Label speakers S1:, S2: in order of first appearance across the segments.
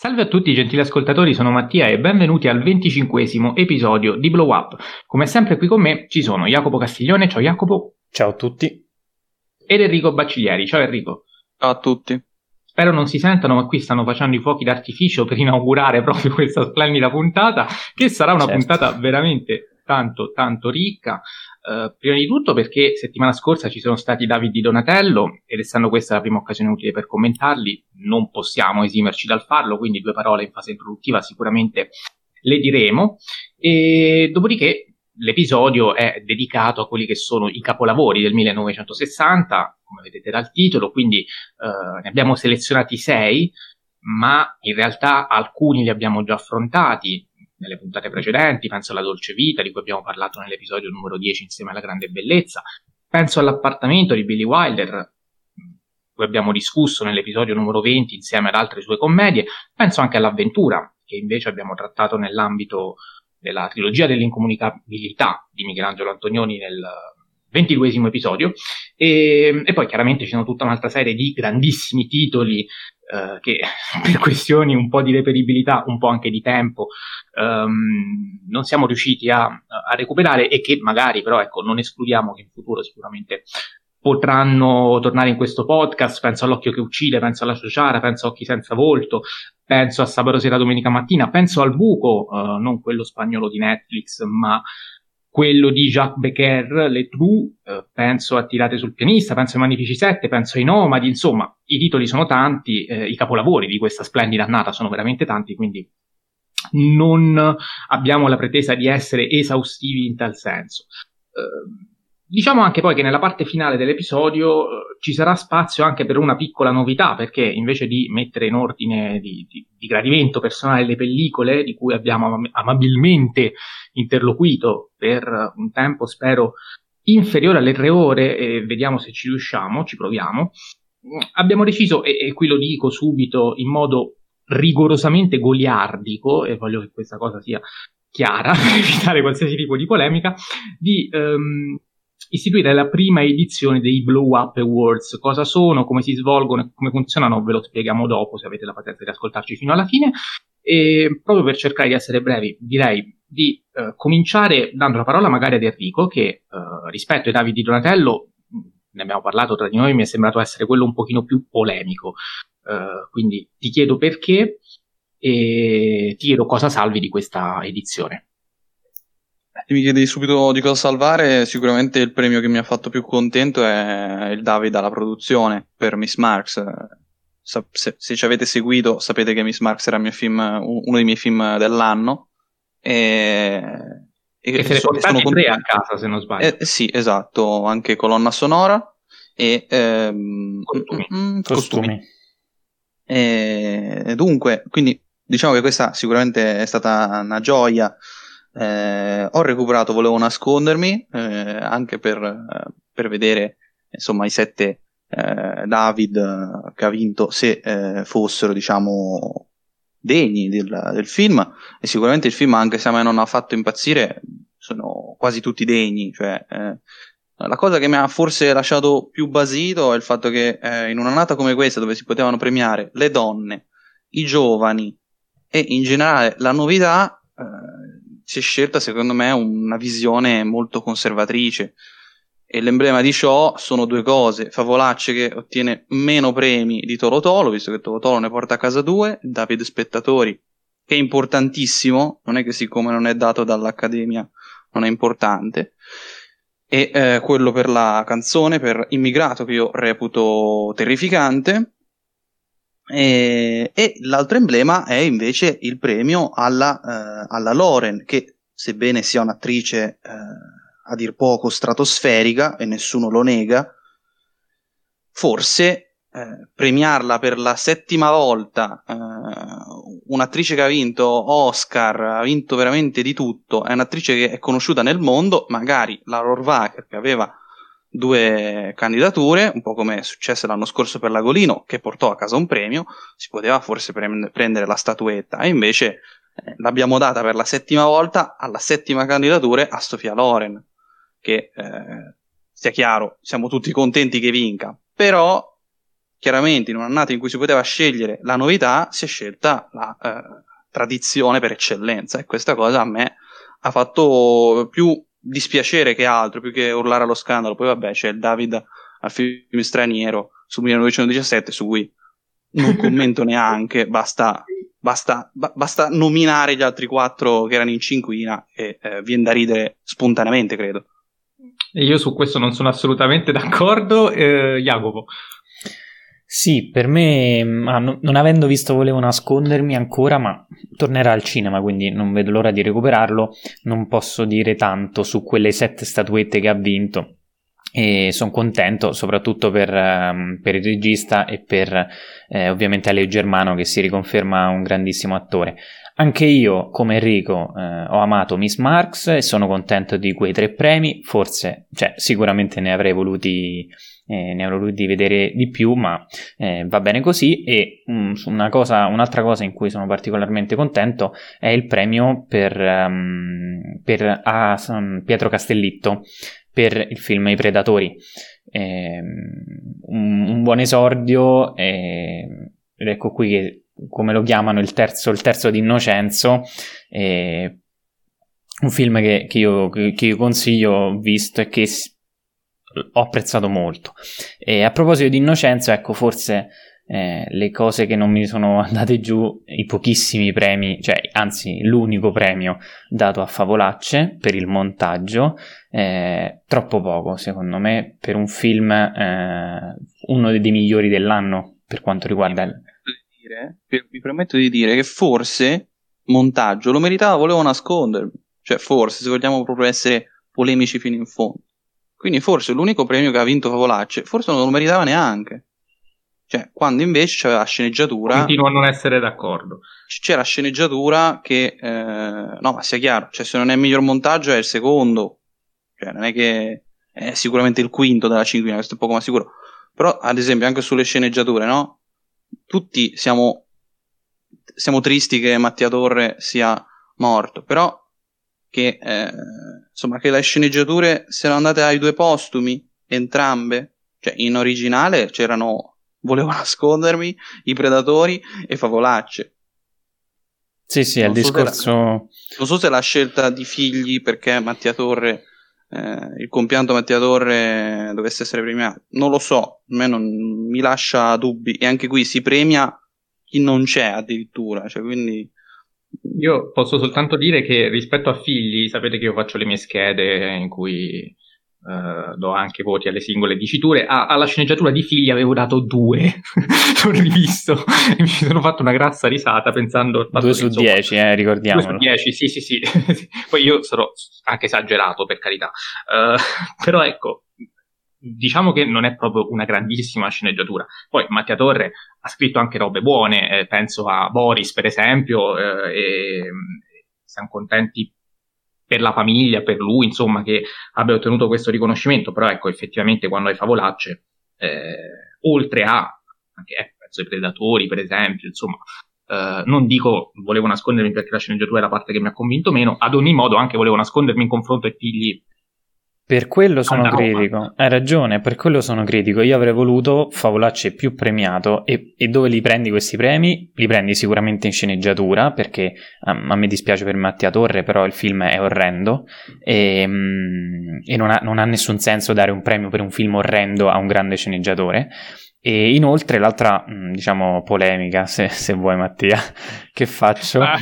S1: Salve a tutti gentili ascoltatori, sono Mattia e benvenuti al venticinquesimo episodio di Blow Up. Come sempre qui con me ci sono Jacopo Castiglione, ciao Jacopo.
S2: Ciao a tutti.
S1: Ed Enrico Bacciglieri, ciao Enrico.
S3: Ciao a tutti.
S1: Spero non si sentano, ma qui stanno facendo i fuochi d'artificio per inaugurare proprio questa splendida puntata, che sarà una certo. puntata veramente tanto, tanto ricca. Uh, prima di tutto perché settimana scorsa ci sono stati David di Donatello ed essendo questa la prima occasione utile per commentarli, non possiamo esimerci dal farlo, quindi due parole in fase introduttiva sicuramente le diremo. E dopodiché l'episodio è dedicato a quelli che sono i capolavori del 1960, come vedete dal titolo, quindi uh, ne abbiamo selezionati sei, ma in realtà alcuni li abbiamo già affrontati, nelle puntate precedenti, penso alla Dolce Vita di cui abbiamo parlato nell'episodio numero 10 insieme alla Grande Bellezza, penso all'appartamento di Billy Wilder, cui abbiamo discusso nell'episodio numero 20 insieme ad altre sue commedie, penso anche all'avventura, che invece abbiamo trattato nell'ambito della trilogia dell'incomunicabilità di Michelangelo Antonioni nel ventiduesimo episodio, e, e, poi chiaramente ci sono tutta un'altra serie di grandissimi titoli eh, che per questioni un po' di reperibilità, un po' anche di tempo, ehm, non siamo riusciti a, a, recuperare e che magari però ecco, non escludiamo che in futuro sicuramente potranno tornare in questo podcast, penso all'occhio che uccide, penso alla Ciociara, penso a Occhi senza volto, penso a Sabato sera domenica mattina, penso al buco, eh, non quello spagnolo di Netflix, ma quello di Jacques Becker, Le True, eh, penso a Tirate sul pianista, penso ai Magnifici Sette, penso ai Nomadi, insomma, i titoli sono tanti, eh, i capolavori di questa splendida annata sono veramente tanti, quindi non abbiamo la pretesa di essere esaustivi in tal senso. Eh, Diciamo anche poi che nella parte finale dell'episodio eh, ci sarà spazio anche per una piccola novità, perché invece di mettere in ordine di, di, di gradimento personale le pellicole, di cui abbiamo am- amabilmente interloquito per un tempo, spero, inferiore alle tre ore, e vediamo se ci riusciamo, ci proviamo, abbiamo deciso, e, e qui lo dico subito in modo rigorosamente goliardico, e voglio che questa cosa sia chiara per evitare qualsiasi tipo di polemica, di... Um, istituire la prima edizione dei Blow Up Awards. Cosa sono, come si svolgono e come funzionano, ve lo spieghiamo dopo se avete la pazienza di ascoltarci fino alla fine. E proprio per cercare di essere brevi, direi di eh, cominciare dando la parola magari ad Enrico, che eh, rispetto ai Davide Donatello, ne abbiamo parlato tra di noi, mi è sembrato essere quello un pochino più polemico. Eh, quindi ti chiedo perché e ti chiedo cosa salvi di questa edizione.
S3: Se mi chiedi subito di cosa salvare, sicuramente il premio che mi ha fatto più contento è il David alla produzione per Miss Marx. Se, se, ci avete seguito sapete che Miss Marx era film, uno dei miei film dell'anno. E,
S1: e, e se ne portati tre a casa se non sbaglio.
S3: Eh, sì, esatto, anche colonna sonora e ehm,
S1: costumi.
S3: Mm, mm costumi. E, dunque, quindi diciamo che questa sicuramente è stata una gioia eh, ho recuperato, volevo nascondermi, eh, anche per, eh, per, vedere insomma i sette eh, David eh, che ha vinto, se eh, fossero diciamo degni del, del, film. E sicuramente il film, anche se a me non ha fatto impazzire, sono quasi tutti degni. Cioè, la cosa che mi ha forse lasciato più basito è il fatto che in un'annata come questa, dove si potevano premiare le donne, i giovani e in generale la novità, si è scelta secondo me una visione molto conservatrice. E l'emblema di ciò sono due cose, Favolacce che ottiene meno premi di Tolo Tolo, visto che Tolo Tolo ne porta a casa due, Davide Spettatori che è importantissimo, non è che siccome non è dato dall'Accademia non è importante, e eh, quello per la canzone, per Immigrato che io reputo terrificante, e, e, l'altro emblema è invece il premio alla, eh, alla Loren, che sebbene sia un'attrice eh, a dir poco stratosferica, e nessuno lo nega, forse eh, premiarla per la settima volta, eh, un'attrice che ha vinto Oscar, ha vinto veramente di tutto, è un'attrice che è conosciuta nel mondo, magari la Rohrwacher che aveva due candidature, un po' come è successo l'anno scorso per l'Agolino, che portò a casa un premio, si poteva forse pre- prendere la statuetta, e invece eh, l'abbiamo data per la settima volta alla settima candidatura a Sofia Loren, che eh, sia chiaro, siamo tutti contenti che vinca, però chiaramente in un'annata in cui si poteva scegliere la novità, si è scelta la eh, tradizione per eccellenza. E questa cosa a me ha fatto più dispiacere che altro, più che urlare allo scandalo. Poi vabbè c'è il David al film straniero su 1917 su cui non commento neanche, basta, basta, ba- basta, nominare gli altri quattro che erano in cinquina e eh, viene da ridere spontaneamente, credo.
S1: Io su questo non sono assolutamente d'accordo. Eh, Jacopo.
S2: Sì, per me, non avendo visto Volevo nascondermi ancora, ma tornerà al cinema, quindi non vedo l'ora di recuperarlo, non posso dire tanto su quelle sette statuette che ha vinto. E sono contento soprattutto per, um, per, il regista e per eh, ovviamente Aleo Germano che si riconferma un grandissimo attore. Anche io, come Enrico, eh, ho amato Miss Marx e sono contento di quei tre premi. Forse, cioè, sicuramente ne avrei voluti eh, ne avrò voluti vedere di più, ma eh, va bene così. E um, cosa, un'altra cosa in cui sono particolarmente contento è il premio per, um, per a, um, Pietro Castellitto per il film I Predatori. Eh, un, un, buon esordio, eh, ed ecco qui che come lo chiamano il terzo, il terzo di Innocenzo. Eh, un film che, che, io, che, io, consiglio, visto e che ho apprezzato molto. E a proposito di Innocenzo, ecco, forse eh, le cose che non mi sono andate giù, i pochissimi premi, cioè anzi l'unico premio dato a Favolacce per il montaggio, eh, troppo poco secondo me per un film, eh, uno dei migliori dell'anno per quanto riguarda il...
S3: Mi permetto di dire che forse montaggio lo meritava, volevo nascondermi, cioè forse se vogliamo proprio essere polemici fino in fondo quindi forse l'unico premio che ha vinto Favolacce, forse non lo meritava neanche. Cioè, quando invece c'era la sceneggiatura.
S1: Continuo a non essere d'accordo.
S3: C'era sceneggiatura che. Eh, no, ma sia chiaro, cioè, se non è il miglior montaggio è il secondo. Cioè, non è che è sicuramente il quinto della cinquina, questo è poco ma sicuro. Però, ad esempio, anche sulle sceneggiature, no? Tutti siamo, siamo tristi che Mattia Torre sia morto, però che, eh, insomma, che le sceneggiature siano andate ai due postumi, entrambe. Cioè, in originale c'erano Volevo nascondermi, I Predatori e Favolacce.
S2: Sì, sì, è il discorso...
S3: So la, non so se la scelta di figli perché Mattia Torre, eh, il compianto Mattia Torre dovesse essere premiato. Non lo so, a me non mi lascia dubbi. E anche qui si premia chi non c'è addirittura, cioè quindi
S1: io posso soltanto dire che rispetto a figli, sapete che io faccio le mie schede in cui uh, do anche voti alle singole diciture. Ah, alla sceneggiatura di figli avevo dato due, l'ho rivisto e mi sono fatto una grassa risata pensando...
S2: Due su insomma, dieci, eh, ricordiamo.
S1: Due su dieci, sì, sì, sì. Poi io sarò anche esagerato, per carità. Uh, però ecco, diciamo che non è proprio una grandissima sceneggiatura. Poi Mattia Torre ha scritto anche robe buone, eh, penso a Boris per esempio, eh, e siamo contenti per la famiglia, per lui, insomma, che abbia ottenuto questo riconoscimento, però ecco, effettivamente quando hai favolacce, eh, oltre a, anche, eh, penso ai Predatori per esempio, insomma, Uh, non dico volevo nascondermi perché la sceneggiatura è la parte che mi ha convinto meno, ad ogni modo anche volevo nascondermi in confronto ai figli
S2: per quello sono critico, hai ragione, per quello sono critico. Io avrei voluto Favolacce più premiato e, e, dove li prendi questi premi? Li prendi sicuramente in sceneggiatura perché um, a me dispiace per Mattia Torre, però il film è orrendo e, um, e non, ha, non ha nessun senso dare un premio per un film orrendo a un grande sceneggiatore. E inoltre l'altra, mm, diciamo, polemica, se, se vuoi Mattia, che faccio ah.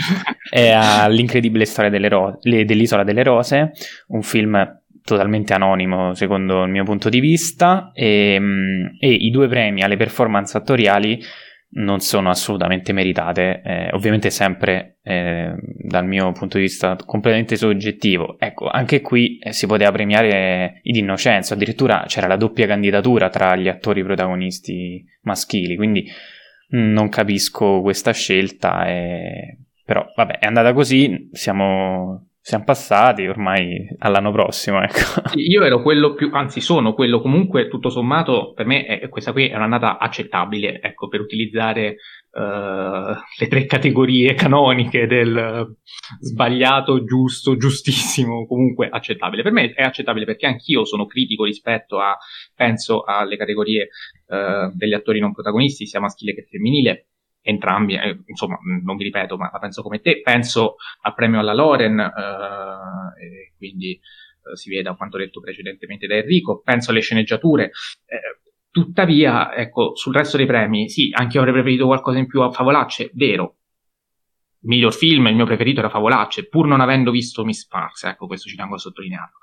S2: è all'incredibile storia delle ro- dell'Isola delle Rose, un film totalmente anonimo secondo il mio punto di vista e, mm, e i due premi alle performance attoriali non sono assolutamente meritate, eh, ovviamente sempre eh, dal mio punto di vista completamente soggettivo. Ecco, anche qui eh, si poteva premiare i d'innocenza, addirittura c'era la doppia candidatura tra gli attori protagonisti maschili, quindi non capisco questa scelta, però vabbè, è andata così, siamo siamo passati ormai all'anno prossimo. Ecco.
S1: Io ero quello più, anzi sono quello comunque tutto sommato, per me è, questa qui è un'annata accettabile, ecco, per utilizzare uh, le tre categorie canoniche del sbagliato, giusto, giustissimo, comunque accettabile. Per me è accettabile perché anch'io sono critico rispetto a, penso alle categorie uh, degli attori non protagonisti, sia maschile che femminile entrambi, eh, insomma, non vi ripeto, ma la penso come te, penso al premio alla Loren, eh, quindi eh, si vede a quanto detto precedentemente da Enrico, penso alle sceneggiature, eh, tuttavia, ecco, sul resto dei premi, sì, anche io avrei preferito qualcosa in più a Favolacce, vero, miglior film, il mio preferito era Favolacce, pur non avendo visto Miss Sparks, ecco, questo ci tengo a sottolinearlo.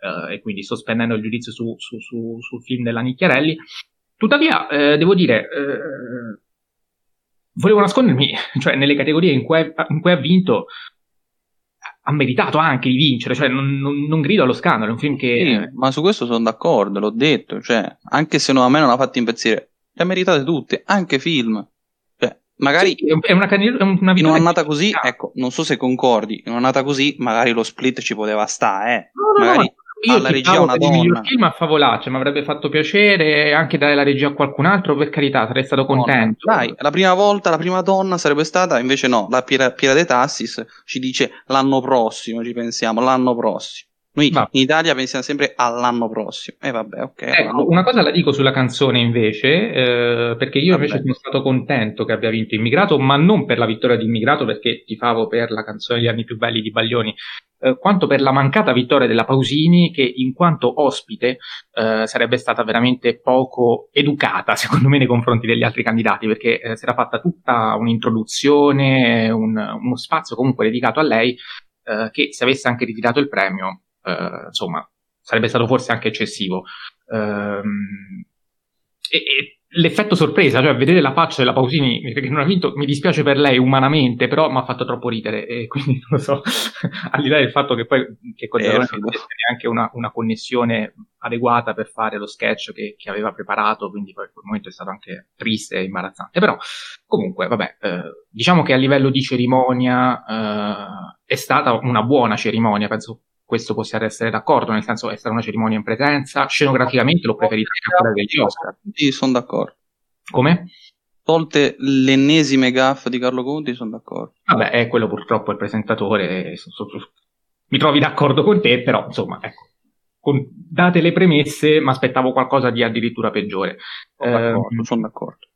S1: Uh, e quindi sospendendo il giudizio su, su, su, sul film della Nicchiarelli. Tuttavia, eh, devo dire, eh, volevo nascondermi, cioè nelle categorie in cui, in cui ha vinto, ha meritato anche di vincere, cioè non, non, non grido allo scandalo, è un film che...
S3: Sì, ma su questo sono d'accordo, l'ho detto, cioè, anche se no, a me non ha fatto impazzire, le ha meritate tutte, anche film. Cioè, magari
S1: sì, è una, è una
S3: in un'annata così, ecco, non so se concordi, in un'annata così magari lo split ci poteva stare, eh.
S1: No, no,
S3: magari...
S1: no, io alla regia una donna. Il film a favolacce, mi avrebbe fatto piacere anche dare la regia a qualcun altro, per carità, sarei stato contento.
S3: Dai, la prima volta, la prima donna sarebbe stata, invece no, la Piera, Piera de Tassis ci dice l'anno prossimo, ci pensiamo, l'anno prossimo. Noi Va. in Italia pensiamo sempre all'anno prossimo. E eh, vabbè, ok.
S1: Ecco, una cosa la dico sulla canzone invece, eh, perché io vabbè. invece sono stato contento che abbia vinto Immigrato, ma non per la vittoria di Immigrato, perché tifavo per la canzone degli anni più belli di Baglioni, eh, quanto per la mancata vittoria della Pausini, che in quanto ospite eh, sarebbe stata veramente poco educata, secondo me, nei confronti degli altri candidati, perché eh, si era fatta tutta un'introduzione, un, uno spazio comunque dedicato a lei, eh, che se avesse anche ritirato il premio, eh, insomma, sarebbe stato forse anche eccessivo. Ehm, e, e l'effetto sorpresa, cioè vedere la faccia della Pausini che non ha vinto, mi dispiace per lei umanamente, però mi ha fatto troppo ridere e quindi non lo so, al di là del fatto che poi che con Zerone non avesse neanche una, una, connessione adeguata per fare lo sketch che, che, aveva preparato, quindi poi quel momento è stato anche triste e imbarazzante, però comunque vabbè, eh, diciamo che a livello di cerimonia eh, è stata una buona cerimonia, penso questo possiate essere d'accordo, nel senso è stata una cerimonia in presenza, scenograficamente l'ho preferita a quella degli Oscar.
S3: Sì, sono d'accordo.
S1: Come?
S3: Tolte l'ennesime gaffe di Carlo Conti, sono d'accordo.
S1: Vabbè, è quello purtroppo il presentatore, mi trovi d'accordo con te, però insomma, ecco, con, date le premesse, mi aspettavo qualcosa di addirittura peggiore.
S3: Sono d'accordo, eh, sono d'accordo.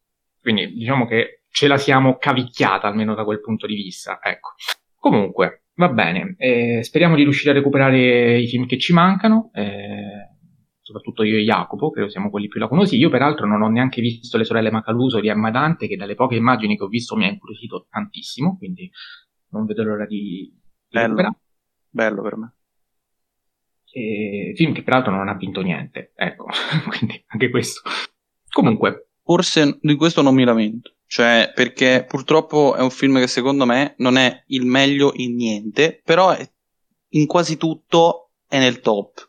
S1: Quindi diciamo che ce la siamo cavicchiata almeno da quel punto di vista, ecco. Comunque, Va bene, eh, speriamo di riuscire a recuperare i film che ci mancano, eh, soprattutto io e Jacopo, credo siamo quelli più lacunosi. Io peraltro non ho neanche visto Le sorelle Macaluso di Emma Dante, che dalle poche immagini che ho visto mi ha incuriosito tantissimo, quindi non vedo l'ora di,
S3: di Bello. Bello per me.
S1: E, film che peraltro non ha vinto niente, ecco, quindi anche questo. Comunque.
S3: Forse di questo non mi lamento. Cioè, perché purtroppo è un film che secondo me non è il meglio in niente, però è, in quasi tutto è nel top.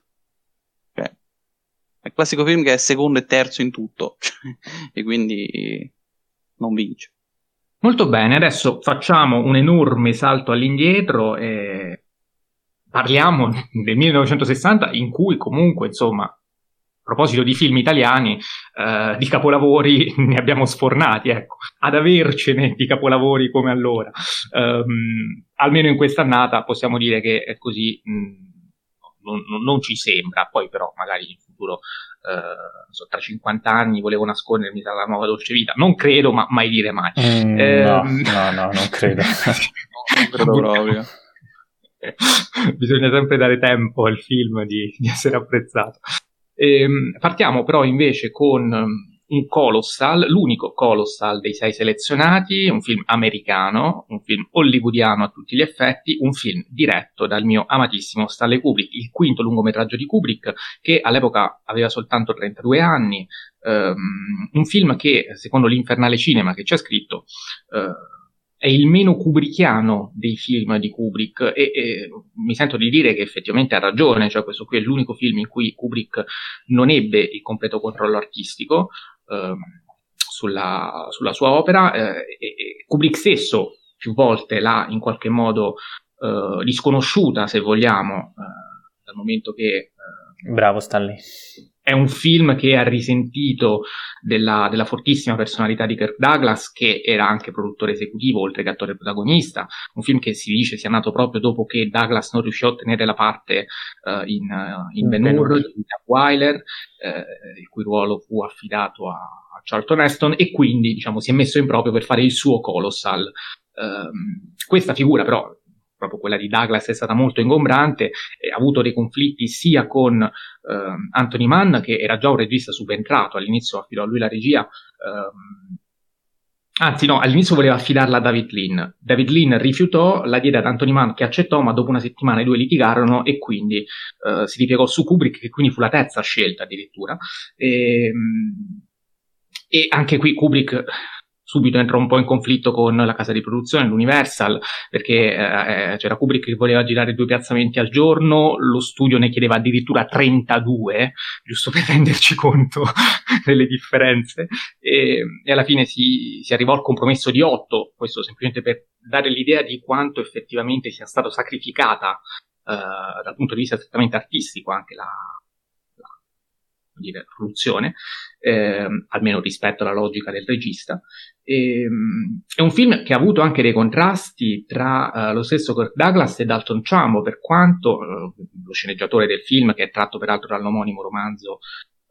S3: Cioè, è il classico film che è secondo e terzo in tutto, e quindi non vince.
S1: Molto bene, adesso facciamo un enorme salto all'indietro e parliamo del 1960 in cui comunque, insomma, a proposito di film italiani, eh, di capolavori ne abbiamo sfornati, ecco, ad avercene di capolavori come allora. Um, almeno in questa annata possiamo dire che è così, mh, mm, non, non, ci sembra, poi però magari in futuro, eh, so, tra 50 anni volevo nascondermi dalla nuova dolce vita, non credo, ma mai dire mai.
S2: Mm, eh, no, no, no, non credo.
S3: non credo proprio.
S1: Bisogna sempre dare tempo al film di, di essere apprezzato. Ehm, partiamo però invece con um, un Colossal, l'unico Colossal dei sei selezionati, un film americano, un film hollywoodiano a tutti gli effetti, un film diretto dal mio amatissimo Stanley Kubrick, il quinto lungometraggio di Kubrick, che all'epoca aveva soltanto 32 anni, um, un film che, secondo l'Infernale Cinema che c'è scritto, uh, è il meno kubrickiano dei film di Kubrick e, e, mi sento di dire che effettivamente ha ragione, cioè questo qui è l'unico film in cui Kubrick non ebbe il completo controllo artistico eh, sulla, sulla, sua opera eh, e, e Kubrick stesso più volte l'ha in qualche modo eh, disconosciuta, se vogliamo, eh, dal momento che...
S2: Eh, Bravo Stanley
S1: è un film che ha risentito della, della, fortissima personalità di Kirk Douglas, che era anche produttore esecutivo, oltre che attore protagonista. Un film che si dice sia nato proprio dopo che Douglas non riuscì a ottenere la parte uh, in, uh, in Ben Hur di Wyler, uh, il cui ruolo fu affidato a, a, Charlton Heston, e quindi diciamo, si è messo in proprio per fare il suo Colossal. Uh, questa figura però proprio quella di Douglas è stata molto ingombrante, ha avuto dei conflitti sia con eh, Anthony Mann, che era già un regista subentrato, all'inizio affidò a lui la regia, ehm, Anzi, no, all'inizio voleva affidarla a David Lean. David Lean rifiutò, la diede ad Anthony Mann che accettò, ma dopo una settimana i due litigarono e quindi eh, si ripiegò su Kubrick, che quindi fu la terza scelta addirittura. E, ehm, e anche qui Kubrick subito entrò un po' in conflitto con la casa di produzione, l'Universal, perché eh, c'era Kubrick che voleva girare due piazzamenti al giorno, lo studio ne chiedeva addirittura 32, giusto per renderci conto delle differenze, e, e alla fine si, si, arrivò al compromesso di 8, questo semplicemente per dare l'idea di quanto effettivamente sia stata sacrificata eh, dal punto di vista strettamente artistico anche la, dire, produzione, eh, almeno rispetto alla logica del regista. E, ehm, è un film che ha avuto anche dei contrasti tra uh, lo stesso Kirk Douglas e Dalton Trumbo, per quanto uh, lo sceneggiatore del film, che è tratto peraltro dall'omonimo romanzo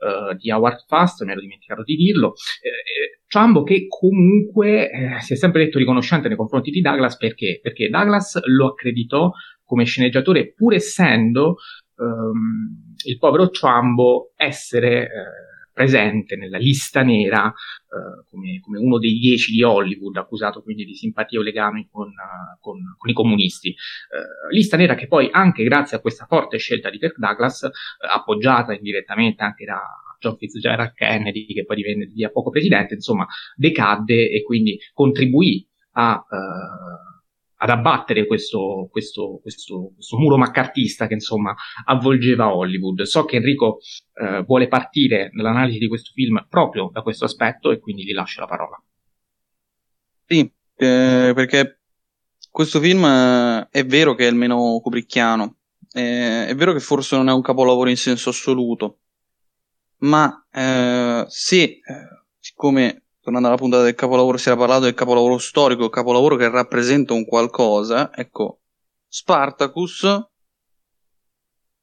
S1: uh, di Howard Fast, mi ero dimenticato di dirlo, eh, Trumbo che comunque eh, si è sempre detto riconoscente nei confronti di Douglas perché? Perché Douglas lo accreditò come sceneggiatore pur essendo um, il povero Trumbo essere eh, presente nella lista nera eh, come, come, uno dei dieci di Hollywood, accusato quindi di simpatia o legami con, uh, con, con i comunisti. Uh, lista nera che poi, anche grazie a questa forte scelta di Kirk Douglas, uh, appoggiata indirettamente anche da John Fitzgerald Kennedy, che poi divenne di a poco presidente, insomma, decadde e quindi contribuì a ad abbattere questo, questo, questo, questo, muro maccartista che insomma avvolgeva Hollywood. So che Enrico eh, vuole partire nell'analisi di questo film proprio da questo aspetto e quindi gli lascio la parola.
S3: Sì, eh, perché questo film eh, è vero che è il meno kubrickiano, eh, è vero che forse non è un capolavoro in senso assoluto, ma eh, se, eh, siccome tornando alla puntata del capolavoro, si era parlato del capolavoro storico, capolavoro che rappresenta un qualcosa, ecco, Spartacus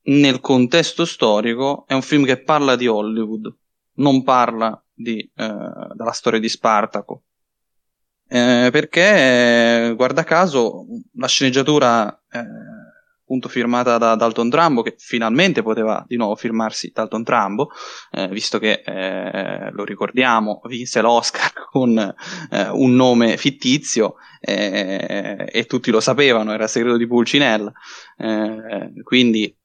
S3: nel contesto storico è un film che parla di Hollywood, non parla di, eh, della storia di Spartaco. Eh, perché, guarda caso, la sceneggiatura eh, appunto firmata da Dalton Trambo, che finalmente poteva di nuovo firmarsi Dalton Trambo, eh, visto che, eh, lo ricordiamo, vinse l'Oscar con eh, un nome fittizio eh, e tutti lo sapevano, era segreto di Pulcinella, eh, quindi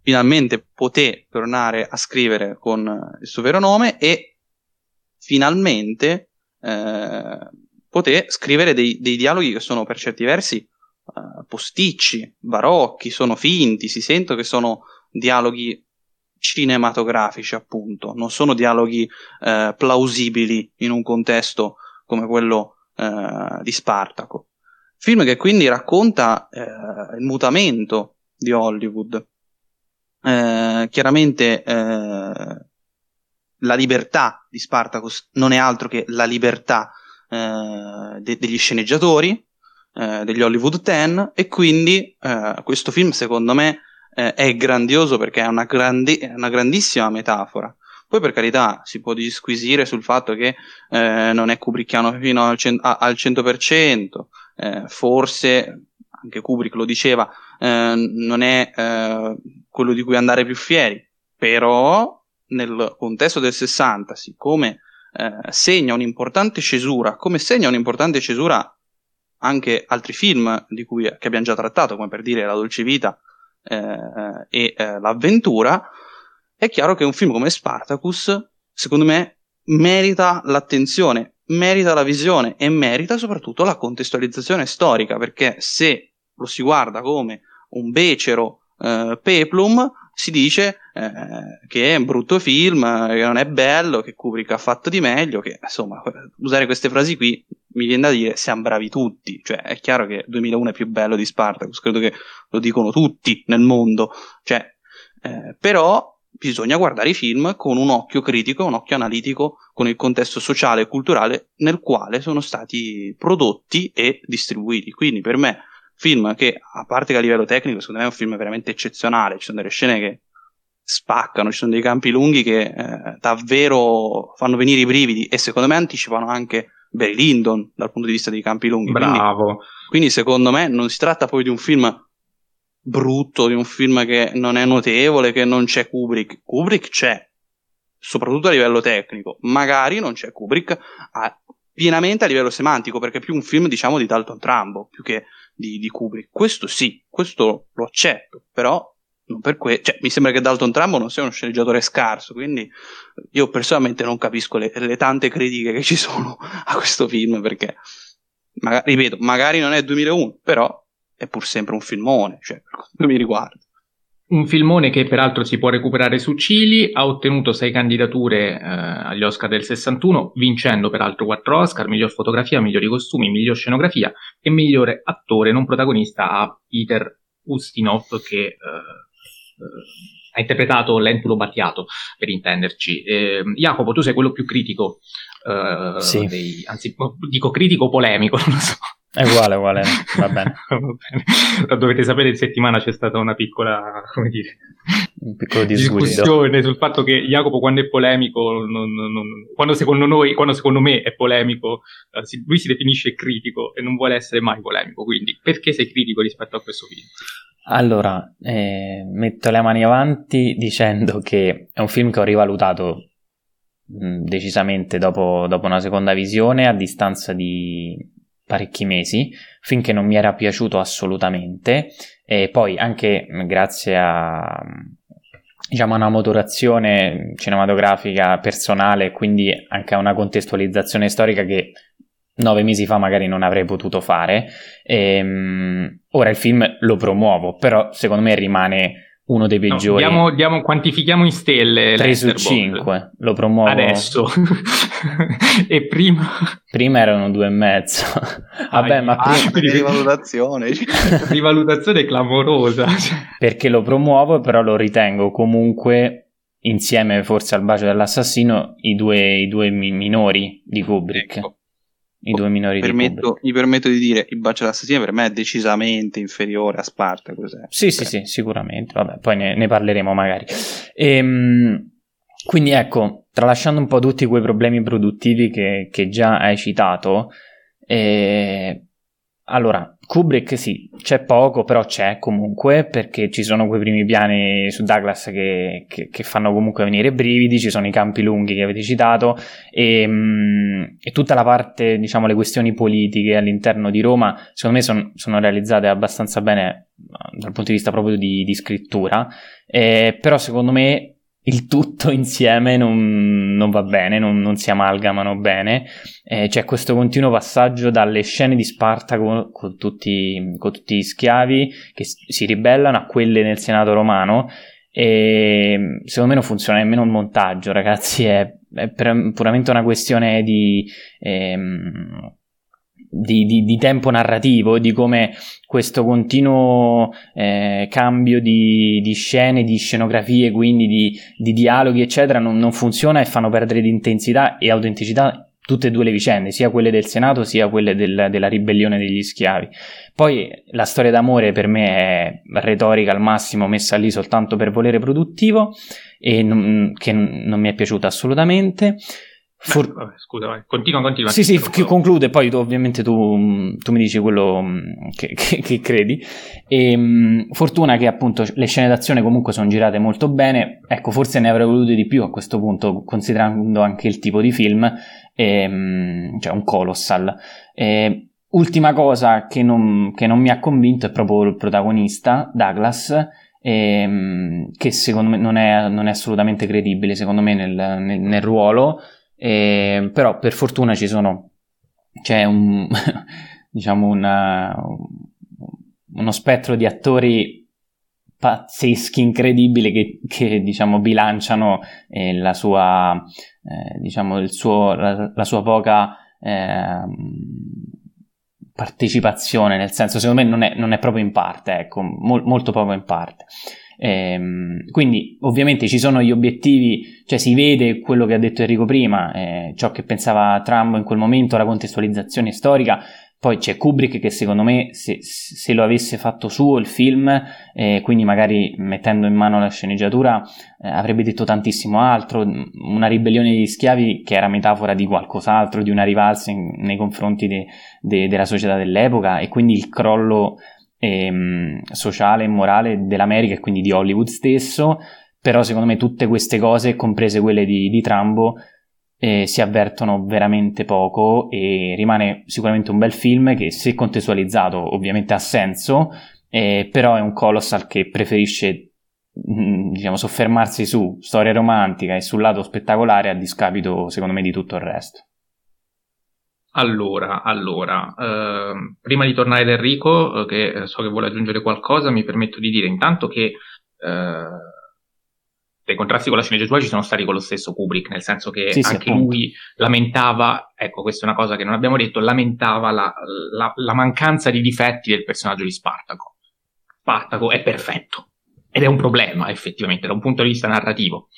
S3: finalmente poté tornare a scrivere con il suo vero nome e finalmente eh, poté scrivere dei, dei dialoghi che sono per certi versi uh, posticci, barocchi, sono finti, si sente che sono dialoghi cinematografici, appunto, non sono dialoghi uh, plausibili in un contesto come quello uh, di Spartaco. Film che quindi racconta il mutamento di Hollywood. chiaramente la libertà di Spartacus non è altro che la libertà de- degli sceneggiatori, eh, degli Hollywood 10 e quindi eh, questo film secondo me eh, è grandioso perché è una, grandi- una, grandissima metafora. Poi per carità si può disquisire sul fatto che eh, non è Kubrickiano fino al, cent- a- al 100%, eh, forse anche Kubrick lo diceva, non è quello di cui andare più fieri, però nel contesto del 60, siccome segna un'importante cesura, come segna un'importante cesura anche altri film cui, che abbiamo già trattato, come per dire La dolce vita eh, e eh, L'avventura, è chiaro che un film come Spartacus, secondo me, merita l'attenzione, merita la visione e merita soprattutto la contestualizzazione storica, perché se lo si guarda come un becero eh, peplum, si dice eh, che è un brutto film, che non è bello, che Kubrick ha fatto di meglio, che insomma, usare queste frasi qui mi viene da dire siamo bravi tutti, cioè è chiaro che 2001 è più bello di Spartacus, credo che lo dicono tutti nel mondo, cioè, eh, però bisogna guardare i film con un occhio critico, un occhio analitico con il contesto sociale e culturale nel quale sono stati prodotti e distribuiti. Quindi per me, film che, a parte che a livello tecnico, secondo me è un film veramente eccezionale, ci sono delle scene che spaccano, ci sono dei campi lunghi che eh, davvero fanno venire i brividi e secondo me anticipano anche Barry Lyndon dal punto di vista dei campi lunghi.
S1: Bravo.
S3: Quindi, quindi secondo me non si tratta poi di un film brutto, di un film che non è notevole, che non c'è Kubrick. Kubrick c'è, soprattutto a livello tecnico. Magari non c'è Kubrick a, pienamente a livello semantico, perché è più un film, diciamo, di Dalton Trumbo, più che di, di Kubrick. Questo sì, questo lo accetto, però que- cioè, mi sembra che Dalton Trumbo non sia uno sceneggiatore scarso, quindi io personalmente non capisco le, le tante critiche che ci sono a questo film, perché, magari, ripeto, magari non è 2001, però è pur sempre un filmone, cioè, per mi riguarda.
S1: Un filmone che peraltro si può recuperare su Cili, ha ottenuto sei candidature eh, agli Oscar del 61, vincendo peraltro quattro Oscar, miglior fotografia, migliori costumi, miglior scenografia e migliore attore non protagonista a Peter Ustinov che eh, ha interpretato l'Entulo Battiato, per intenderci. Eh, Jacopo, tu sei quello più critico, eh, sì. dei, anzi dico critico polemico, non lo so.
S2: È uguale, uguale, va bene. va
S1: bene. Dovete sapere, in settimana c'è stata una piccola, come dire,
S2: un piccolo
S1: discussione sul fatto che Jacopo quando è polemico, non, non, non, quando secondo noi, quando secondo me è polemico, si, lui si definisce critico e non vuole essere mai polemico. Quindi, perché sei critico rispetto a questo film?
S2: Allora, eh, metto le mani avanti dicendo che è un film che ho rivalutato mh, decisamente dopo, dopo una seconda visione a distanza di parecchi mesi, finché non mi era piaciuto assolutamente e poi anche grazie a diciamo una motorazione cinematografica personale, quindi anche a una contestualizzazione storica che nove mesi fa magari non avrei potuto fare. E, um, ora il film lo promuovo, però secondo me rimane uno dei peggiori.
S1: No, diamo, diamo, quantifichiamo in stelle.
S2: 3 su 5, lo promuovo.
S1: Adesso. e prima?
S2: Prima erano due e mezzo. Vabbè, ah, ma
S3: prima... Ah, rivalutazione.
S1: rivalutazione clamorosa.
S2: Perché lo promuovo, però lo ritengo comunque insieme forse al bacio dell'assassino i due, i due minori di Kubrick. Ecco i due minori
S3: permetto, Mi permetto di dire il bacio dell'assassino per me è decisamente inferiore a Sparta.
S2: Sì, sì, sì, sicuramente. Vabbè, poi ne, ne parleremo magari. Ehm, quindi ecco, tralasciando un po' tutti quei problemi produttivi che, che già hai citato, eh, allora, Kubrick sì, c'è poco, però c'è comunque, perché ci sono quei primi piani su Douglas che, che, che fanno comunque venire brividi, ci sono i campi lunghi che avete citato, e, mm, e, tutta la parte, diciamo, le questioni politiche all'interno di Roma, secondo me son, sono realizzate abbastanza bene dal punto di vista proprio di, di scrittura, eh, però secondo me il tutto insieme non, non va bene, non, non, si amalgamano bene. Eh, c'è questo continuo passaggio dalle scene di Spartaco con tutti, con tutti gli schiavi che si ribellano a quelle nel Senato romano. E secondo me non funziona nemmeno il montaggio, ragazzi. È, è puramente una questione di. Ehm, di, di, di, tempo narrativo, di come questo continuo eh, cambio di, di, scene, di scenografie, quindi di, di dialoghi, eccetera, non, non, funziona e fanno perdere di intensità e autenticità tutte e due le vicende, sia quelle del Senato sia quelle del, della ribellione degli schiavi. Poi la storia d'amore per me è retorica al massimo, messa lì soltanto per volere produttivo e non, che non mi è piaciuta assolutamente.
S1: For... Vabbè, scusa, vai. continua, continua.
S2: Sì, sì, f- conclude, poi tu, ovviamente tu, tu, mi dici quello mm, che, che, che credi. E, um, fortuna che appunto le scene d'azione comunque sono girate molto bene, ecco, forse ne avrei volute di più a questo punto, considerando anche il tipo di film, e, um, cioè un colossal. E, ultima cosa che non, che non mi ha convinto è proprio il protagonista, Douglas, che secondo me non è, non è assolutamente credibile, secondo me, nel, nel, nel ruolo e, però per fortuna ci sono, c'è un, diciamo una, uno spettro di attori pazzeschi, incredibili che, che diciamo bilanciano eh, la sua, eh, diciamo, suo, la, la sua poca eh, partecipazione, nel senso secondo me non è, non è proprio in parte, ecco, mol, molto poco in parte. Ehm, quindi ovviamente ci sono gli obiettivi, cioè si vede quello che ha detto Enrico prima, eh, ciò che pensava Trump in quel momento, la contestualizzazione storica, poi c'è Kubrick che secondo me se, se lo avesse fatto suo il film, eh, quindi magari mettendo in mano la sceneggiatura, eh, avrebbe detto tantissimo altro, una ribellione degli schiavi che era metafora di qualcos'altro, di una rivalsa in, nei confronti de, de, della società dell'epoca e quindi il crollo eh, sociale e morale dell'America e quindi di Hollywood stesso, però secondo me tutte queste cose, comprese quelle di, di Trambo, eh, si avvertono veramente poco e rimane sicuramente un bel film che se contestualizzato ovviamente ha senso, eh, però è un colossal che preferisce mm, diciamo, soffermarsi su storia romantica e sul lato spettacolare a discapito secondo me di tutto il resto.
S1: Allora, allora eh, prima di tornare da Enrico, eh, che so che vuole aggiungere qualcosa, mi permetto di dire intanto che eh, dei contrasti con la sceneggiatura ci sono stati con lo stesso Kubrick, nel senso che sì, anche sì, lui lamentava, ecco questa è una cosa che non abbiamo detto, lamentava la, la, la mancanza di difetti del personaggio di Spartaco. Spartaco è perfetto ed è un problema effettivamente da un punto di vista narrativo.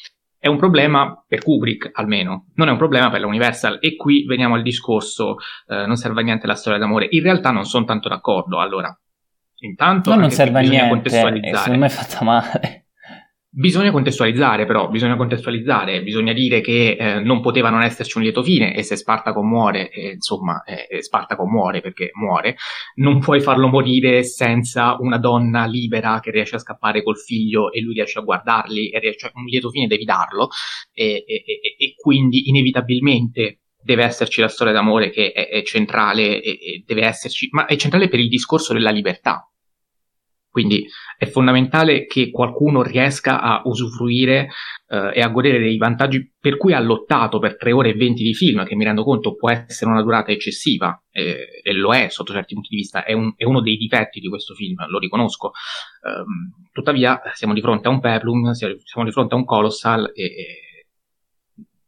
S1: È un problema per Kubrick almeno, non è un problema per la Universal e qui veniamo al discorso eh, non serve a niente la storia d'amore. In realtà non sono tanto d'accordo, allora intanto
S2: no, non serve a niente, contestualizzare. secondo me è fatta male.
S1: Bisogna contestualizzare però, bisogna contestualizzare, bisogna dire che eh, non poteva non esserci un lieto fine e se Spartaco muore, eh, insomma, eh, Spartaco muore perché muore, non puoi farlo morire senza una donna libera che riesce a scappare col figlio e lui riesce a guardarli, e riesce, cioè, un lieto fine devi darlo e, e, e, quindi inevitabilmente deve esserci la storia d'amore che è, è centrale e deve esserci, ma è centrale per il discorso della libertà, quindi è fondamentale che qualcuno riesca a usufruire eh, e a godere dei vantaggi per cui ha lottato per 3 ore e 20 di film, che mi rendo conto può essere una durata eccessiva, eh, e lo è sotto certi punti di vista, è, un, è, uno dei difetti di questo film, lo riconosco. Um, tuttavia siamo di fronte a un Peplum, siamo di fronte a un Colossal e, e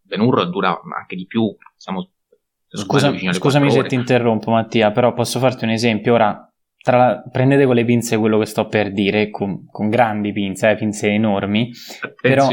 S1: Ben Hur dura anche di più, siamo
S2: Scusa, scusami se ti interrompo Mattia, però posso farti un esempio. Ora, tra, prendete con le pinze quello che sto per dire, con, con grandi pinze, eh, pinze enormi. Però,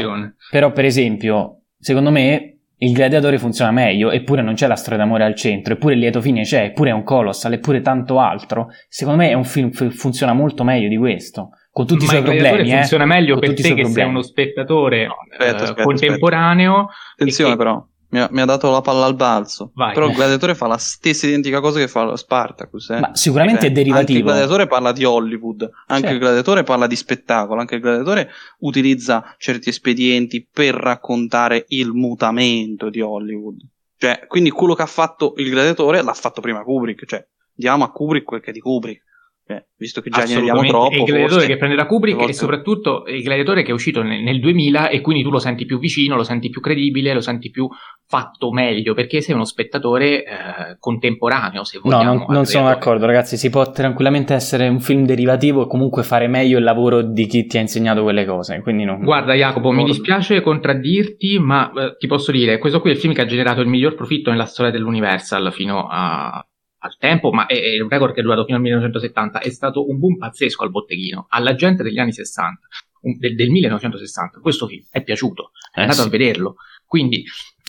S2: però, per esempio, secondo me il gladiatore funziona meglio, eppure non c'è la storia d'amore al centro, eppure il lieto fine c'è, eppure è un colossal, eppure tanto altro. Secondo me è un film che funziona molto meglio di questo. Con tutti Ma i suoi problemi.
S1: Eh. funziona meglio con per te che problemi. sei uno spettatore no, aspetta, eh, aspetta, contemporaneo.
S3: Aspetta. Attenzione, che... però mi ha, mi ha, dato la palla al balzo. Vai. Però il gladiatore fa la stessa identica cosa che fa lo Spartacus. Eh?
S2: Ma sicuramente è derivativo.
S3: Anche il gladiatore parla di Hollywood, anche certo. il gladiatore parla di spettacolo, anche il gladiatore utilizza certi espedienti per raccontare il mutamento di Hollywood. Cioè, quindi quello che ha fatto il gladiatore l'ha fatto prima Kubrick, cioè diamo a Kubrick quel che è di Kubrick. Eh, visto che già ne andiamo troppo.
S1: il gladiatore che prende da Kubrick volte... e soprattutto il gladiatore che è uscito nel, nel, 2000 e quindi tu lo senti più vicino, lo senti più credibile, lo senti più fatto meglio perché sei uno spettatore eh, contemporaneo. Se vogliamo,
S2: no, non, non sono d'accordo, ragazzi. Si può tranquillamente essere un film derivativo e comunque fare meglio il lavoro di chi ti ha insegnato quelle cose. Quindi non...
S1: Guarda, Jacopo, mi dispiace contraddirti, ma eh, ti posso dire: questo qui è il film che ha generato il miglior profitto nella storia dell'Universal fino a al tempo, ma è, è, un record che è durato fino al 1970, è stato un boom pazzesco al botteghino, alla gente degli anni 60, un, del, del, 1960. Questo film è piaciuto, è eh andato sì. a vederlo. Quindi,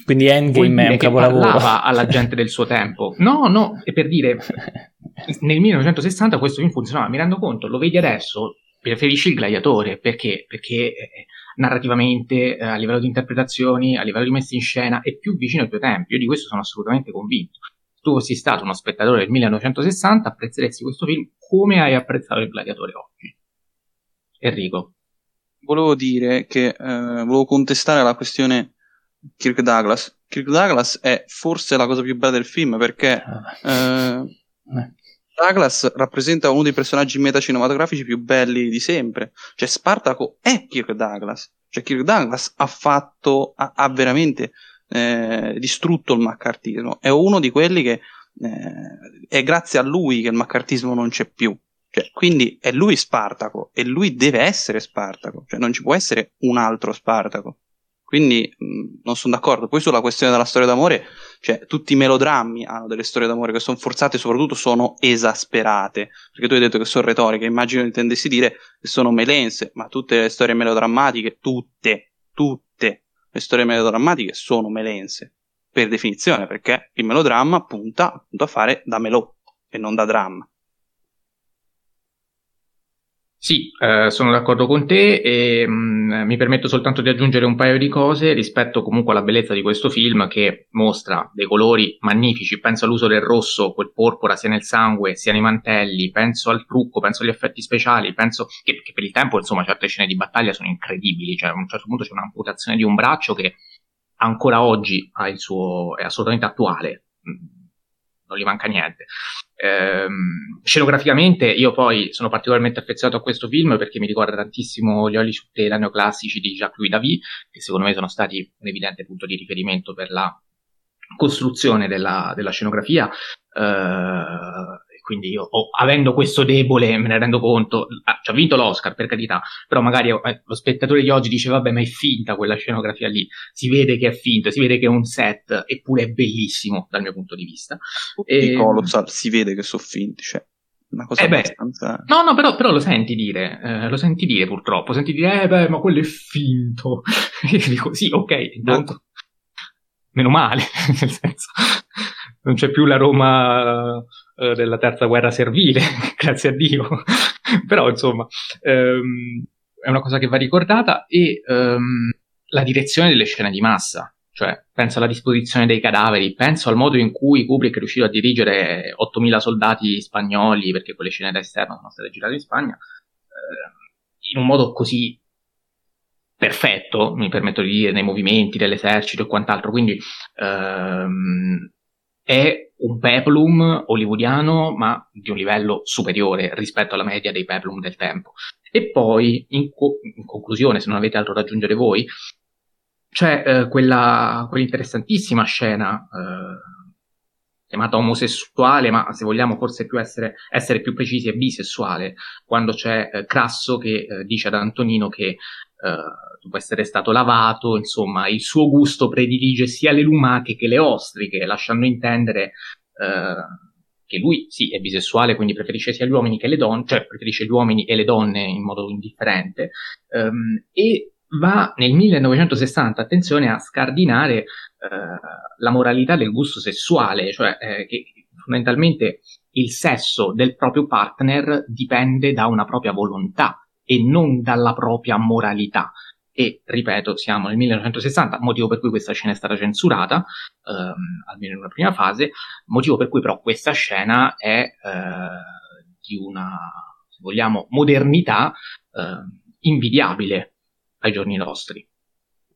S2: Quindi Endgame è un capolavoro.
S1: parlava alla gente del suo tempo. No, no, è per dire, nel 1960 questo film funzionava, mi rendo conto, lo vedi adesso, preferisci il gladiatore, perché? Perché eh, narrativamente, eh, a livello di interpretazioni, a livello di messa in scena, è più vicino ai tuoi tempi. Io di questo sono assolutamente convinto tu fossi stato uno spettatore del 1960, apprezzeresti questo film come hai apprezzato il gladiatore oggi. Enrico.
S3: Volevo dire che eh, volevo contestare la questione Kirk Douglas. Kirk Douglas è forse la cosa più bella del film perché ah. eh, Douglas rappresenta uno dei personaggi metacinematografici più belli di sempre. Cioè, Spartaco è Kirk Douglas. Cioè, Kirk Douglas ha fatto, ha, ha veramente eh, distrutto il maccartismo. È uno di quelli che eh, è grazie a lui che il maccartismo non c'è più. Cioè, quindi è lui Spartaco e lui deve essere Spartaco, cioè non ci può essere un altro Spartaco. Quindi mh, non sono d'accordo. Poi sulla questione della storia d'amore, cioè tutti i melodrammi hanno delle storie d'amore che sono forzate e soprattutto sono esasperate. Perché tu hai detto che sono retoriche, immagino intendessi dire che sono melense, ma tutte le storie melodrammatiche, tutte, tutte le storie melodrammatiche sono melense, per definizione, perché il melodramma punta appunto a fare da melò e non da dramma.
S1: Sì, eh, sono d'accordo con te e mh, mm, mi permetto soltanto di aggiungere un paio di cose rispetto comunque alla bellezza di questo film che mostra dei colori magnifici, penso all'uso del rosso, quel porpora sia nel sangue sia nei mantelli, penso al trucco, penso agli effetti speciali, penso che, che per il tempo insomma certe scene di battaglia sono incredibibili, cioè a un certo punto c'è un'amputazione di un braccio che ancora oggi ha il suo, è assolutamente attuale, non gli manca niente. Ehm, scenograficamente io poi sono particolarmente affezionato a questo film perché mi ricorda tantissimo gli oli su tela neoclassici di Jacques-Louis Davy, che secondo me sono stati un evidente punto di riferimento per la costruzione della, della scenografia. Eh, quindi io, oh, avendo questo debole, me ne rendo conto, ah, ci ha vinto l'Oscar per carità, però magari eh, lo spettatore di oggi dice vabbè ma è finta quella scenografia lì, si vede che è finta, si vede che è un set, eppure è bellissimo dal mio punto di vista.
S3: E Colossal si vede che sono finti, cioè una cosa eh abbastanza...
S1: no, no, però, però, lo senti dire, eh, lo senti dire purtroppo, senti dire, eh beh, ma quello è finto. e dico, sì, ok, intanto, meno male, nel senso, non c'è più la Roma eh, della terza guerra servile, grazie a Dio. Però insomma ehm, è una cosa che va ricordata e ehm, la direzione delle scene di massa, cioè penso alla disposizione dei cadaveri, penso al modo in cui Kubrick è riuscito a dirigere 8.000 soldati spagnoli, perché quelle scene da esterno sono state girate in Spagna, eh, in un modo così perfetto, mi permetto di dire, nei movimenti dell'esercito e quant'altro, quindi ehm, è un peplum hollywoodiano, ma di un livello superiore rispetto alla media dei peplum del tempo. E poi, in, co- in conclusione, se non avete altro da aggiungere voi, c'è eh, quella, quell'interessantissima scena eh, chiamata omosessuale, ma se vogliamo forse più essere, essere più precisi è bisessuale, quando c'è eh, Crasso che eh, dice ad Antonino che eh, dopo essere stato lavato, insomma, il suo gusto predilige sia le lumache che le ostriche, lasciando intendere eh, che lui sì è bisessuale, quindi preferisce sia gli uomini che le donne, cioè preferisce gli uomini e le donne in modo indifferente, ehm, e va nel 1960, attenzione, a scardinare eh, la moralità del gusto sessuale, cioè eh, che fondamentalmente il sesso del proprio partner dipende da una propria volontà e non dalla propria moralità e ripeto siamo nel 1960, motivo per cui questa scena è stata censurata, ehm, almeno in una prima fase, motivo per cui però questa scena è eh, di una, se vogliamo, modernità eh, invidiabile ai giorni nostri.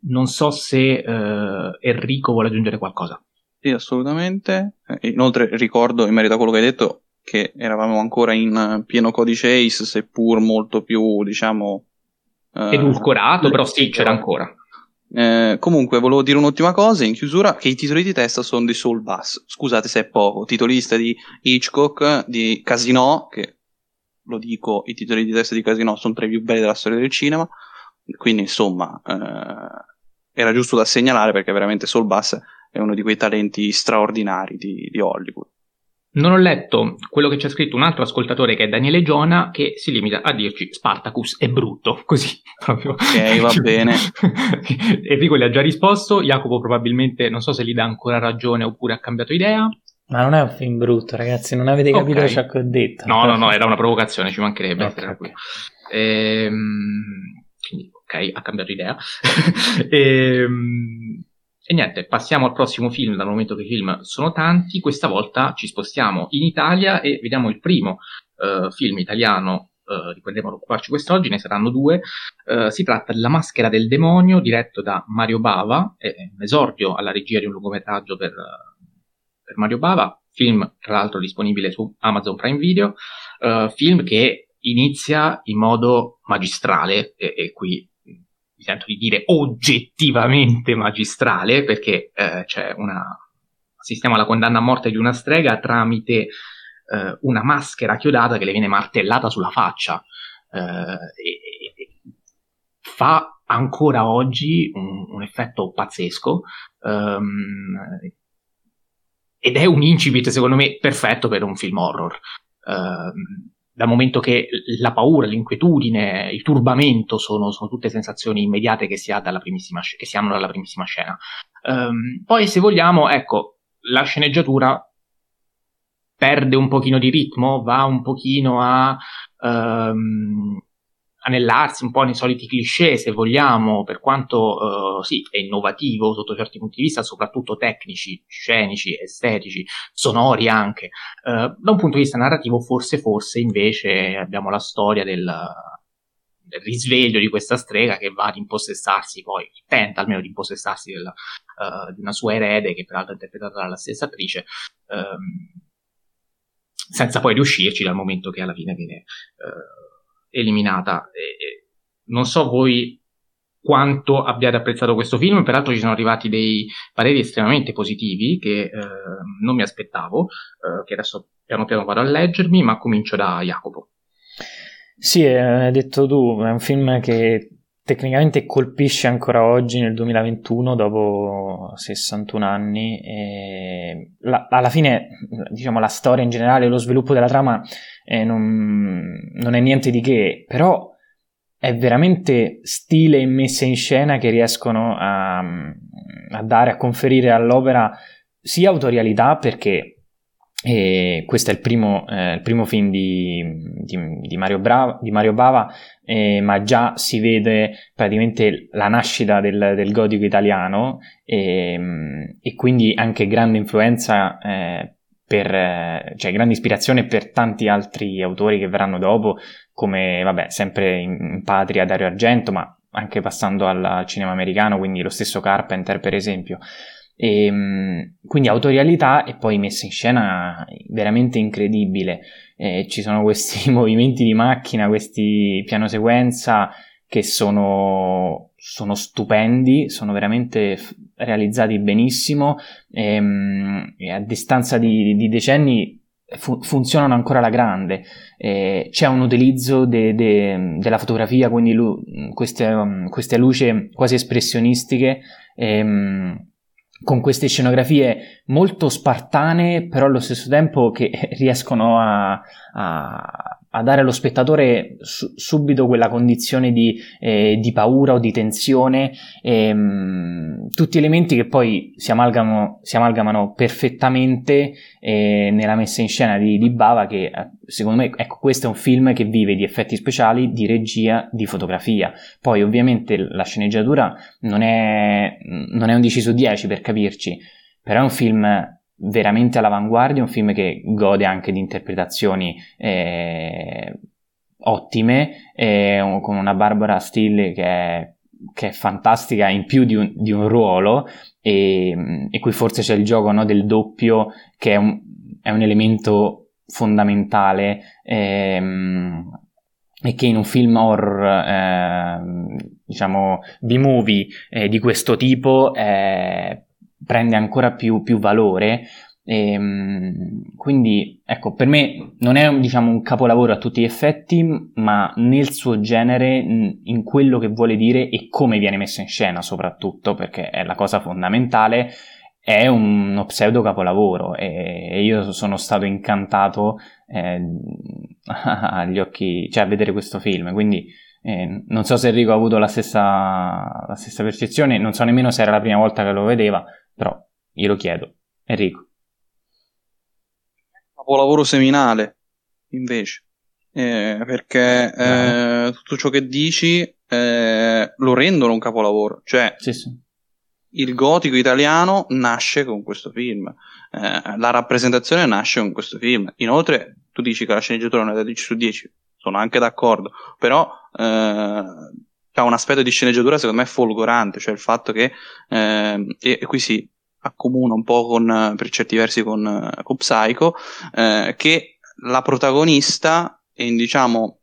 S1: Non so se eh, Enrico vuole aggiungere qualcosa.
S3: Sì, assolutamente. Inoltre ricordo, in merito a quello che hai detto, che eravamo ancora in pieno codice ACE, seppur molto più, diciamo,
S1: Uh, Edulcorato, però sì, c'era ancora.
S3: Eh, comunque, volevo dire un'ultima cosa in chiusura: che i titoli di testa sono di Soul Bass. Scusate se è poco. Titolista di Hitchcock, di Casino, che lo dico, i titoli di testa di Casino sono tra i più belli della storia del cinema. Quindi, insomma, eh, era giusto da segnalare perché veramente Soul Bass è uno di quei talenti straordinari di, di Hollywood.
S1: Non ho letto quello che c'è scritto un altro ascoltatore che è Daniele Giona che si limita a dirci Spartacus è brutto, così proprio.
S3: Ok, va bene.
S1: Enrico gli ha già risposto, Jacopo probabilmente non so se gli dà ancora ragione oppure ha cambiato idea.
S2: Ma non è un film brutto, ragazzi, non avete capito okay. ciò che ho detto.
S1: No, no, no, era una provocazione, ci mancherebbe. Okay, okay. Ehm, quindi, ok, ha cambiato idea. ehm, e niente, passiamo al prossimo film, dal momento che i film sono tanti, questa volta ci spostiamo in Italia e vediamo il primo uh, film italiano uh, di cui andremo ad occuparci quest'oggi, ne saranno due. Uh, si tratta di La maschera del demonio, diretto da Mario Bava, è un esordio alla regia di un lungometraggio per, per Mario Bava, film tra l'altro disponibile su Amazon Prime Video, film che inizia in modo magistrale e, e qui sento di dire oggettivamente magistrale, perché eh, c'è una assistiamo alla condanna a morte di una strega tramite eh, una maschera chiodata che le viene martellata sulla faccia. Eh, e, e fa ancora oggi un, un effetto pazzesco. Um, ed è un incipit, secondo me, perfetto per un film horror. Uh, dal momento che la paura, l'inquietudine, il turbamento sono, sono tutte sensazioni immediate che si, ha dalla primissima, che si hanno dalla primissima scena. Um, poi, se vogliamo, ecco, la sceneggiatura perde un pochino di ritmo, va un pochino a um, anellarsi un po' nei soliti cliché, se vogliamo, per quanto uh, sì, è innovativo sotto certi punti di vista, soprattutto tecnici, scenici, estetici, sonori anche. Uh, da un punto di vista narrativo, forse, forse invece abbiamo la storia del, del risveglio di questa strega che va ad impossessarsi poi, tenta almeno di impossessarsi del, uh, di una sua erede, che peraltro è interpretata dalla stessa attrice. Um, senza poi riuscirci dal momento che alla fine viene uh, eliminata. E, non so voi quanto abbiate apprezzato questo film, peraltro ci sono arrivati dei pareri estremamente positivi che eh, non mi aspettavo, eh, che adesso piano piano vado a leggermi, ma comincio da Jacopo.
S2: Sì, hai detto tu, è un film che tecnicamente colpisce ancora oggi nel 2021 dopo 61 anni e la, alla fine diciamo la storia in generale lo sviluppo della trama eh, non, non, è niente di che però è veramente stile e messa in scena che riescono a, a dare a conferire all'opera sia autorialità perché e questo è il primo, eh, il primo film di, di, di, Mario Brava, di, Mario Bava, eh, ma già si vede praticamente la nascita del, del gotico italiano e, e, quindi anche grande influenza, eh, per, cioè grande ispirazione per tanti altri autori che verranno dopo, come vabbè, sempre in, in patria Dario Argento, ma anche passando al cinema americano, quindi lo stesso Carpenter per esempio. E, ehm, quindi autorialità e poi messa in scena veramente incredibile. Eh, ci sono questi movimenti di macchina, questi piano sequenza che sono, sono stupendi, sono veramente f- realizzati benissimo e, ehm, e, a distanza di, di decenni fu- funzionano ancora alla grande. Eh, c'è un utilizzo de- de- della fotografia, quindi lu- queste, um, queste luci quasi espressionistiche. Ehm, con queste scenografie molto spartane, però allo stesso tempo che riescono a, a, a dare allo spettatore su, subito quella condizione di, eh, di, paura o di tensione, ehm, tutti elementi che poi si amalgamano, si amalgamano perfettamente eh, nella messa in scena di, di, Bava che eh, secondo me ecco, questo è un film che vive di effetti speciali, di regia, di fotografia. Poi ovviamente la sceneggiatura non è, non è un 10 su 10 per capirci, però è un film veramente all'avanguardia, un film che gode anche di interpretazioni eh, ottime, eh, con una Barbara Steele che è, che è fantastica in più di un, di un ruolo e, e, qui forse c'è il gioco no, del doppio che è un, è un elemento fondamentale ehm, e che in un film horror eh, diciamo B-movie eh, di questo tipo eh, prende ancora più, più valore. E, ehm, quindi, ecco, per me non è diciamo, un capolavoro a tutti gli effetti, ma nel suo genere, in quello che vuole dire e come viene messo in scena, soprattutto, perché è la cosa fondamentale, è uno pseudo capolavoro e io sono stato incantato eh, agli occhi, cioè a vedere questo film, quindi eh, non so se Enrico ha avuto la stessa, la stessa percezione, non so nemmeno se era la prima volta che lo vedeva, però glielo chiedo. Enrico.
S3: Capolavoro seminale, invece, eh, perché eh, tutto ciò che dici eh, lo rendono un capolavoro. Cioè,
S2: sì, sì.
S3: il gotico italiano nasce con questo film, eh, la rappresentazione nasce con questo film. Inoltre, tu dici che la sceneggiatura è da 10 su 10, sono anche d'accordo, però eh, ha un aspetto di sceneggiatura secondo me folgorante, cioè il fatto che, eh, e, qui si accomuna un po' con, per certi versi con, con Psycho, eh, che la protagonista, e diciamo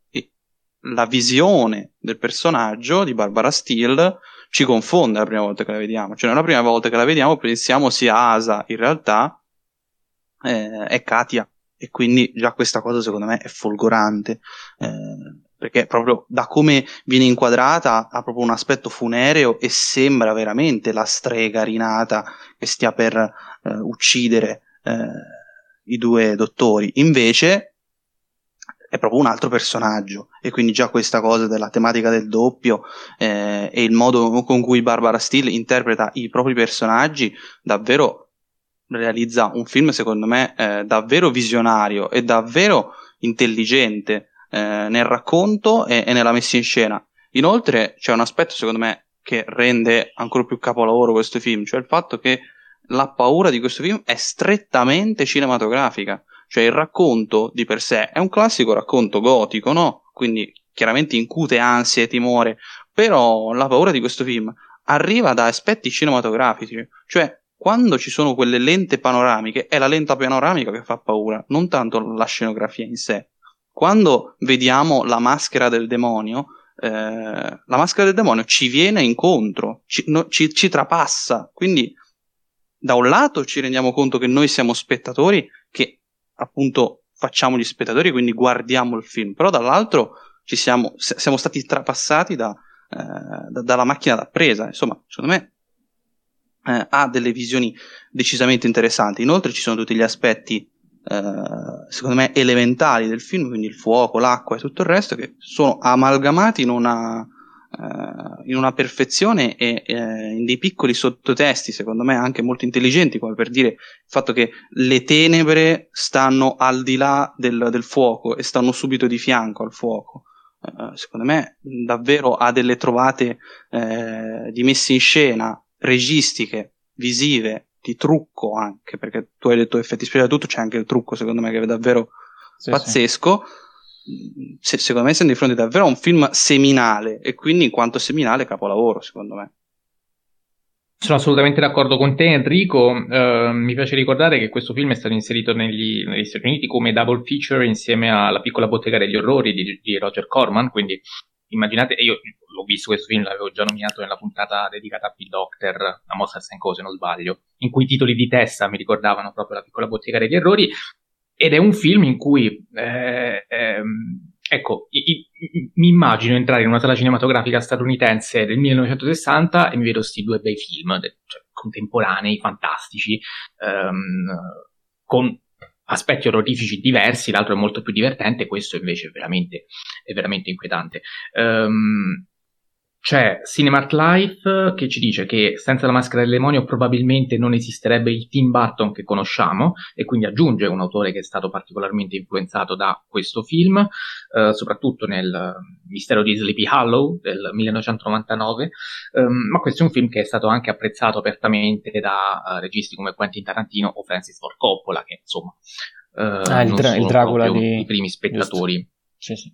S3: la visione del personaggio di Barbara Steele ci confonde la prima volta che la vediamo. Cioè, la prima volta che la vediamo pensiamo sia Asa, in realtà eh, è Katia e quindi già questa cosa secondo me è folgorante. Eh, perché proprio da come viene inquadrata ha proprio un aspetto funereo e sembra veramente la strega rinata che stia per eh, uccidere eh, i due dottori. Invece è proprio un altro personaggio e quindi già questa cosa della tematica del doppio eh, e il modo con cui Barbara Steele interpreta i propri personaggi davvero realizza un film secondo me eh, davvero visionario e davvero intelligente eh, nel racconto e, e, nella messa in scena. Inoltre c'è un aspetto secondo me che rende ancora più capolavoro questo film, cioè il fatto che la paura di questo film è strettamente cinematografica, cioè il racconto di per sé è un classico racconto gotico, no? Quindi chiaramente incute ansia e timore, però la paura di questo film arriva da aspetti cinematografici, cioè quando ci sono quelle lente panoramiche è la lenta panoramica che fa paura, non tanto la scenografia in sé quando vediamo la maschera del demonio, eh, la maschera del demonio ci viene incontro, ci, no, ci, ci, trapassa. Quindi, da un lato ci rendiamo conto che noi siamo spettatori, che appunto facciamo gli spettatori, quindi guardiamo il film, però dall'altro ci siamo, siamo stati trapassati da, eh, da, dalla macchina da presa. Insomma, secondo me eh, ha delle visioni decisamente interessanti. Inoltre ci sono tutti gli aspetti eh, secondo me elementali del film, quindi il fuoco, l'acqua e tutto il resto, che sono amalgamati in una, uh, in una perfezione e uh, in dei piccoli sottotesti, secondo me anche molto intelligenti, come per dire il fatto che le tenebre stanno al di là del, del fuoco e stanno subito di fianco al fuoco. secondo me davvero ha delle trovate di messa in scena registiche, visive di trucco anche, perché tu hai detto effetti speciali tutto, c'è anche il trucco secondo me che è davvero sì, pazzesco. Sì. Se, secondo me siamo di fronte davvero a un film seminale e quindi in quanto seminale capolavoro secondo me.
S1: Sono assolutamente d'accordo con te Enrico, uh, mi piace ricordare che questo film è stato inserito negli, negli, Stati Uniti come double feature insieme alla piccola bottega degli orrori di, di Roger Corman, quindi immaginate, io l'ho visto questo film, l'avevo già nominato nella puntata dedicata a P-Doctor, a Mozart Co, se non sbaglio, in cui i titoli di testa mi ricordavano proprio la piccola bottega degli errori, ed è un film in cui, eh, ehm, ecco, i, i, mi immagino entrare in una sala cinematografica statunitense del 1960 e mi vedo questi due bei film, cioè, contemporanei, fantastici, ehm, con aspetti orrorifici diversi, l'altro è molto più divertente, questo invece è veramente, è veramente inquietante. Um, c'è Cinemart Life che ci dice che senza la maschera del demonio probabilmente non esisterebbe il Tim Burton che conosciamo e quindi aggiunge un autore che è stato particolarmente influenzato da questo film, eh, soprattutto nel Mistero di Sleepy Hollow del 1999, um, ma questo è un film che è stato anche apprezzato apertamente da uh, registi come Quentin Tarantino o Francis Ford Coppola che insomma uh,
S2: ah, il, dra- il Dracula di...
S1: i primi spettatori. Sì, sì.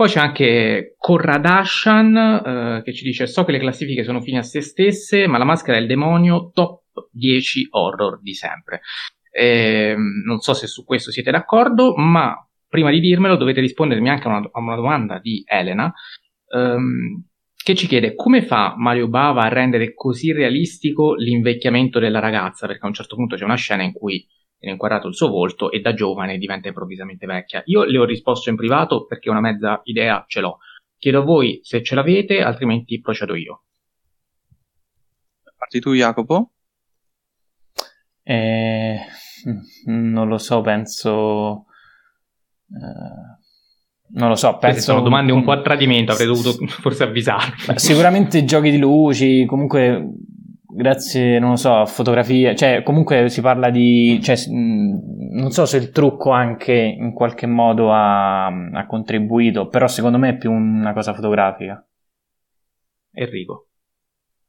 S1: Poi c'è anche Corradashan eh, che ci dice: So che le classifiche sono fine a se stesse, ma la maschera è il demonio top 10 horror di sempre. Eh, non so se su questo siete d'accordo, ma prima di dirmelo dovete rispondermi anche a una, a una domanda di Elena. Um, che ci chiede come fa Mario Bava a rendere così realistico l'invecchiamento della ragazza, perché a un certo punto c'è una scena in cui viene inquadrato il suo volto e da giovane diventa improvvisamente vecchia. Io le ho risposto in privato perché una mezza idea ce l'ho. Chiedo a voi se ce l'avete, altrimenti procedo io.
S3: Parti tu, Jacopo?
S2: Eh, non lo so, penso. Eh, non lo so, penso.
S1: sono domande un po' a tradimento, avrei dovuto forse avvisarvi.
S2: Sicuramente giochi di luci, comunque grazie, non lo so, a fotografie, cioè comunque si parla di, cioè, non so se il trucco anche in qualche modo ha, ha contribuito, però secondo me è più una cosa fotografica.
S1: Enrico.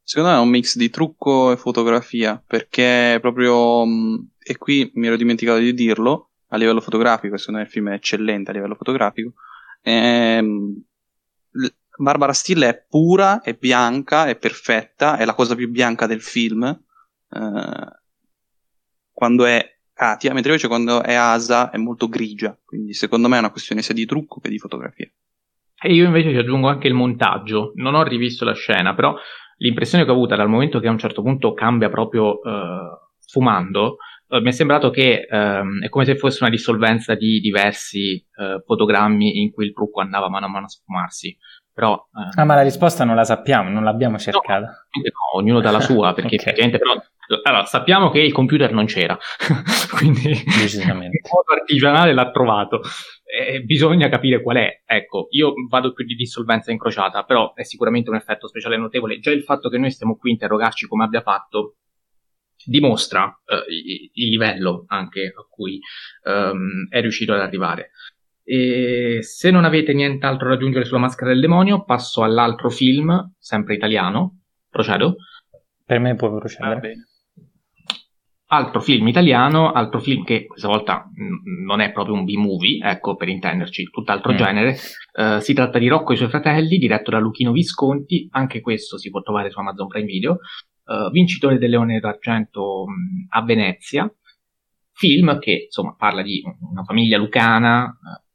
S3: Secondo me è un mix di trucco e fotografia, perché proprio, e qui mi ero dimenticato di dirlo, a livello fotografico, secondo me il film è eccellente a livello fotografico, ehm, Barbara Steele è pura, è bianca, è perfetta, è la cosa più bianca del film. Eh, quando è Katia, mentre invece quando è Asa è molto grigia. Quindi secondo me è una questione sia di trucco che di fotografia.
S1: E io invece ci aggiungo anche il montaggio. Non ho rivisto la scena, però l'impressione che ho avuta dal momento che a un certo punto cambia proprio eh, fumando, mi è sembrato che ehm, è come se fosse una dissolvenza di diversi eh, fotogrammi in cui il trucco andava mano a mano a sfumarsi. Però,
S2: eh, ah, ma la risposta non la sappiamo, non l'abbiamo cercata. No,
S1: no ognuno dà la sua, perché okay. effettivamente però allora, sappiamo che il computer non c'era, quindi il modo artigianale l'ha trovato. Eh, bisogna capire qual è. Ecco, io vado più di dissolvenza incrociata, però è sicuramente un effetto speciale notevole. Già il fatto che noi stiamo qui a interrogarci come abbia fatto dimostra eh, il livello anche a cui um, è riuscito ad arrivare. E se non avete nient'altro da aggiungere sulla maschera del demonio, passo all'altro film, sempre italiano. Procedo?
S2: Per me può procedere. Ah,
S1: altro film italiano, altro film che questa volta mh, non è proprio un B-movie, ecco per intenderci, tutt'altro mm. genere. Uh, si tratta di Rocco e i suoi fratelli, diretto da Luchino Visconti, anche questo si può trovare su Amazon Prime Video, uh, vincitore del Leone d'Argento mh, a Venezia. Film che insomma parla di una famiglia lucana, uh,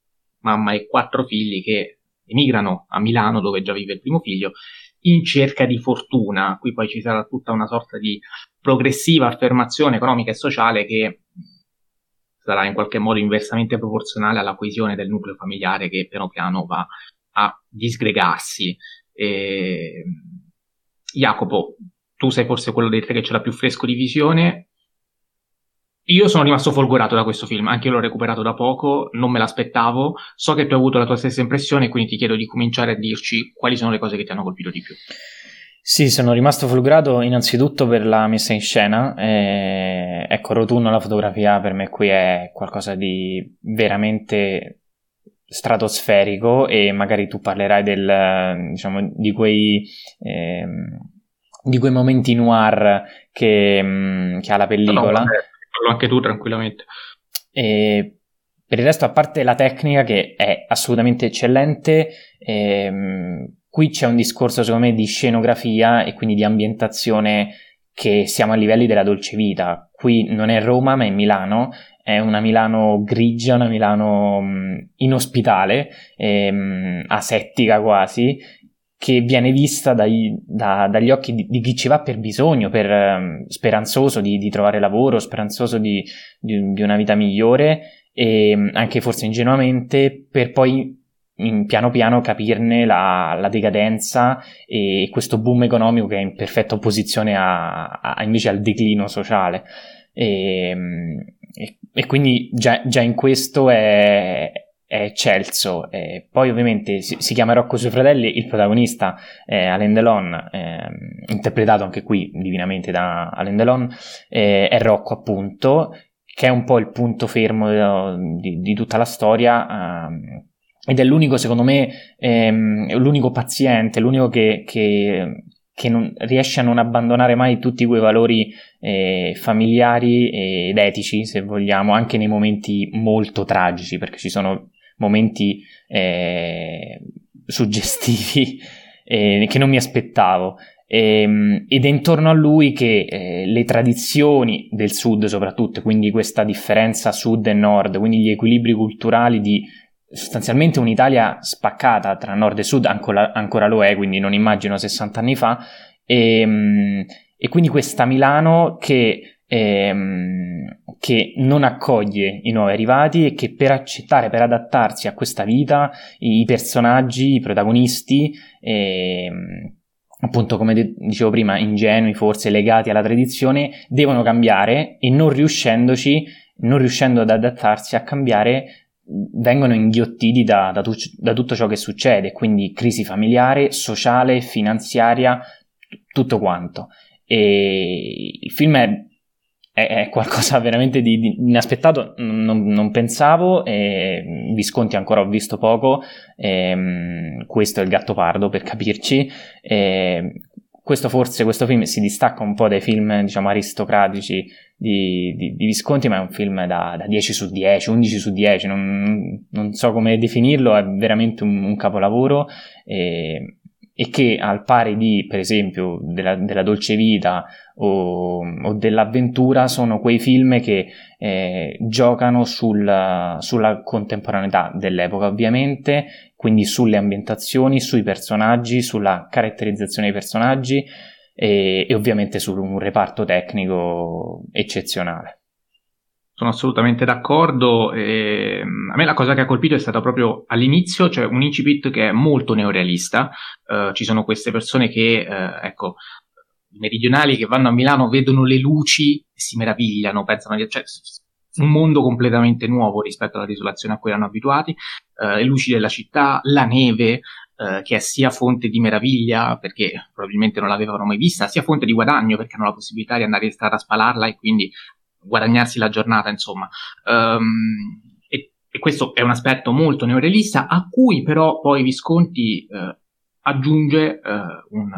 S1: mamma e quattro figli che emigrano a Milano dove già vive il primo figlio in cerca di fortuna. Qui poi ci sarà tutta una sorta di progressiva affermazione economica e sociale che sarà in qualche modo inversamente proporzionale alla coesione del nucleo familiare che piano piano va a disgregarsi. E... Jacopo, tu sei forse quello dei tre che ce l'ha più fresco di visione. Io sono rimasto folgorato da questo film, anche io l'ho recuperato da poco, non me l'aspettavo, so che tu hai avuto la tua stessa impressione, quindi ti chiedo di cominciare a dirci quali sono le cose che ti hanno colpito di più.
S2: Sì, sono rimasto folgorato innanzitutto per la messa in scena, eh, ecco, Rotunno la fotografia per me qui è qualcosa di veramente stratosferico e magari tu parlerai del, diciamo, di quei... Eh, di quei momenti noir che, mm, che ha la pellicola. No, no,
S1: parlo anche tu tranquillamente.
S2: E per il resto, a parte la tecnica che è assolutamente eccellente, ehm, qui c'è un discorso secondo me di scenografia e quindi di ambientazione che siamo a livelli della dolce vita. Qui non è Roma, ma è Milano. È una Milano grigia, una Milano mh, inospitale, ehm, asettica quasi, che viene vista dai, da, dagli occhi di, di, chi ci va per bisogno, per, um, speranzoso di, di, trovare lavoro, speranzoso di, di, una vita migliore e um, anche forse ingenuamente per poi in, piano piano capirne la, la, decadenza e questo boom economico che è in perfetta opposizione a, a, invece al declino sociale. E, um, e, e quindi già, già, in questo è, è eccelso. Eh, poi ovviamente si, si, chiama Rocco suoi fratelli, il protagonista è Alain Delon, eh, interpretato anche qui divinamente da Alain Delon, eh, è Rocco appunto, che è un po' il punto fermo di, di tutta la storia. Ehm, ed è l'unico, secondo me, ehm, l'unico paziente, l'unico che, che, che non, riesce a non abbandonare mai tutti quei valori eh, familiari ed etici, se vogliamo, anche nei momenti molto tragici, perché ci sono momenti eh, suggestivi eh, che non mi aspettavo. E, ehm, ed è intorno a lui che eh, le tradizioni del sud soprattutto, quindi questa differenza sud e nord, quindi gli equilibri culturali di sostanzialmente un'Italia spaccata tra nord e sud, ancora, ancora lo è, quindi non immagino 60 anni fa, e, ehm, e quindi questa Milano che ehm, che non accoglie i nuovi arrivati e che per accettare, per adattarsi a questa vita, i personaggi, i protagonisti, ehm, appunto come dicevo prima, ingenui, forse legati alla tradizione, devono cambiare e non riuscendoci, non riuscendo ad adattarsi a cambiare, vengono inghiottiti da, da, tu, da tutto ciò che succede, quindi crisi familiare, sociale, finanziaria, tutto quanto. E il film è è, qualcosa veramente di, di inaspettato, non, non, pensavo, e Visconti ancora ho visto poco, e, questo è il gatto pardo per capirci, e, questo forse, questo film si distacca un po' dai film diciamo aristocratici di, di, di Visconti, ma è un film da, da, 10 su 10, 11 su 10, non, non so come definirlo, è veramente un, un capolavoro. E, e che al pari di, per esempio, della, della dolce vita o, o, dell'avventura sono quei film che eh, giocano sul, sulla contemporaneità dell'epoca ovviamente, quindi sulle ambientazioni, sui personaggi, sulla caratterizzazione dei personaggi e, e ovviamente su un reparto tecnico eccezionale.
S1: Sono assolutamente d'accordo. E a me la cosa che ha colpito è stata proprio all'inizio, cioè un incipit che è molto neorealista. Uh, ci sono queste persone che, uh, ecco, i meridionali che vanno a Milano vedono le luci e si meravigliano, pensano di... Cioè, un mondo completamente nuovo rispetto alla desolazione a cui erano abituati, uh, le luci della città, la neve, che è sia fonte di meraviglia perché probabilmente non l'avevano mai vista, sia fonte di guadagno perché hanno la possibilità di andare in strada a spalarla e quindi guadagnarsi la giornata, insomma. Um, e, e, questo è un aspetto molto neorealista, a cui però poi Visconti eh, aggiunge eh, un,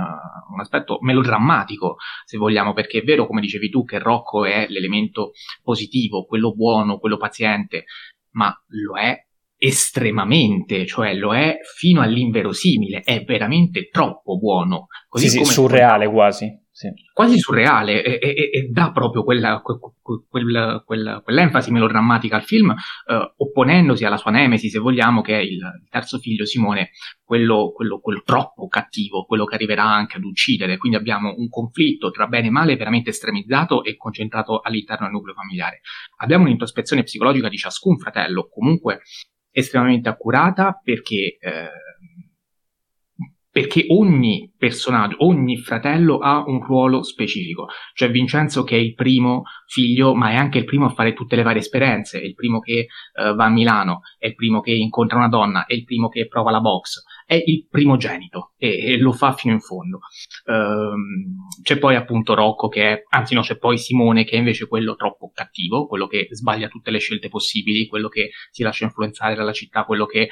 S1: un, aspetto melodrammatico, se vogliamo, perché è vero, come dicevi tu, che Rocco è l'elemento positivo, quello buono, quello paziente, ma lo è estremamente, cioè lo è fino all'inverosimile, è veramente troppo buono.
S2: Così sì, sì, surreale quasi
S1: sì. quasi surreale e, e, e dà proprio quella, quel, quel, quel, quell'enfasi melodrammatica al film, eh, opponendosi alla sua nemesi, se vogliamo, che è il, il terzo figlio Simone, quello, quello, quello, troppo cattivo, quello che arriverà anche ad uccidere. Quindi abbiamo un conflitto tra bene e male veramente estremizzato e concentrato all'interno del nucleo familiare. Abbiamo un'introspezione psicologica di ciascun fratello, comunque estremamente accurata perché... Eh, perché ogni personaggio, ogni fratello ha un ruolo specifico. C'è Vincenzo che è il primo figlio, ma è anche il primo a fare tutte le varie esperienze, è il primo che uh, va a Milano, è il primo che incontra una donna, è il primo che prova la box, è il primogenito e, e lo fa fino in fondo. Um, c'è poi appunto Rocco che è, anzi no, c'è poi Simone che è invece quello troppo cattivo, quello che sbaglia tutte le scelte possibili, quello che si lascia influenzare dalla città, quello che eh,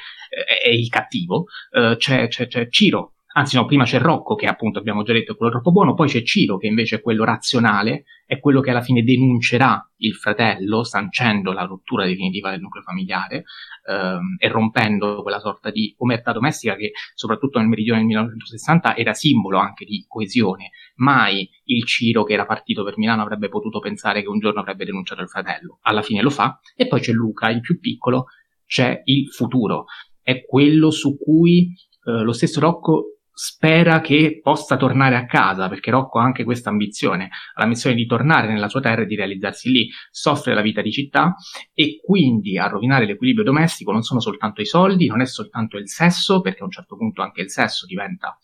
S1: è il cattivo. Uh, c'è, c'è, c'è Ciro Anzi, no, prima c'è Rocco, che appunto abbiamo già detto è quello troppo buono, poi c'è Ciro, che invece è quello razionale, è quello che alla fine denuncerà il fratello, sancendo la rottura definitiva del nucleo familiare ehm, e rompendo quella sorta di omertà domestica che, soprattutto nel meridione del 1960, era simbolo anche di coesione. Mai il Ciro, che era partito per Milano, avrebbe potuto pensare che un giorno avrebbe denunciato il fratello. Alla fine lo fa. E poi c'è Luca, il più piccolo, c'è il futuro. È quello su cui eh, lo stesso Rocco spera che possa tornare a casa, perché Rocco ha anche questa ambizione, ha l'ambizione di tornare nella sua terra e di realizzarsi lì, soffre la vita di città e quindi a rovinare l'equilibrio domestico non sono soltanto i soldi, non è soltanto il sesso, perché a un certo punto anche il sesso diventa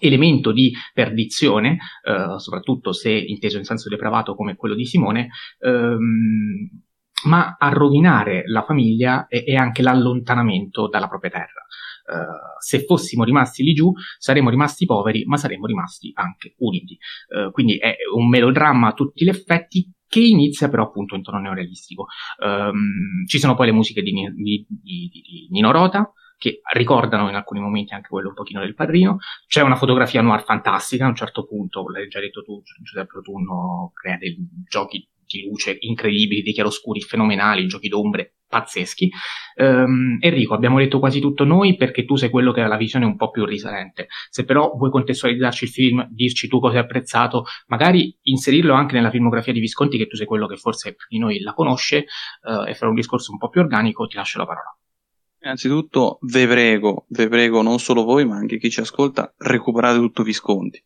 S1: elemento di perdizione, eh, soprattutto se inteso in senso depravato come quello di Simone, ehm, ma a rovinare la famiglia è, è anche l'allontanamento dalla propria terra. Uh, se fossimo rimasti lì giù saremmo rimasti poveri, ma saremmo rimasti anche uniti. Uh, quindi è un melodramma a tutti gli effetti che inizia però appunto in tono neorealistico. Um, ci sono poi le musiche di, di, di, di Nino Rota, che ricordano in alcuni momenti anche quello un pochino del padrino. C'è una fotografia noir fantastica, a un certo punto, l'hai già detto tu, Giuseppe Rotunno crea dei giochi di luce incredibili, dei chiaroscuri fenomenali, giochi d'ombre pazzeschi. Um, Enrico, abbiamo detto quasi tutto noi perché tu sei quello che ha la visione un po' più risalente. Se però vuoi contestualizzarci il film, dirci tu cosa hai apprezzato, magari inserirlo anche nella filmografia di Visconti, che tu sei quello che forse più di noi la conosce, uh, e fare un discorso un po' più organico, ti lascio la parola.
S3: Innanzitutto, ve prego, ve prego, non solo voi, ma anche chi ci ascolta, recuperate tutto Visconti.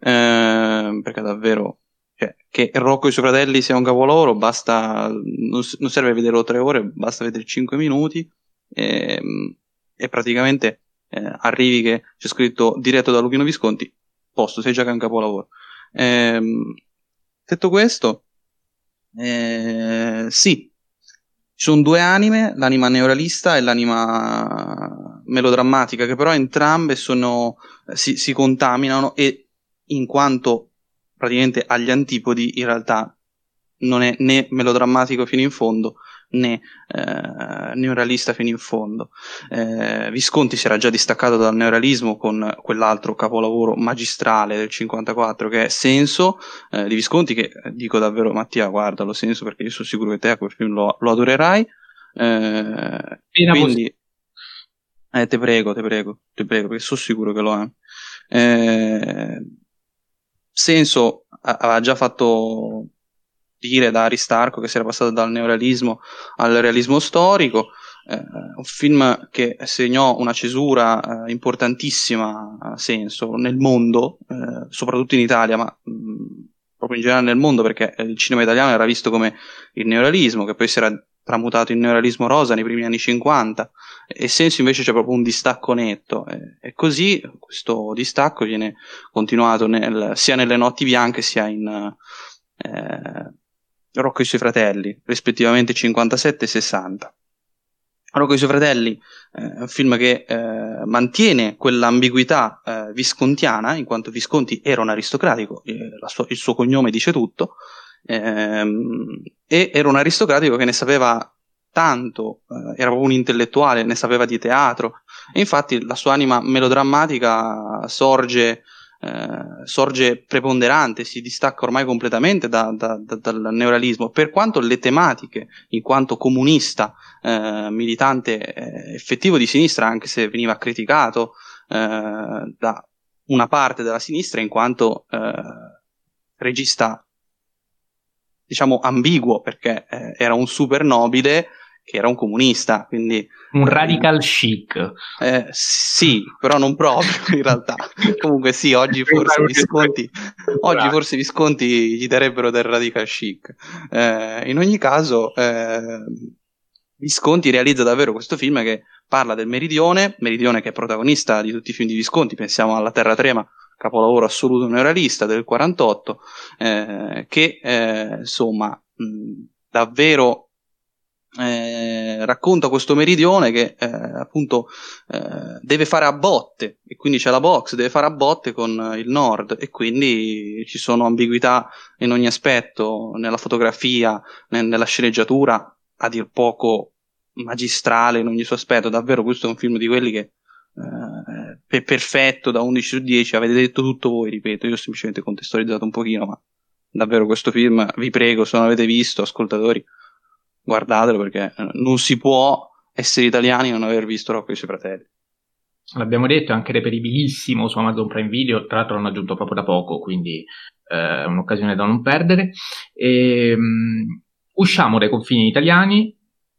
S3: Eh, perché davvero cioè, che Rocco e i suoi fratelli sia un capolavoro, basta, non, non serve vederlo tre ore, basta vedere cinque minuti e, e praticamente eh, arrivi che c'è scritto diretto da Luchino Visconti, posto, sei già che è un capolavoro. Eh, detto questo, eh, sì, ci sono due anime, l'anima neuralista e l'anima melodrammatica, che però entrambe sono, si, si contaminano e in quanto praticamente agli antipodi in realtà non è né melodrammatico fino in fondo né, eh, neorealista fino in fondo. Eh, Visconti si era già distaccato dal neorealismo con quell'altro capolavoro magistrale del 54 che è Senso eh, di Visconti che eh, dico davvero Mattia guardalo Senso perché io sono sicuro che te a quel film lo, lo adorerai. Eh, quindi eh, te prego, te prego, te prego perché sono sicuro che lo ami. Eh, senso aveva già fatto dire da Aristarco che si era passato dal neorealismo al realismo storico, eh, un film che segnò una cesura eh, importantissima a senso nel mondo, eh, soprattutto in Italia, ma mh, proprio in generale nel mondo, perché il cinema italiano era visto come il neorealismo, che poi si era tramutato in neorealismo rosa nei primi anni 50, e senso invece c'è proprio un distacco netto, e, così questo distacco viene continuato nel, sia nelle notti bianche sia in eh, Rocco e i suoi fratelli, rispettivamente 57 e 60. Rocco e i suoi fratelli eh, è un film che eh, mantiene quell'ambiguità eh, viscontiana, in quanto Visconti era un aristocratico, eh, sua, il suo cognome dice tutto, ehm, e era un aristocratico che ne sapeva tanto, eh, era proprio un intellettuale, ne sapeva di teatro, e infatti la sua anima melodrammatica sorge eh, sorge preponderante, si distacca ormai completamente da, da, da, dal neuralismo, per quanto le tematiche, in quanto comunista, eh, militante eh, effettivo di sinistra, anche se veniva criticato eh, da una parte della sinistra, in quanto eh, regista, diciamo, ambiguo, perché era un super nobile che era un comunista, quindi...
S1: Un radical chic.
S3: Eh, sì, però non proprio in realtà. Comunque sì, oggi forse Visconti, oggi forse Visconti gli darebbero del radical chic. Eh, in ogni caso, eh, Visconti realizza davvero questo film che parla del Meridione, Meridione che è protagonista di tutti i film di Visconti, pensiamo alla Terra Trema, capolavoro assoluto neorealista del 48, eh, che eh, insomma mh, davvero eh, racconta questo meridione che eh, appunto eh, deve fare a botte e quindi c'è la box, deve fare a botte con il nord e quindi ci sono ambiguità in ogni aspetto, nella fotografia, ne- nella sceneggiatura, a dir poco magistrale in ogni suo aspetto, davvero questo è un film di quelli che eh, è perfetto da 11 su 10, avete detto tutto voi, ripeto, io ho semplicemente contestualizzato un pochino, ma davvero questo film, vi prego, se non avete visto, ascoltatori, guardatelo perché eh, non si può essere italiani e non aver visto Rocco e i suoi fratelli.
S1: L'abbiamo detto, è anche reperibilissimo su Amazon Prime Video, tra l'altro l'hanno aggiunto proprio da poco, quindi eh, è un'occasione da non perdere. E, um, usciamo dai confini italiani,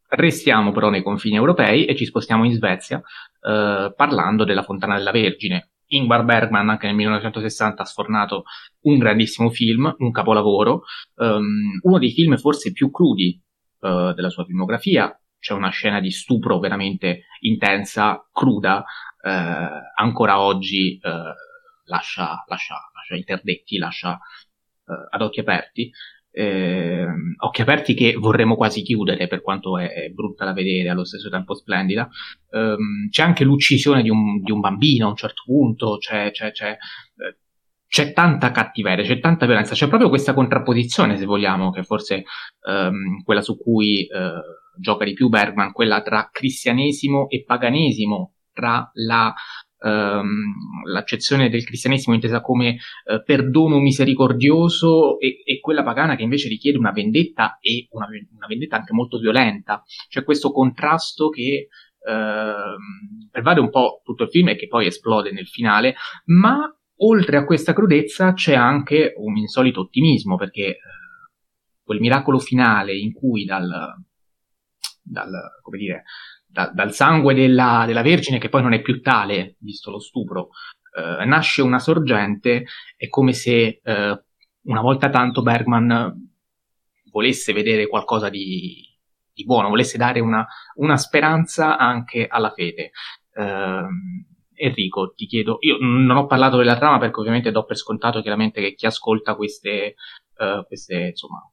S1: restiamo però nei confini europei e ci spostiamo in Svezia eh, parlando della Fontana della Vergine. Ingvar Bergman anche nel 1960 ha sfornato un grandissimo film, un capolavoro, um, uno dei film forse più crudi uh, della sua filmografia. C'è una scena di stupro veramente intensa, cruda, uh, ancora oggi uh, lascia, lascia, lascia, interdetti, lascia ad occhi aperti. Eh, occhi aperti che vorremmo quasi chiudere per quanto è, è brutta da vedere, allo stesso tempo splendida. Um, c'è anche l'uccisione di un, di un, bambino a un certo punto, c'è, c'è, c'è c'è tanta cattiveria, c'è tanta violenza, c'è proprio questa contrapposizione, se vogliamo, che forse um, quella su cui uh, gioca di più Bergman, quella tra cristianesimo e paganesimo, tra la, um, l'accezione del cristianesimo intesa come uh, perdono misericordioso e, e, quella pagana che invece richiede una vendetta e una, una vendetta anche molto violenta. C'è questo contrasto che uh, pervade un po' tutto il film e che poi esplode nel finale, ma oltre a questa crudezza c'è anche un insolito ottimismo, perché eh, quel miracolo finale in cui dal, dal, dire, da, dal sangue della, della, Vergine, che poi non è più tale, visto lo stupro, eh, nasce una sorgente, è come se eh, una volta tanto Bergman volesse vedere qualcosa di, di buono, volesse dare una, una, speranza anche alla fede. Uh, Enrico, ti chiedo, io non ho parlato della trama perché ovviamente do per scontato chiaramente che chi ascolta queste, uh, queste insomma,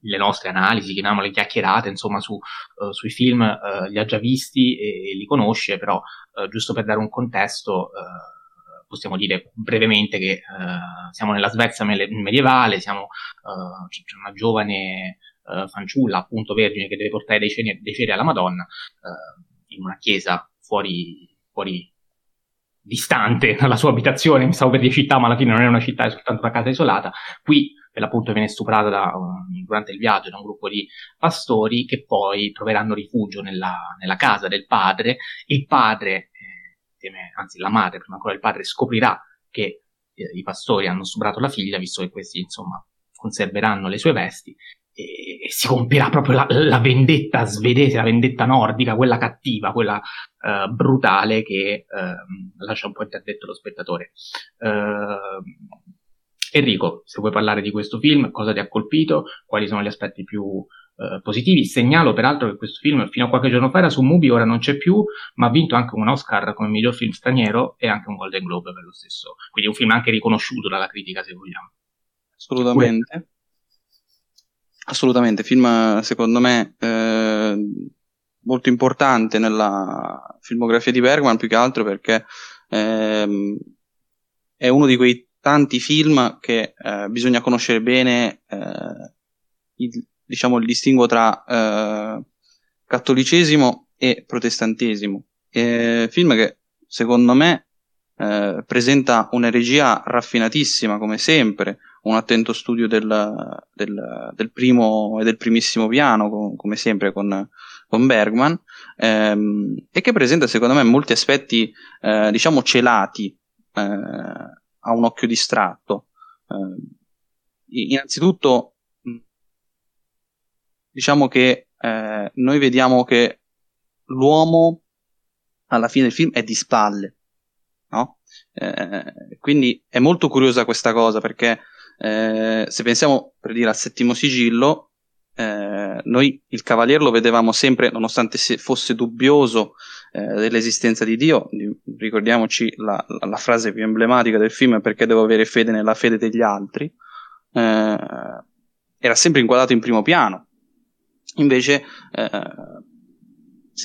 S1: le nostre analisi, chiamiamole chiacchierate, insomma, su, uh, sui film uh, li ha già visti e, e li conosce, però giusto per dare un contesto possiamo dire brevemente che siamo nella Svezia medievale, siamo, c'è una giovane fanciulla, appunto vergine, che deve portare dei ceri, dei ceri alla Madonna in una chiesa fuori, fuori distante dalla sua abitazione, mi stavo per dire città, ma alla fine non è una città, è soltanto una casa isolata. Qui, per l'appunto, viene stuprata da, durante il viaggio da un gruppo di pastori che poi troveranno rifugio nella, nella casa del padre. Il padre, eh, anzi la madre, prima ancora il padre, scoprirà che eh, i pastori hanno stuprato la figlia, visto che questi, insomma, conserveranno le sue vesti e si compierà proprio la, la, vendetta svedese, la vendetta nordica, quella cattiva, quella uh, brutale che uh, lascia un po' interdetto lo spettatore. Uh, Enrico, se vuoi parlare di questo film, cosa ti ha colpito, quali sono gli aspetti più eh, positivi. Segnalo peraltro che questo film fino a qualche giorno fa era su Mubi, ora non c'è più, ma ha vinto anche un Oscar come miglior film straniero e anche un Golden Globe per lo stesso. Quindi un film anche riconosciuto dalla critica, se vogliamo.
S3: Assolutamente. Assolutamente, film secondo me eh, molto importante nella filmografia di Bergman, più che altro perché ehm, è uno di quei tanti film che eh, bisogna conoscere bene eh, il, diciamo, il distinguo tra eh, cattolicesimo e protestantesimo. Eh, film che secondo me eh, presenta un'eregia raffinatissima come sempre, un attento studio del, del, del primo e del primissimo piano, com- come sempre con, con Bergman, ehm, e che presenta secondo me molti aspetti eh, diciamo celati eh, a un occhio distratto. Eh, innanzitutto diciamo che eh, noi vediamo che l'uomo alla fine del film è di spalle, no? Eh, quindi è molto curiosa questa cosa perché eh, se pensiamo per dire al settimo sigillo, eh, noi il cavaliere lo vedevamo sempre, nonostante fosse dubbioso eh, dell'esistenza di Dio, ricordiamoci la, la, frase più emblematica del film perché devo avere fede nella fede degli altri, eh, era sempre inquadrato in primo piano, Invece, eh,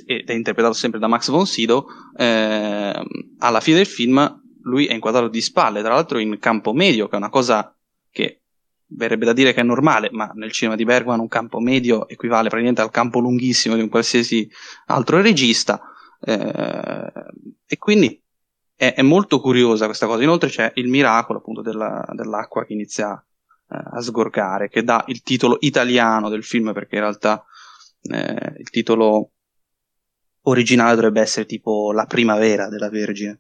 S3: ed è interpretato sempre da Max von Sydow, eh, alla fine del film lui è inquadrato di spalle, tra l'altro in campo medio, che è una cosa che verrebbe da dire che è normale, ma nel cinema di Bergman un campo medio equivale praticamente al campo lunghissimo di un qualsiasi altro regista. Eh, e quindi è, è, molto curiosa questa cosa. Inoltre c'è il miracolo appunto della, dell'acqua che inizia eh, a sgorgare, che dà il titolo italiano del film, perché in realtà eh, il titolo originale dovrebbe essere tipo La primavera della Vergine,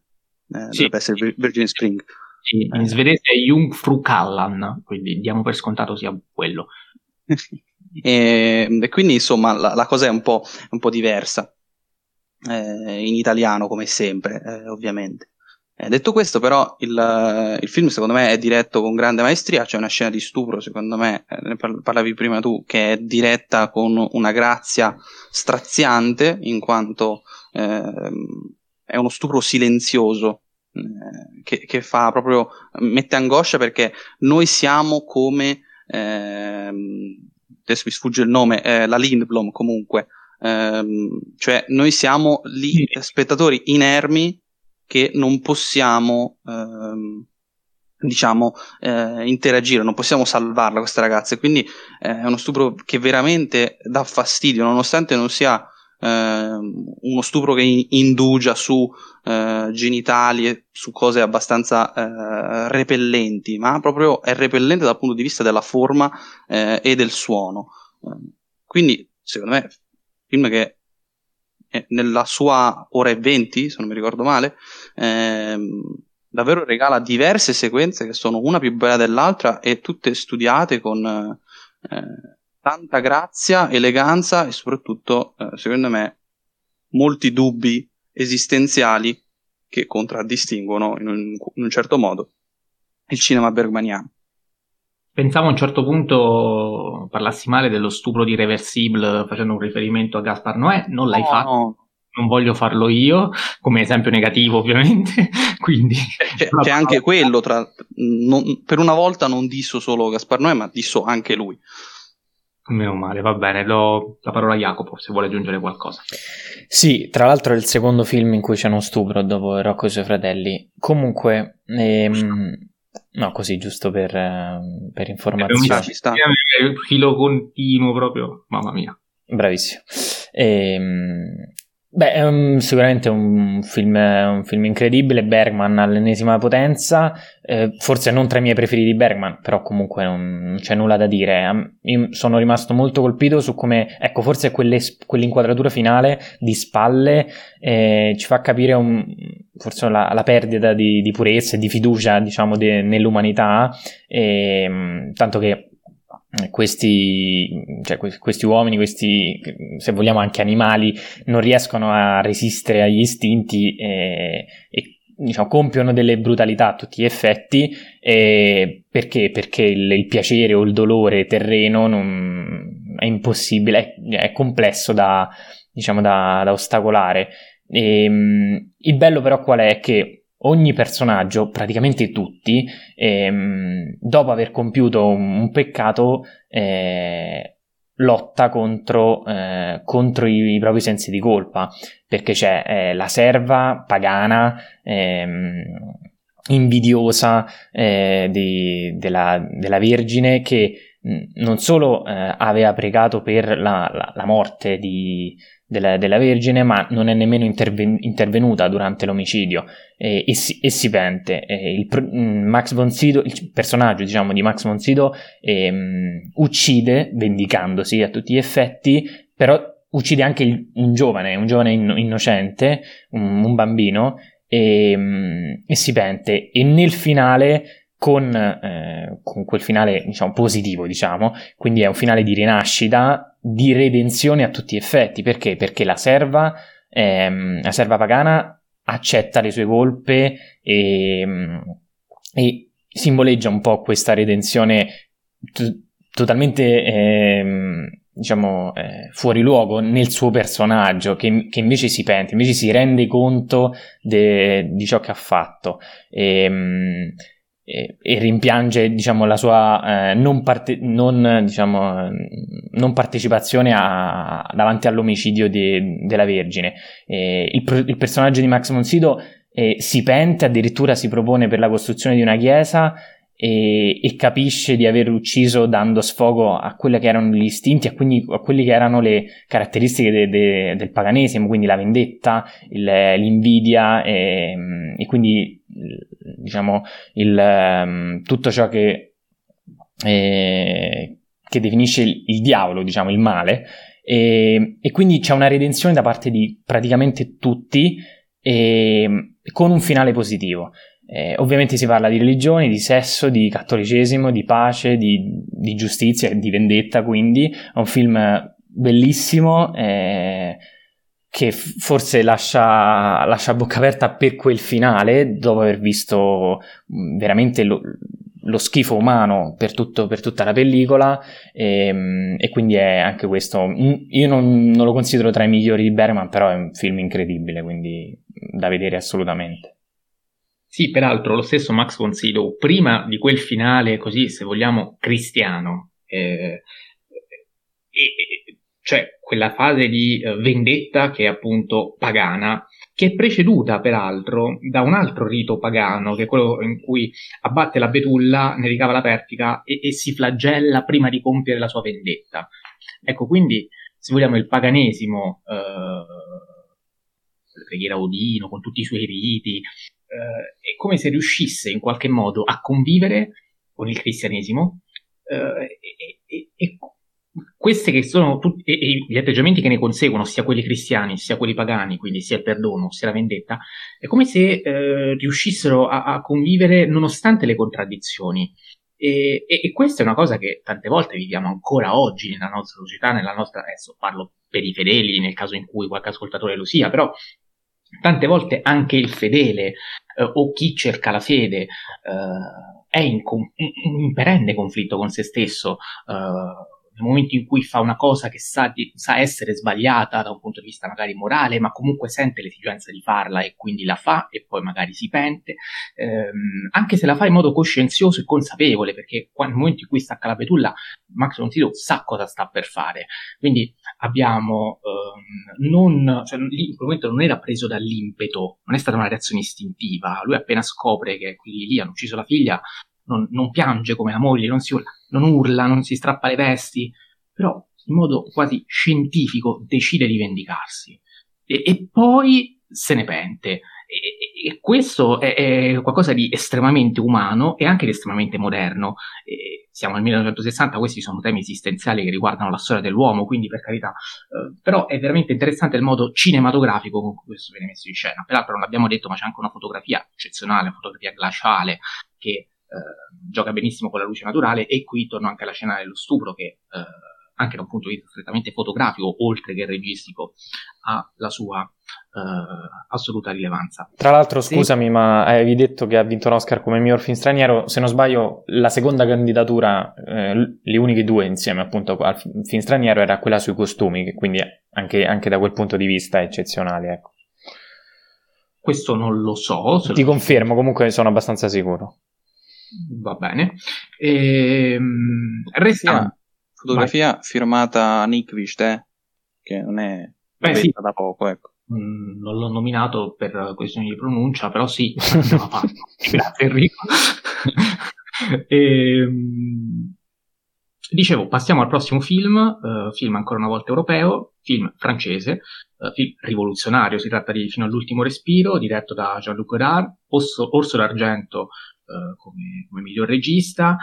S3: eh, sì. dovrebbe essere Virgin Spring.
S1: Sì, in svedese è Jungfrukallan, quindi diamo per scontato sia quello.
S3: e, e, quindi insomma la, la, cosa è un po', un po diversa eh, in italiano come sempre, eh, ovviamente. Eh, detto questo, però, il, il, film secondo me è diretto con grande maestria. C'è una scena di stupro, secondo me, eh, ne parlavi prima tu, che è diretta con una grazia straziante, in quanto eh, è uno stupro silenzioso. Eh, che, che, fa proprio mette angoscia perché noi siamo come ehm, adesso mi sfugge il nome eh, la Lindblom comunque ehm, cioè noi siamo lì spettatori inermi che non possiamo, ehm, diciamo, eh, interagire, non possiamo salvarla questa ragazza. E quindi eh, è uno stupro che veramente dà fastidio, nonostante non sia eh, uno stupro che indugia su eh, genitali e su cose abbastanza eh, repellenti, ma proprio è repellente dal punto di vista della forma eh, e del suono. quindi, secondo me, film che nella sua ora e venti, se non mi ricordo male, ehm, davvero regala diverse sequenze che sono una più bella dell'altra e tutte studiate con eh, tanta grazia, eleganza e soprattutto, eh, secondo me, molti dubbi esistenziali che contraddistinguono in un, in un certo modo il cinema bergmaniano.
S1: Pensavo a un certo punto parlassi male dello stupro di Reversible facendo un riferimento a Gaspar Noè, non l'hai no, fatto. No. Non voglio farlo io, come esempio negativo ovviamente, quindi...
S3: C'è, c'è anche quello, tra, non, per una volta non disso solo Gaspar Noè, ma disso anche lui.
S1: Meno male, va bene, do la parola a Jacopo se vuole aggiungere qualcosa.
S2: Sì, tra l'altro è il secondo film in cui c'è uno stupro dopo Rocco e i suoi fratelli. Comunque, ehm, No, così giusto per, ehm, per informazione.
S1: Ci sta. Filo continuo proprio, mamma mia.
S2: Bravissimo. E, ehm, Beh, è un, sicuramente un film, un film, incredibile, Bergman all'ennesima potenza, eh, forse non tra i miei preferiti di Bergman, però comunque non, non, c'è nulla da dire. Io sono rimasto molto colpito su come, ecco, forse quell'inquadratura finale di spalle eh, ci fa capire un, forse la, la perdita di, di, purezza e di fiducia, diciamo, de, nell'umanità, e, tanto che questi, cioè, questi uomini, questi, se vogliamo anche animali, non riescono a resistere agli istinti e, e diciamo, compiono delle brutalità a tutti gli effetti. E perché? Perché il, il piacere o il dolore terreno non, è impossibile, è, è complesso da, diciamo, da, da ostacolare. E, ehm, il bello però qual è? Che ogni personaggio, praticamente tutti, ehm, dopo aver compiuto un, un peccato, eh, lotta contro, eh, contro i, i, propri sensi di colpa, perché c'è eh, la serva pagana, ehm, invidiosa eh, di, della, della, Vergine che non solo eh, aveva pregato per la, la, la morte di, della, della, Vergine, ma non è nemmeno interven- intervenuta durante l'omicidio e, e, si, e si, pente. E il, mm, Sydow, il personaggio diciamo, di Max von Sydow ehm, uccide, vendicandosi a tutti gli effetti, però uccide anche il, un giovane, un giovane inno- innocente, un, un bambino, e, mm, e, si pente. E nel finale con, eh, con, quel finale diciamo positivo diciamo. Quindi è un finale di rinascita di redenzione a tutti gli effetti. Perché? Perché la serva ehm, la serva pagana accetta le sue colpe e, e simboleggia un po' questa redenzione t- totalmente ehm, diciamo eh, fuori luogo nel suo personaggio che, che, invece si pente invece si rende conto de, di ciò che ha fatto. E, e, rimpiange diciamo, la sua eh, non, parte- non, diciamo, non, partecipazione a, davanti all'omicidio di, della Vergine. Il, il, personaggio di Max Monsido eh, si pente, addirittura si propone per la costruzione di una chiesa e, e, capisce di aver ucciso dando sfogo a quelli che erano gli istinti, a, quindi, a quelle che erano le caratteristiche de, de, del paganesimo, quindi la vendetta, il, l'invidia e, e, quindi diciamo il, um, tutto ciò che, eh, che definisce il, il, diavolo, diciamo il male. E, e, quindi c'è una redenzione da parte di praticamente tutti e, con un finale positivo. Eh, ovviamente si parla di religione, di sesso, di cattolicesimo, di pace, di, di giustizia e di vendetta, quindi è un film bellissimo eh, che forse lascia, lascia bocca aperta per quel finale, dopo aver visto mm, veramente lo, lo schifo umano per, tutto, per, tutta la pellicola e, ehm, e, quindi è anche questo. Mm, io non, non lo considero tra i migliori di Bergman però è un film incredibile quindi da vedere assolutamente.
S1: Sì, peraltro lo stesso Max von Sydow, prima di quel finale così, se vogliamo, cristiano, eh, eh, cioè quella fase di eh, vendetta che è appunto pagana, che è preceduta peraltro da un altro rito pagano, che è quello in cui abbatte la betulla, ne ricava la pertica e, e si flagella prima di compiere la sua vendetta. Ecco, quindi, se vogliamo, il paganesimo, eh, la preghiera Odino, con tutti i suoi riti, eh, è come se riuscisse in qualche modo a convivere con il cristianesimo eh, e, e, e, questi che sono tutti e, gli atteggiamenti che ne conseguono, sia quelli cristiani sia quelli pagani, quindi sia il perdono sia la vendetta, è come se eh, riuscissero a, a, convivere nonostante le contraddizioni. E, e, e, questa è una cosa che tante volte viviamo ancora oggi nella nostra società, nella nostra, adesso parlo per i fedeli nel caso in cui qualche ascoltatore lo sia, però tante volte anche il fedele eh, o chi cerca la fede eh, è in, in, perenne conflitto con se stesso. Eh, nel momento in cui fa una cosa che sa, di, sa, essere sbagliata da un punto di vista magari morale, ma comunque sente l'esigenza di farla e quindi la fa e poi magari si pente, ehm, anche se la fa in modo coscienzioso e consapevole, perché nel momento in cui stacca la betulla, Max von Sydow sa cosa sta per fare. Quindi abbiamo ehm, non, cioè, lì in quel momento non era preso dall'impeto, non è stata una reazione istintiva. Lui appena scopre che quelli lì hanno ucciso la figlia, non, non piange come la moglie, non, si, non urla, non si strappa le vesti, però in modo quasi scientifico decide di vendicarsi. E, e poi se ne pente. E, e questo è, è, qualcosa di estremamente umano e anche di estremamente moderno. E siamo nel 1960, questi sono temi esistenziali che riguardano la storia dell'uomo, quindi per carità, eh, però è veramente interessante il modo cinematografico con cui questo viene messo in scena. Peraltro non l'abbiamo detto, ma c'è anche una fotografia eccezionale, una fotografia glaciale, che gioca benissimo con la luce naturale e qui torno anche alla scena dello stupro che eh, anche da un punto di vista strettamente fotografico, oltre che registico, ha la sua uh, assoluta rilevanza.
S2: Tra l'altro, scusami, sì. ma avevi detto che ha vinto un Oscar come miglior film straniero. Se non sbaglio, la seconda candidatura, eh, le uniche due insieme appunto al film straniero, era quella sui costumi, che quindi anche, anche da quel punto di vista è eccezionale. Ecco.
S1: Questo non lo so.
S2: Ti confermo, comunque sono abbastanza sicuro.
S1: Va bene. E, ehm, resta...
S3: Fotografia Vai. firmata Nick Viste, che non è
S1: Beh, sì.
S3: da poco, ecco.
S1: Mm, non l'ho nominato per questioni di pronuncia, però sì, Grazie Enrico. e, ehm, dicevo, passiamo al prossimo film, uh, film ancora una volta europeo, film francese, uh, film rivoluzionario, si tratta di Fino all'ultimo respiro, diretto da Jean-Luc Godard, Orso, Orso d'Argento uh, come, come, miglior regista,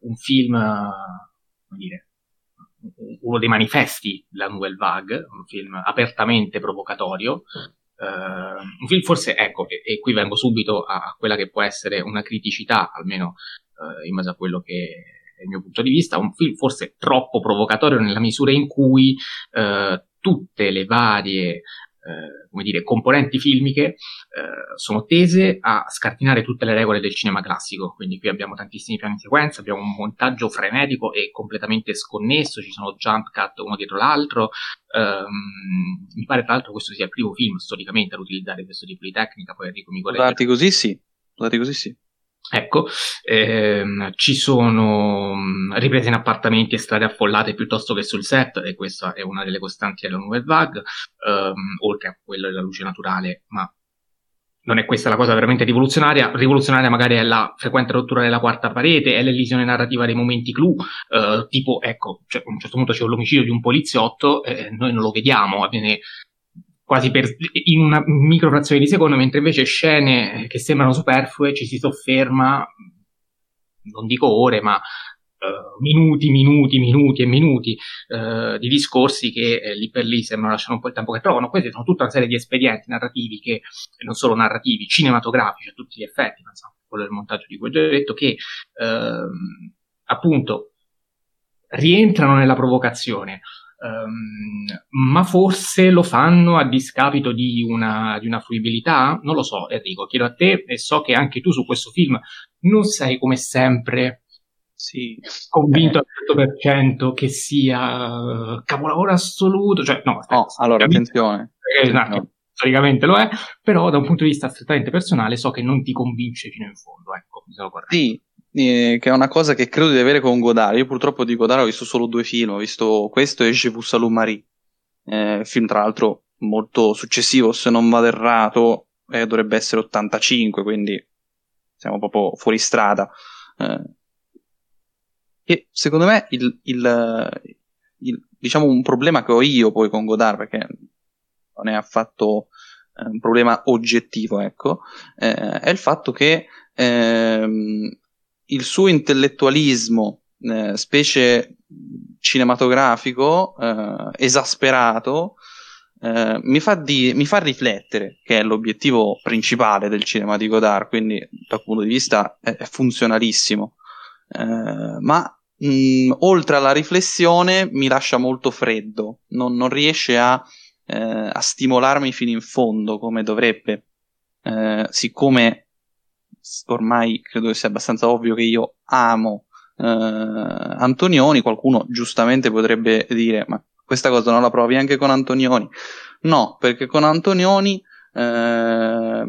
S1: un film, come dire, uno dei manifesti della Nouvelle Vague, un film apertamente provocatorio, Uh, un film forse, ecco, e, e, qui vengo subito a quella che può essere una criticità, almeno uh, in base a quello che è il mio punto di vista, un film forse troppo provocatorio nella misura in cui uh, tutte le varie eh, come dire, componenti filmiche eh, sono tese a scardinare tutte le regole del cinema classico. Quindi qui abbiamo tantissimi piani di sequenza, abbiamo un montaggio frenetico e completamente sconnesso, ci sono jump cut uno dietro l'altro. Um, mi pare tra l'altro questo sia il primo film storicamente ad utilizzare questo tipo di tecnica, poi Enrico mi corregge.
S3: Usati così sì, usati così sì.
S1: Ecco, ehm, ci sono riprese in appartamenti e strade affollate piuttosto che sul set, e questa è una delle costanti della Nouvelle Vague, ehm, oltre a quella della luce naturale, ma non è questa la cosa veramente rivoluzionaria. Rivoluzionaria magari è la frequente rottura della quarta parete, è l'elisione narrativa dei momenti clou, eh, tipo, ecco, cioè, a un certo punto c'è l'omicidio di un poliziotto, eh, noi non lo vediamo, avviene quasi per, in una microfrazione di secondo, mentre invece scene che sembrano superflue ci si sofferma, non dico ore, ma uh, minuti, minuti, minuti e minuti uh, di discorsi che eh, lì per lì sembrano lasciare un po' il tempo che trovano. Questi sono tutta una serie di espedienti narrativi che, non solo narrativi, cinematografici a tutti gli effetti, pensiamo a quello del montaggio di cui ho già detto, che uh, appunto rientrano nella provocazione. Um, ma forse lo fanno a discapito di una, di una, fruibilità? Non lo so, Enrico, chiedo a te e so che anche tu su questo film non sei come sempre
S3: sì.
S1: convinto al 100% che sia uh, capolavoro assoluto. Cioè, no,
S3: aspetta, oh, allora attenzione.
S1: Eh, esatto, storicamente lo è, però da un punto di vista strettamente personale so che non ti convince fino in fondo. Ecco, mi sono corretto.
S3: Sì, eh, che è una cosa che credo di avere con Godard. Io purtroppo di Godard ho visto solo due film, ho visto questo e Je vous salue Marie, eh, film tra l'altro molto successivo, se non vado errato, eh, dovrebbe essere 85, quindi siamo proprio fuori strada. Eh, e secondo me il, il, il, diciamo un problema che ho io poi con Godard, perché non è affatto eh, un problema oggettivo, ecco, eh, è il fatto che ehm, il suo intellettualismo, eh, specie cinematografico, eh, esasperato, eh, mi, fa di, mi, fa riflettere, che è l'obiettivo principale del cinema di Godard, quindi dal punto di vista è, è funzionalissimo, eh, ma mh, oltre alla riflessione mi lascia molto freddo, non, non riesce a, eh, a, stimolarmi fino in fondo come dovrebbe, eh, siccome ormai credo sia abbastanza ovvio che io amo eh, Antonioni, qualcuno giustamente potrebbe dire ma questa cosa non la provi anche con Antonioni. No, perché con Antonioni eh,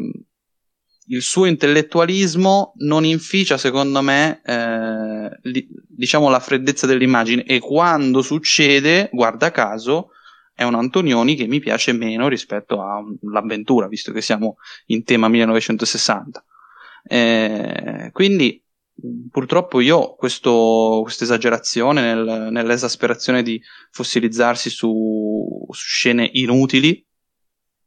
S3: il suo intellettualismo non inficia, secondo me, eh, li, diciamo la freddezza dell'immagine e quando succede, guarda caso, è un Antonioni che mi piace meno rispetto all'avventura, visto che siamo in tema 1960. Eh, quindi purtroppo io questa esagerazione nel, nell'esasperazione di fossilizzarsi su, su scene inutili,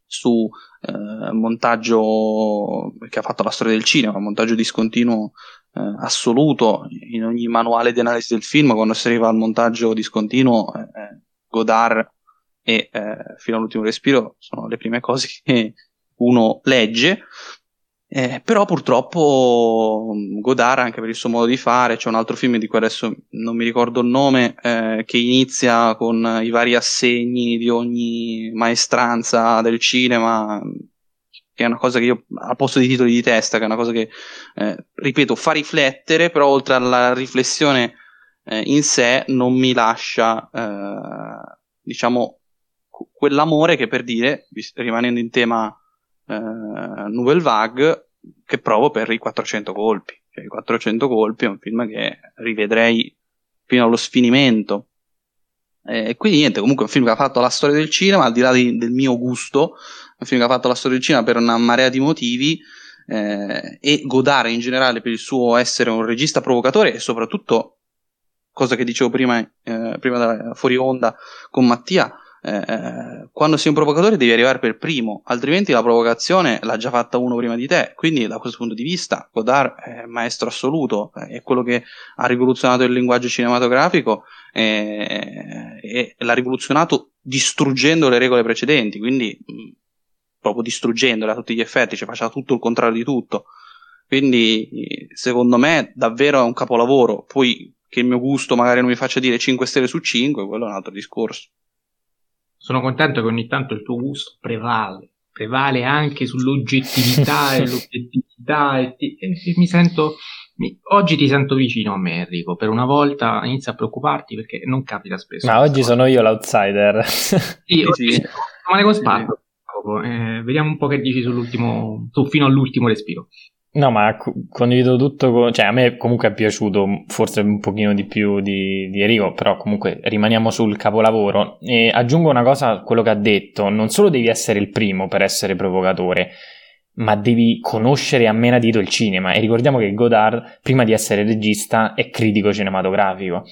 S3: su eh, montaggio che ha fatto la storia del cinema, un montaggio discontinuo eh, assoluto in ogni manuale di analisi del film, quando si arriva al montaggio discontinuo, eh Godard e eh, fino all'ultimo respiro sono le prime cose che uno legge Eh, però purtroppo Godard, anche per il suo modo di fare, c'è un altro film di cui adesso non mi ricordo il nome, eh, che inizia con i vari assegni di ogni maestranza del cinema, che è una cosa che io al posto di titoli di testa, che è una cosa che, eh, ripeto, fa riflettere, però oltre alla riflessione eh, in sé non mi lascia, eh, diciamo, quell'amore che per dire, rimanendo in tema Nouvelle Vague, che provo per i 400 colpi. Cioè, i 400 colpi è un film che rivedrei fino allo sfinimento. E quindi niente, comunque è un film che ha fatto la storia del cinema, al di là di, del mio gusto, un film che ha fatto la storia del cinema per una marea di motivi eh, e Godard in generale per il suo essere un regista provocatore e soprattutto, cosa che dicevo prima, eh, prima da, fuori onda con Mattia, eh, quando sei un provocatore devi arrivare per primo, altrimenti la provocazione l'ha già fatta uno prima di te. Quindi, da questo punto di vista, Godard è maestro assoluto, è quello che ha rivoluzionato il linguaggio cinematografico e, e l'ha rivoluzionato distruggendo le regole precedenti. Quindi, proprio distruggendole a tutti gli effetti, cioè faceva tutto il contrario di tutto. Quindi, secondo me, davvero è un capolavoro. Poi che il mio gusto magari non mi faccia dire 5 stelle su 5, quello è un altro discorso.
S1: Sono contento che ogni tanto il tuo gusto prevale, prevale anche sull'oggettività e l'obiettività e, ti, e mi sento mi, oggi ti sento vicino a me Enrico, per una volta inizia a preoccuparti perché non capita spesso.
S2: Ma oggi sono io l'outsider.
S1: Sì, oggi sì. ma ne con spazio. Eh, vediamo un po' che dici sull'ultimo, su, fino all'ultimo respiro.
S2: No, ma condivido tutto, con... cioè a me comunque è piaciuto forse un pochino di più di, di Enrico, però comunque rimaniamo sul capolavoro. E aggiungo una cosa a quello che ha detto, non solo devi essere il primo per essere provocatore, ma devi conoscere a menadito il cinema. E ricordiamo che Godard, prima di essere regista, è critico cinematografico.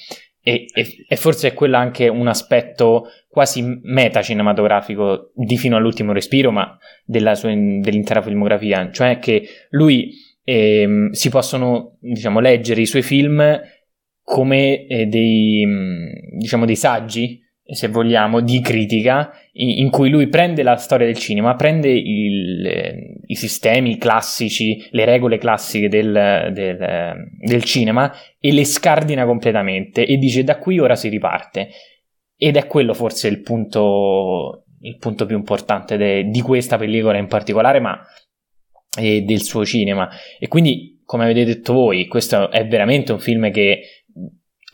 S2: E, e, e forse è quello anche un aspetto quasi metacinematografico di fino all'ultimo respiro, ma sua, dell'intera filmografia, cioè che lui eh, si possono diciamo, leggere i suoi film come eh, dei, diciamo, dei saggi, se vogliamo, di critica, in, cui lui prende la storia del cinema, prende il, i sistemi classici, le regole classiche del, del, del cinema e le scardina completamente e dice da qui ora si riparte. Ed è quello forse il punto, il punto più importante de, di questa pellicola in particolare, ma del suo cinema. E quindi, come avete detto voi, questo è veramente un film che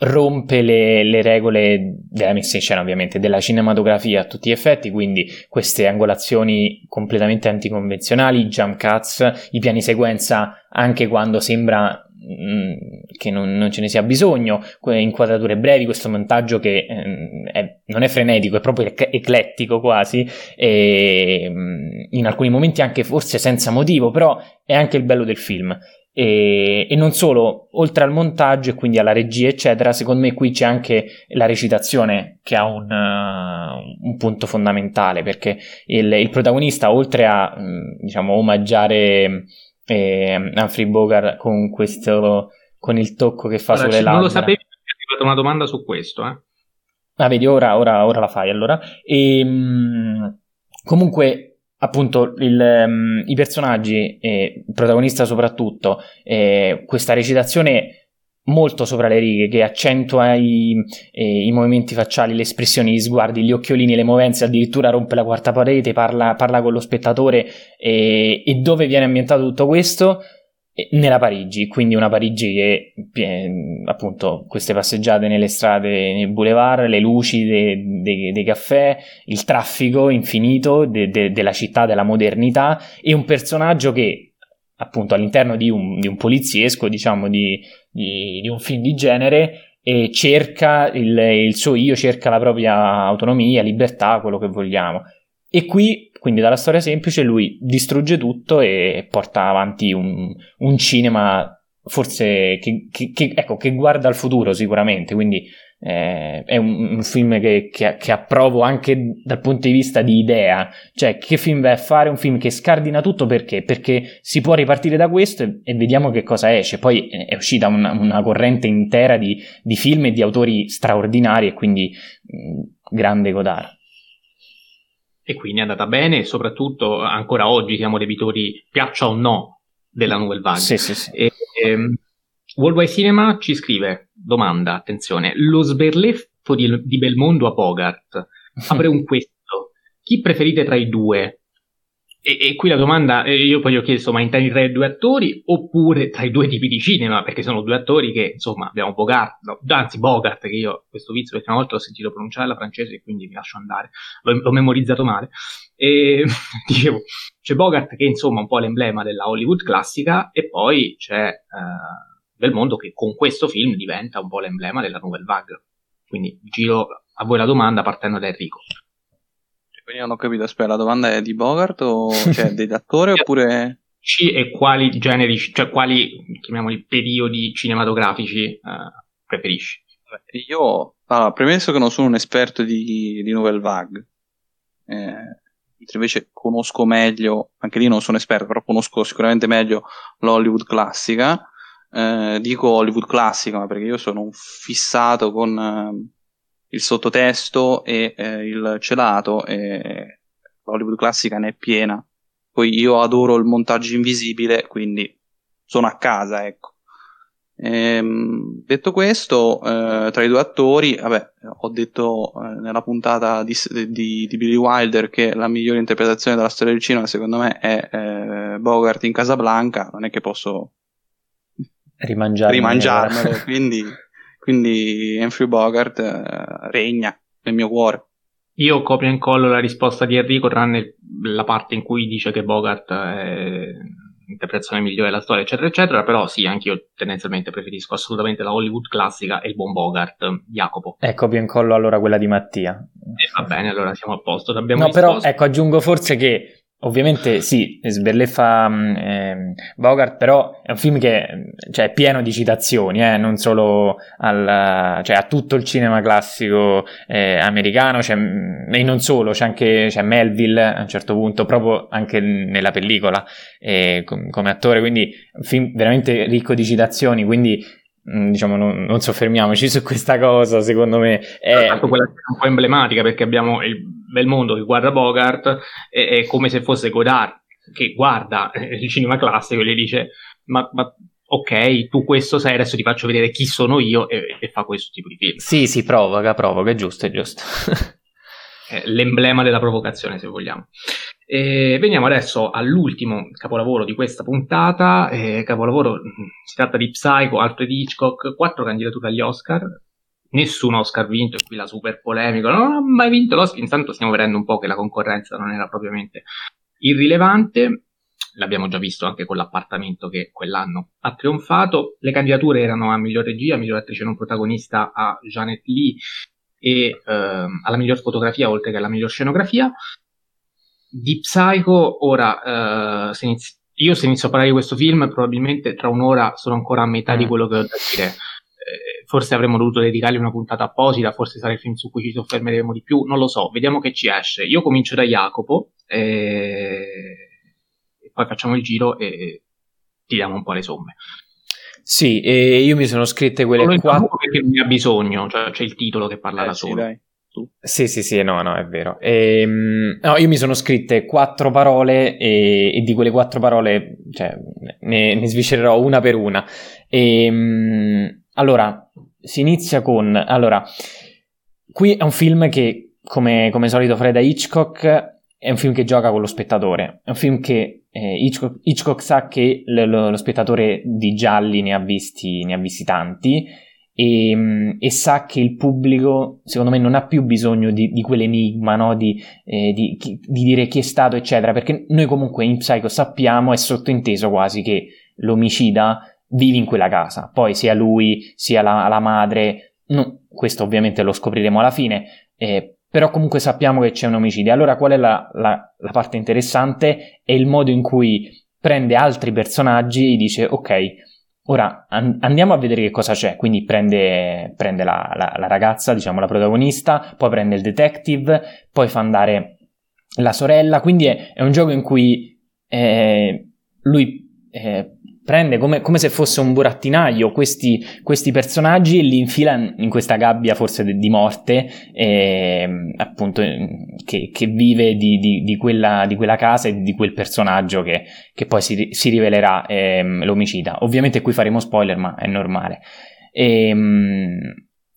S2: rompe le, le, regole della messa in scena, ovviamente, della cinematografia a tutti gli effetti, quindi queste angolazioni completamente anticonvenzionali, jump cuts, i piani sequenza anche quando sembra Mm, che non, non, ce ne sia bisogno, inquadrature brevi, questo montaggio che eh, è, non è frenetico, è proprio eclettico quasi, e mm, in alcuni momenti anche forse senza motivo, però è anche il bello del film. E, e, non solo, oltre al montaggio e quindi alla regia, eccetera, secondo me qui c'è anche la recitazione che ha un, uh, un punto fondamentale perché il, il, protagonista, oltre a mm, diciamo omaggiare e Humphrey Bogart con questo con il tocco che fa
S1: allora,
S2: sulle labbra.
S1: Non lo sapevi perché è arrivata una domanda su questo, eh?
S2: Ah, vedi, ora, ora, ora la fai allora. E, um, comunque, appunto, il, um, i personaggi, eh, il protagonista soprattutto, eh, questa recitazione molto sopra le righe, che accentua i, eh, i, movimenti facciali, le espressioni, gli sguardi, gli occhiolini, le movenze, addirittura rompe la quarta parete, parla, parla con lo spettatore eh, e dove viene ambientato tutto questo? Nella Parigi, quindi una Parigi che eh, appunto queste passeggiate nelle strade, nei boulevard, le luci dei, dei, dei caffè, il traffico infinito de, de, della città, della modernità e un personaggio che appunto all'interno di un, di un poliziesco, diciamo di, di, di, un film di genere, e cerca il, il suo io, cerca la propria autonomia, libertà, quello che vogliamo. E qui, quindi dalla storia semplice, lui distrugge tutto e porta avanti un, un cinema forse che, che, che, ecco, che guarda al futuro sicuramente, quindi eh, è un, un film che, approvo anche dal punto di vista di idea, cioè che film vai a fare? Un film che scardina tutto perché? Perché si può ripartire da questo e, e vediamo che cosa esce. Poi è uscita una, una corrente intera di, di, film e di autori straordinari e quindi mh, grande Godard.
S1: E quindi è andata bene e soprattutto ancora oggi siamo debitori, piaccia o no, della Nouvelle Vague.
S2: Sì, sì, sì.
S1: E, ehm, Worldwide Cinema ci scrive, domanda, attenzione, lo sberleffo di, di Belmondo a Bogart apre un questo. Chi preferite tra i due? E, e, qui la domanda, eh, io poi ho chiesto, ma intendi tra i due attori oppure tra i due tipi di cinema? Perché sono due attori che, insomma, abbiamo Bogart, no, anzi Bogart, che io questo vizio perché una volta l'ho sentito pronunciare la francese e quindi mi lascio andare, l'ho, l'ho memorizzato male. E dicevo, c'è Bogart che insomma è un po' l'emblema della Hollywood classica e poi c'è uh, Belmondo che con questo film diventa un po' l'emblema della Nouvelle Vague. Quindi giro a voi la domanda partendo da Enrico.
S3: Quindi non ho capito, aspetta, la domanda è di Bogart o cioè dell'attore oppure...
S1: E quali generi, cioè quali, chiamiamoli, periodi cinematografici uh, preferisci?
S3: Io, allora, premesso che non sono un esperto di, di Nouvelle Vague, eh, invece conosco meglio, anche lì non sono esperto, però conosco sicuramente meglio l'Hollywood classica, eh, dico Hollywood classica, ma perché io sono un fissato con... Il sottotesto e eh, il celato e Hollywood classica ne è piena. Poi io adoro il montaggio invisibile, quindi sono a casa, ecco. Ehm, detto questo, eh, tra i due attori, vabbè, ho detto eh, nella puntata di, di, di, Billy Wilder che la migliore interpretazione della storia del cinema, secondo me, è eh, Bogart in Casablanca. Non è che posso
S2: rimangiarmelo,
S3: rimangiarmelo quindi quindi Humphrey Bogart eh, regna nel mio cuore.
S1: Io copio e incollo la risposta di Enrico, tranne la parte in cui dice che Bogart è l'interpretazione migliore della storia, eccetera, eccetera. Però sì, anche io tendenzialmente preferisco assolutamente la Hollywood classica e il buon Bogart, Jacopo.
S2: Eh, copio e incollo allora quella di Mattia.
S1: Eh, va bene, allora siamo a posto.
S2: No, risposto. però ecco, aggiungo forse che Ovviamente sì, sberleffa eh, Bogart, però è un film che cioè, è pieno di citazioni, eh, non solo al, cioè, a tutto il cinema classico eh, americano, cioè, e non solo, c'è anche c'è Melville a un certo punto, proprio anche nella pellicola eh, com- come attore, quindi un film veramente ricco di citazioni, quindi mm, diciamo non, non, soffermiamoci su questa cosa secondo me
S1: è Tanto quella un po' emblematica perché abbiamo il Belmondo che guarda Bogart è, è come se fosse Godard che guarda il cinema classico e gli dice ma, ma ok, tu questo sei, adesso ti faccio vedere chi sono io e, e fa questo tipo di film.
S2: Sì, sì, provoca, provoca, è giusto, è giusto.
S1: l'emblema della provocazione, se vogliamo. E veniamo adesso all'ultimo capolavoro di questa puntata. Eh, capolavoro, si tratta di Psycho, Alfred Hitchcock, quattro candidature agli Oscar, nessun Oscar vinto, e qui la super polemica, non ha mai vinto l'Oscar, intanto stiamo vedendo un po' che la concorrenza non era propriamente irrilevante, l'abbiamo già visto anche con l'appartamento che quell'anno ha trionfato, le candidature erano a miglior regia, miglior attrice non protagonista a Janet Lee e ehm, alla miglior fotografia oltre che alla miglior scenografia. Di Psycho, ora, eh, se inizi- io se inizio a parlare di questo film probabilmente tra un'ora sono ancora a metà mm. di quello che ho da dire eh, forse avremmo dovuto dedicargli una puntata apposita, forse sarà il film su cui ci soffermeremo di più, non lo so, vediamo che ci esce. Io comincio da Jacopo e, e poi facciamo il giro e tiriamo un po' le somme.
S2: Sì, e io mi sono scritte quelle quattro...
S1: Perché non ne ha bisogno, cioè c'è il titolo che parla
S3: eh,
S1: da
S3: sì,
S1: solo.
S3: Dai.
S2: Sì, sì, sì, no, no, è vero. E, ehm, no, io mi sono scritte quattro parole e, e di quelle quattro parole cioè, ne, ne sviscererò una per una. E, ehm, allora, si inizia con... Allora, qui è un film che, come, come solito Freda Hitchcock, è un film che gioca con lo spettatore. È un film che eh, Hitchcock, Hitchcock, sa che lo, lo, spettatore di gialli ne ha visti, ne ha visti tanti e, e, sa che il pubblico, secondo me, non ha più bisogno di, di quell'enigma, no? di, eh, di, di, dire chi è stato, eccetera, perché noi comunque in Psycho sappiamo, è sottointeso quasi che l'omicida vivi in quella casa, poi sia lui sia la, la madre, no, questo ovviamente lo scopriremo alla fine, eh, però comunque sappiamo che c'è un omicidio. Allora qual è la, la, la parte interessante? È il modo in cui prende altri personaggi e dice ok, ora an- andiamo a vedere che cosa c'è, quindi prende, prende la, la, la, ragazza, diciamo la protagonista, poi prende il detective, poi fa andare la sorella, quindi è, è un gioco in cui eh, lui eh, prende come, come, se fosse un burattinaio questi, questi, personaggi e li infila in questa gabbia forse di morte eh, appunto che, che vive di, di, di, quella, di, quella, casa e di quel personaggio che, che poi si, si rivelerà eh, l'omicida. Ovviamente qui faremo spoiler ma è normale. E, ehm,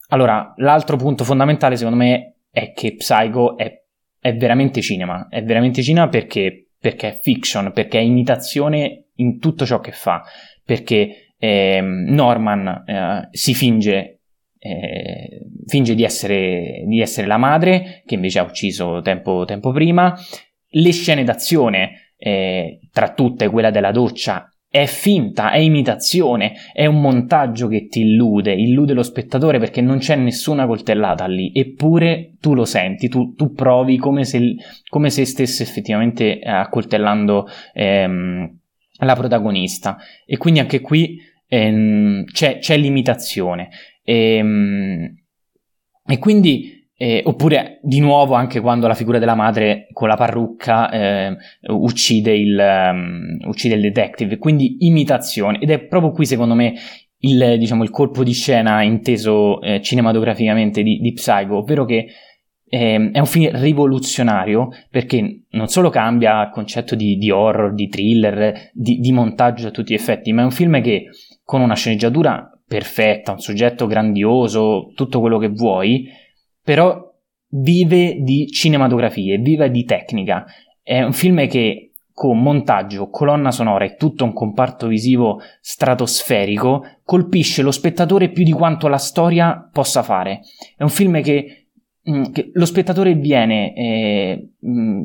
S2: allora l'altro punto fondamentale secondo me è che Psycho è, è veramente cinema. È veramente cinema perché, perché è fiction perché è imitazione in tutto ciò che fa, perché eh, Norman eh, si finge, eh, finge di, essere, di, essere, la madre, che invece ha ucciso tempo, tempo prima, le scene d'azione, eh, tra tutte quella della doccia, è finta, è imitazione, è un montaggio che ti illude, illude lo spettatore perché non c'è nessuna coltellata lì, eppure tu lo senti, tu, tu provi come se, come se stesse effettivamente accoltellando ehm, la protagonista. E quindi anche qui ehm, c'è, c'è, limitazione. E, ehm, e quindi eh, oppure di nuovo anche quando la figura della madre con la parrucca eh, uccide, il, um, uccide il detective, quindi imitazione. Ed è proprio qui secondo me il, diciamo, il colpo di scena inteso eh, cinematograficamente di, di Psycho, ovvero che eh, è un film rivoluzionario perché non solo cambia il concetto di, di horror, di thriller, di, di, montaggio a tutti gli effetti, ma è un film che con una sceneggiatura perfetta, un soggetto grandioso, tutto quello che vuoi, però vive di cinematografie, vive di tecnica. È un film che con montaggio, colonna sonora e tutto un comparto visivo stratosferico colpisce lo spettatore più di quanto la storia possa fare. È un film che Mm, che lo spettatore viene, eh, mm,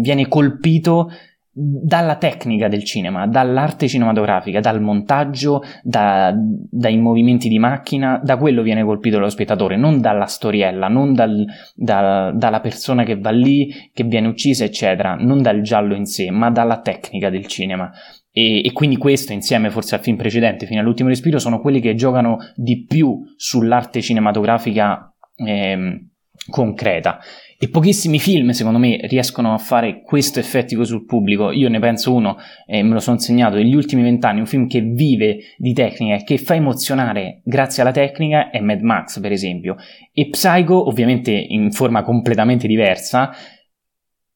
S2: viene colpito dalla tecnica del cinema, dall'arte cinematografica, dal montaggio, da, dai movimenti di macchina, da quello viene colpito lo spettatore, non dalla storiella, non dal, da, dalla persona che va lì, che viene uccisa, eccetera, non dal giallo in sé, ma dalla tecnica del cinema. E, e, quindi questo, insieme forse al film precedente, fino all'ultimo respiro, sono quelli che giocano di più sull'arte cinematografica eh, concreta. E pochissimi film, secondo me, riescono a fare questo effettico sul pubblico. Io ne penso uno, e eh, me lo sono insegnato negli ultimi vent'anni, un film che vive di tecnica e che fa emozionare grazie alla tecnica è Mad Max, per esempio. E Psycho, ovviamente in forma completamente diversa,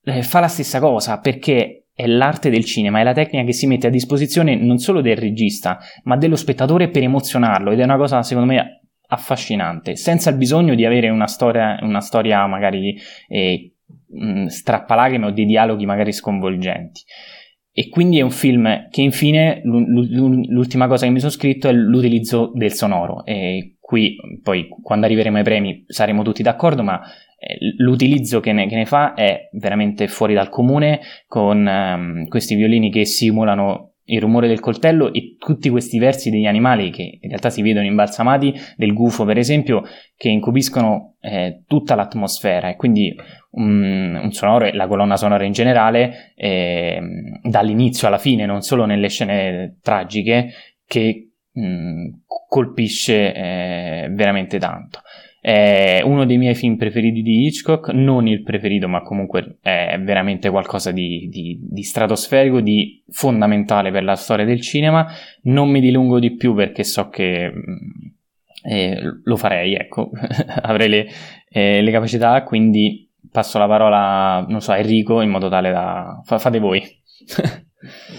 S2: eh, fa la stessa cosa perché è l'arte del cinema, è la tecnica che si mette a disposizione non solo del regista, ma dello spettatore per emozionarlo ed è una cosa secondo me affascinante, senza il bisogno di avere una storia, una storia magari eh, strappalacrime o di dialoghi magari sconvolgenti. E quindi è un film che infine l'ultima cosa che mi sono scritto è l'utilizzo del sonoro. E qui poi quando arriveremo ai premi saremo tutti d'accordo, ma eh, l'utilizzo che ne, che ne fa è veramente fuori dal comune con um, questi violini che simulano il rumore del coltello e tutti questi versi degli animali che in realtà si vedono imbalsamati, del gufo per esempio, che incubiscono eh, tutta l'atmosfera e quindi un, un, sonoro e la colonna sonora in generale eh, dall'inizio alla fine, non solo nelle scene tragiche, che mh, colpisce eh, veramente tanto. È uno dei miei film preferiti di Hitchcock, non il preferito, ma comunque è veramente qualcosa di, di, di stratosferico, di fondamentale per la storia del cinema. Non mi dilungo di più perché so che mm, eh, lo farei, ecco, avrei le, eh, le, capacità, quindi passo la parola, non so, a Enrico in modo tale da... fate voi.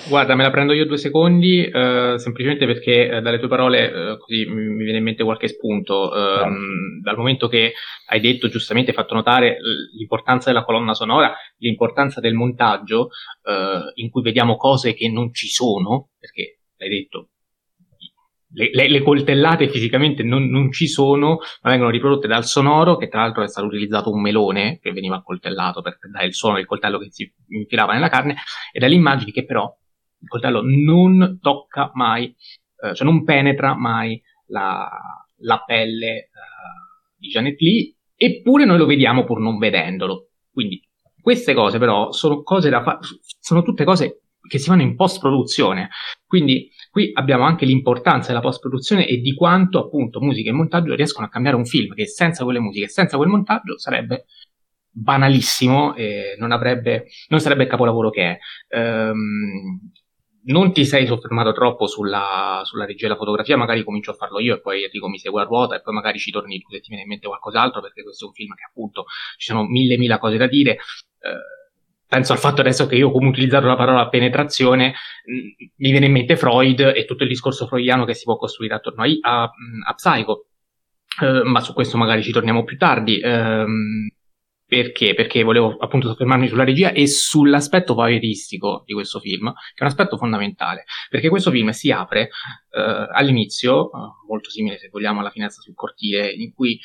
S1: Guarda, me la prendo io due secondi, eh, semplicemente perché eh, dalle tue parole eh, così mi viene in mente qualche spunto. Ehm, dal momento che hai detto giustamente, hai fatto notare l'importanza della colonna sonora, l'importanza del montaggio, eh, in cui vediamo cose che non ci sono, perché l'hai detto, le, le, le, coltellate fisicamente non, non, ci sono, ma vengono riprodotte dal sonoro, che tra l'altro è stato utilizzato un melone che veniva coltellato per dare il suono del coltello che si infilava nella carne, e dalle immagini che però il coltello non tocca mai, eh, cioè non penetra mai la, la pelle eh, di Janet Lee, eppure noi lo vediamo pur non vedendolo. Quindi queste cose però sono cose da fare, sono tutte cose che si fanno in post produzione. Quindi qui abbiamo anche l'importanza della post produzione e di quanto appunto musica e montaggio riescono a cambiare un film che senza quelle musiche e senza quel montaggio sarebbe banalissimo e non avrebbe non sarebbe il capolavoro che è. Ehm, non ti sei soffermato troppo sulla, sulla regia della fotografia, magari comincio a farlo io e poi Enrico mi segue a ruota e poi magari ci torni tu se ti viene in mente qualcos'altro perché questo è un film che appunto ci sono mille mila cose da dire. Eh, penso al fatto adesso che io come utilizzato la parola penetrazione, mh, mm, mi viene in mente Freud e tutto il discorso freudiano che si può costruire attorno a, a, a Psycho. Uh, ma su questo magari ci torniamo più tardi. Uh, perché? Perché volevo appunto soffermarmi sulla regia e sull'aspetto voyeuristico di questo film, che è un aspetto fondamentale, perché questo film si apre uh, all'inizio, molto simile se vogliamo alla finestra sul cortile, in cui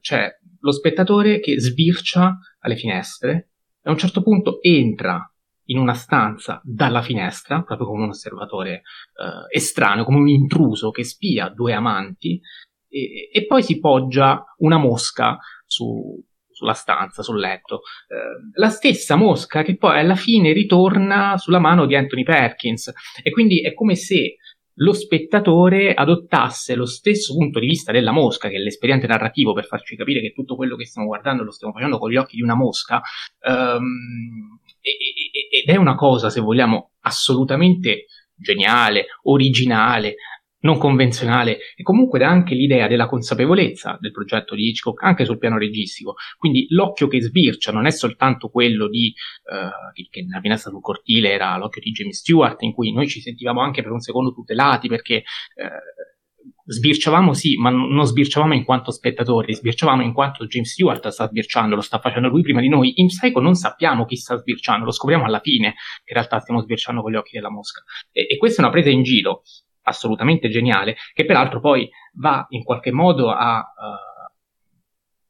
S1: c'è lo spettatore che sbircia alle finestre a un certo punto entra in una stanza dalla finestra, proprio come un osservatore eh, estraneo, come un intruso che spia due amanti, e, e poi si poggia una mosca su, sulla stanza, sul letto. Eh, la stessa mosca che poi alla fine ritorna sulla mano di Anthony Perkins. E quindi è come se lo spettatore adottasse lo stesso punto di vista della mosca, che è l'esperiente narrativo per farci capire che tutto quello che stiamo guardando lo stiamo facendo con gli occhi di una mosca, um, ed è una cosa, se vogliamo, assolutamente geniale, originale, non convenzionale e comunque dà anche l'idea della consapevolezza del progetto di Hitchcock anche sul piano registico. Quindi l'occhio che sbircia non è soltanto quello di uh, che nella finestra sul cortile era l'occhio di James Stewart, in cui noi ci sentivamo anche per un secondo tutelati perché uh, sbirciavamo sì, ma non sbirciavamo in quanto spettatori, sbirciavamo in quanto James Stewart sta sbirciando, lo sta facendo lui prima di noi. In Psycho non sappiamo chi sta sbirciando, lo scopriamo alla fine, che in realtà stiamo sbirciando con gli occhi della mosca. E, e questa è una presa in giro assolutamente geniale, che peraltro poi va in qualche modo a uh,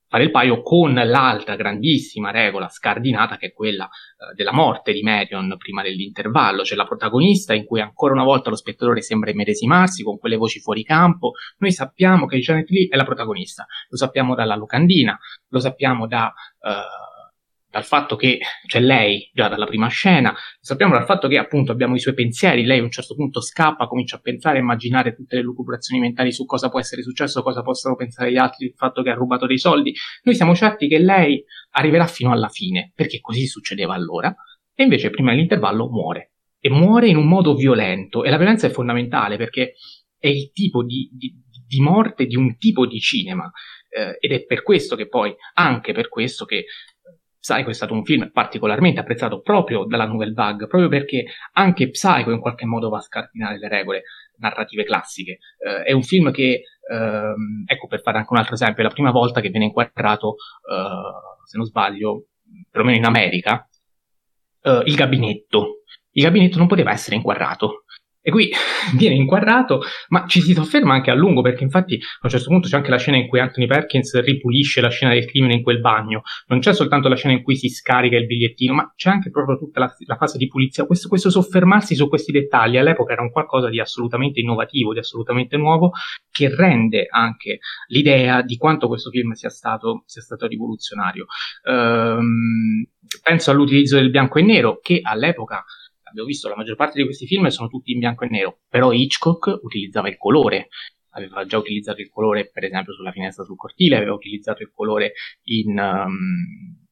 S1: fare il paio con l'altra grandissima regola scardinata che è quella uh, della morte di Marion prima dell'intervallo, cioè la protagonista in cui ancora una volta lo spettatore sembra immedesimarsi con quelle voci fuori campo. Noi sappiamo che Janet Lee è la protagonista, lo sappiamo dalla locandina, lo sappiamo da... Uh, dal fatto che c'è lei già dalla prima scena, sappiamo dal fatto che appunto abbiamo i suoi pensieri, lei a un certo punto scappa, comincia a pensare, a immaginare tutte le lucubrazioni mentali su cosa può essere successo, cosa possono pensare gli altri, il fatto che ha rubato dei soldi. Noi siamo certi che lei arriverà fino alla fine, perché così succedeva allora, e invece prima dell'intervallo muore. E muore in un modo violento, e la violenza è fondamentale perché è il tipo di, di, di morte di un tipo di cinema. Eh, ed è per questo che poi, anche per questo che Psycho è stato un film particolarmente apprezzato proprio dalla Nouvelle Vague, proprio perché anche Psycho in qualche modo va a scardinare le regole narrative classiche. Uh, è un film che, uh, ecco per fare anche un altro esempio, è la prima volta che viene inquadrato, uh, se non sbaglio, perlomeno in America, eh, il gabinetto. Il gabinetto non poteva essere inquadrato e qui viene inquadrato, ma ci si sofferma anche a lungo, perché infatti a un certo punto c'è anche la scena in cui Anthony Perkins ripulisce la scena del crimine in quel bagno. Non c'è soltanto la scena in cui si scarica il bigliettino, ma c'è anche proprio tutta la, la fase di pulizia. Questo, questo, soffermarsi su questi dettagli all'epoca era un qualcosa di assolutamente innovativo, di assolutamente nuovo, che rende anche l'idea di quanto questo film sia stato, sia stato rivoluzionario. Ehm, penso all'utilizzo del bianco e nero, che all'epoca abbiamo visto la maggior parte di questi film sono tutti in bianco e nero, però Hitchcock utilizzava il colore, aveva già utilizzato il colore per esempio sulla finestra sul cortile, aveva utilizzato il colore in, um,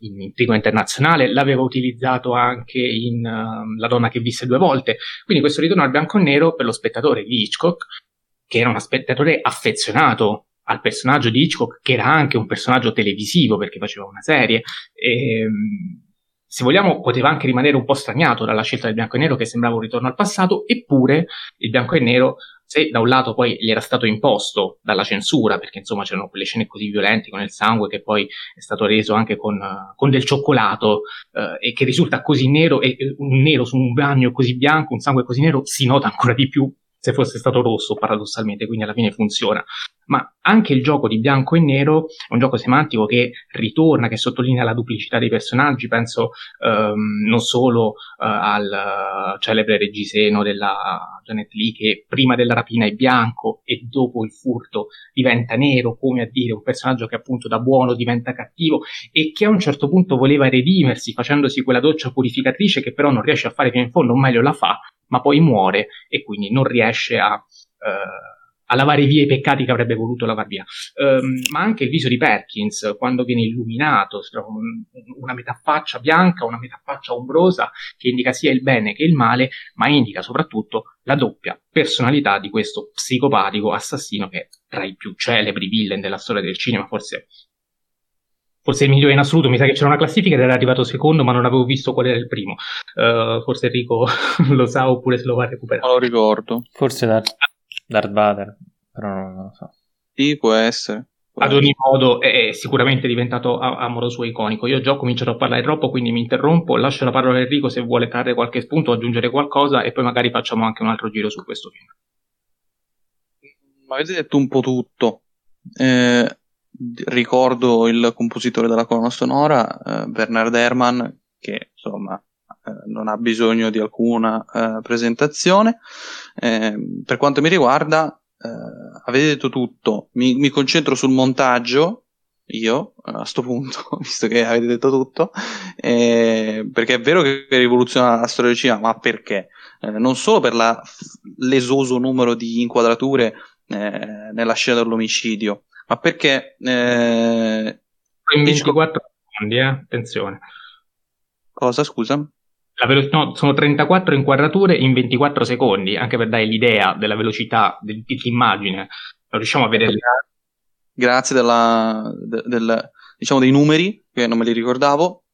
S1: in Intrigo Internazionale, l'aveva utilizzato anche in uh, La donna che visse due volte, quindi questo ritorno al bianco e nero per lo spettatore di Hitchcock, che era uno spettatore affezionato al personaggio di Hitchcock, che era anche un personaggio televisivo perché faceva una serie, e, um, se vogliamo, poteva anche rimanere un po' straniato dalla scelta del bianco e nero che sembrava un ritorno al passato, eppure il bianco e nero, se da un lato poi gli era stato imposto dalla censura, perché insomma c'erano quelle scene così violente con il sangue che poi è stato reso anche con, con del cioccolato eh, e che risulta così nero e un nero su un bagno così bianco, un sangue così nero, si nota ancora di più se fosse stato rosso paradossalmente, quindi alla fine funziona. Ma anche il gioco di bianco e nero è un gioco semantico che ritorna, che sottolinea la duplicità dei personaggi, penso um, non solo uh, al uh, celebre reggiseno della Janet Lee che prima della rapina è bianco e dopo il furto diventa nero, come a dire un personaggio che appunto da buono diventa cattivo e che a un certo punto voleva redimersi facendosi quella doccia purificatrice che però non riesce a fare fino in fondo, o meglio la fa, ma poi muore e quindi non riesce a, uh, a lavare via i peccati che avrebbe voluto lavare via. Um, ma anche il viso di Perkins, quando viene illuminato, una metà faccia bianca, una metà faccia ombrosa, che indica sia il bene che il male, ma indica soprattutto la doppia personalità di questo psicopatico assassino che è tra i più celebri villain della storia del cinema, forse forse il migliore in assoluto. Mi sa che c'era una classifica ed era arrivato secondo, ma non avevo visto qual era il primo. Uh, forse Enrico lo sa oppure se lo va a recuperare.
S3: Non lo ricordo.
S2: Forse Darth, Darth Vader, però non, lo so.
S3: Sì, può essere.
S1: Ad ogni modo è sicuramente diventato amoroso e iconico. Io già ho cominciato a parlare troppo, quindi mi interrompo, lascio la parola a Enrico se vuole trarre qualche spunto, aggiungere qualcosa e poi magari facciamo anche un altro giro su questo film.
S3: Ma avete detto un po' tutto. Eh, ricordo il compositore della colonna sonora, eh, Bernard Herrmann, che insomma non ha bisogno di alcuna eh, presentazione. Ehm, per quanto mi riguarda, eh, avete detto tutto. Mi, mi, concentro sul montaggio. Io a questo punto, visto che avete detto tutto, eh, perché è vero che rivoluziona la storia del cinema, ma perché? Eh, non solo per la, l'esoso numero di inquadrature nella scena dell'omicidio, ma perché... Eh,
S1: in 24 secondi, eh? attenzione.
S3: Cosa, scusa?
S1: Velo- no, sono 34 inquadrature in 24 secondi, anche per dare l'idea della velocità dell'immagine. Non riusciamo a vedere.
S3: Grazie della, de, del, diciamo dei numeri, che non me li ricordavo.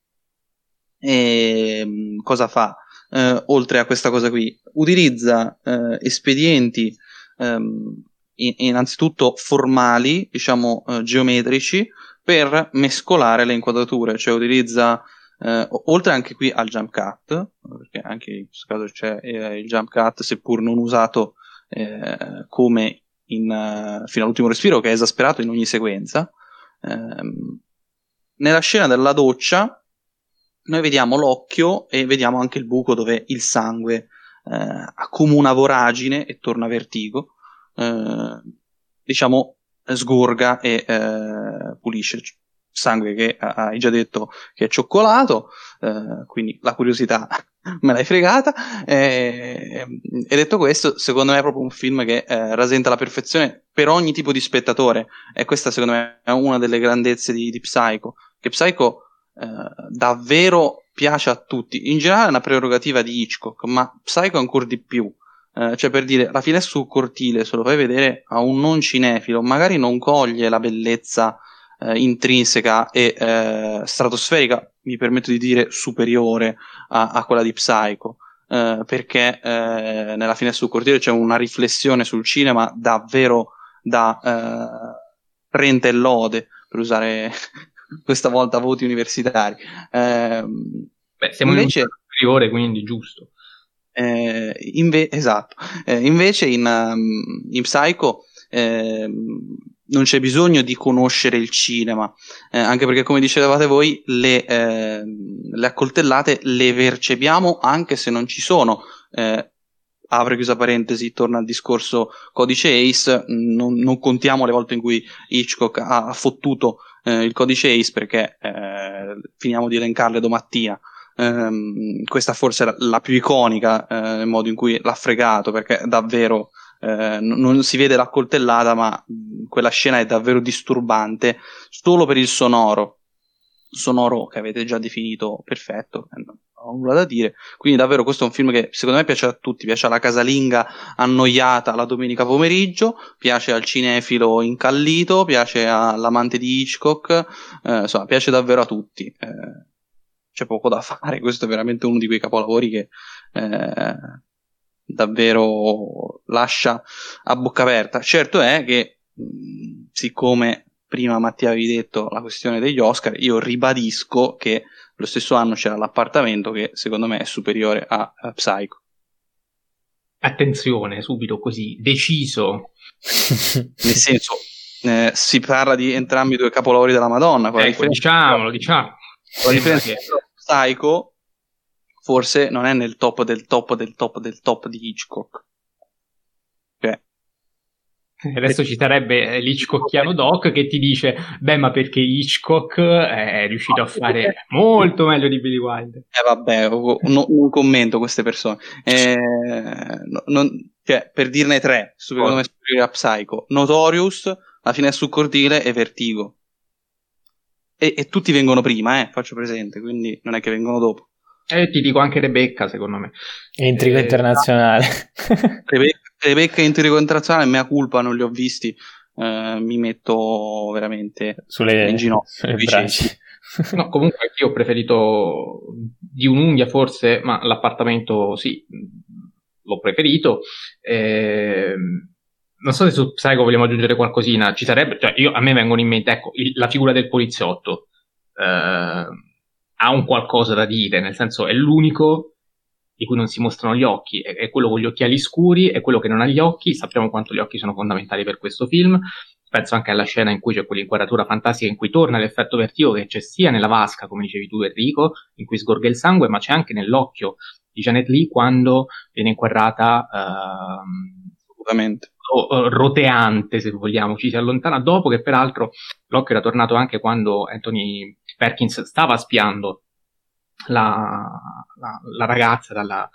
S3: E ehm, cosa fa? Eh, oltre a questa cosa qui, utilizza eh, espedienti ehm, innanzitutto formali, diciamo eh, geometrici, per mescolare le inquadrature, cioè utilizza eh, oltre anche qui al jump cut, perché anche in questo caso c'è eh, il jump cut, seppur non usato eh, come in, uh, fino all'ultimo respiro, che è esasperato in ogni sequenza. Ehm, nella scena della doccia noi vediamo l'occhio e vediamo anche il buco dove il sangue eh, accumula voragine e torna vertigo. Eh, diciamo, sgorga e eh, pulisce sangue che hai già detto che è cioccolato, eh, quindi la curiosità me l'hai fregata. E, e, detto questo, secondo me è proprio un film che eh, rasenta la perfezione per ogni tipo di spettatore. E questa, secondo me, è una delle grandezze di, di Psycho. Che Psycho eh, davvero piace a tutti. In generale è una prerogativa di Hitchcock, ma Psycho ancora di più. Eh, cioè per dire la finestra sul cortile se lo fai vedere a un non cinefilo magari non coglie la bellezza eh, intrinseca e eh, stratosferica mi permetto di dire superiore a, a quella di Psycho eh, perché eh, nella finestra sul cortile c'è una riflessione sul cinema davvero da rente e lode per usare questa volta voti universitari
S1: ehm, Beh, siamo invece in un superiore quindi giusto
S3: eh, inve- esatto. Eh, invece in, um, in Psycho eh, non c'è bisogno di conoscere il cinema, eh, anche perché come dicevate voi le, ehm, le, accoltellate le percepiamo anche se non ci sono. Eh, apre chiusa parentesi, torna al discorso codice ACE, non, non, contiamo le volte in cui Hitchcock ha fottuto eh, il codice ACE perché finiamo di elencarle domattina. Um, questa forse è la, la più iconica eh, nel modo in cui l'ha fregato perché davvero eh, non si vede la coltellata ma quella scena è davvero disturbante solo per il sonoro. Sonoro che avete già definito perfetto eh, non ho nulla da dire. Quindi davvero questo è un film che secondo me piace a tutti. Piace alla casalinga annoiata la domenica pomeriggio piace al cinefilo incallito piace all'amante di Hitchcock eh, insomma piace davvero a tutti. Eh, c'è poco da fare. Questo è veramente uno di quei capolavori che eh, davvero lascia a bocca aperta. Certo è che, mh, siccome prima Mattia avevi detto la questione degli Oscar, io ribadisco che lo stesso anno c'era l'appartamento che secondo me è superiore a, a Psycho.
S1: Attenzione, subito così, deciso.
S3: Nel senso, eh, si parla di entrambi i due capolavori della Madonna.
S1: Ecco, diciamolo, diciamo.
S3: La differenza è che Psycho forse non è nel top del top del top del top di Hitchcock. Cioè,
S1: Adesso ci sarebbe l'Hitchcockiano Doc che ti dice: Beh, ma perché Hitchcock è riuscito a fare molto meglio di Billy Wilder.
S3: Eh, vabbè, no, non commento queste persone. Eh, no, non, Cioè, per dirne tre, secondo me superiori a Psycho. Notorious, La fine sul cortile e Vertigo. E, e, tutti vengono prima, eh, faccio presente, quindi non è che vengono dopo.
S1: E ti dico anche Rebecca, secondo me.
S2: Intrigo eh, internazionale.
S3: Rebecca, Rebecca Intrigo internazionale, mea culpa, non li ho visti. Eh, mi metto veramente
S2: sulle, in ginocchio.
S1: no, comunque io ho preferito di un'unghia forse, ma l'appartamento sì, l'ho preferito. Eh, non so se su Psycho vogliamo aggiungere qualcosina, ci sarebbe, cioè io, a me vengono in mente, ecco, il, la figura del poliziotto eh, ha un qualcosa da dire, nel senso è l'unico di cui non si mostrano gli occhi, è, è, quello con gli occhiali scuri, è quello che non ha gli occhi, sappiamo quanto gli occhi sono fondamentali per questo film, penso anche alla scena in cui c'è quell'inquadratura fantastica in cui torna l'effetto vertigo che c'è sia nella vasca, come dicevi tu Enrico, in cui sgorga il sangue, ma c'è anche nell'occhio di Janet Lee quando viene inquadrata...
S3: Assolutamente.
S1: roteante, se vogliamo, ci si allontana dopo che peraltro l'occhio era tornato anche quando Anthony Perkins stava spiando la, la, la ragazza dalla,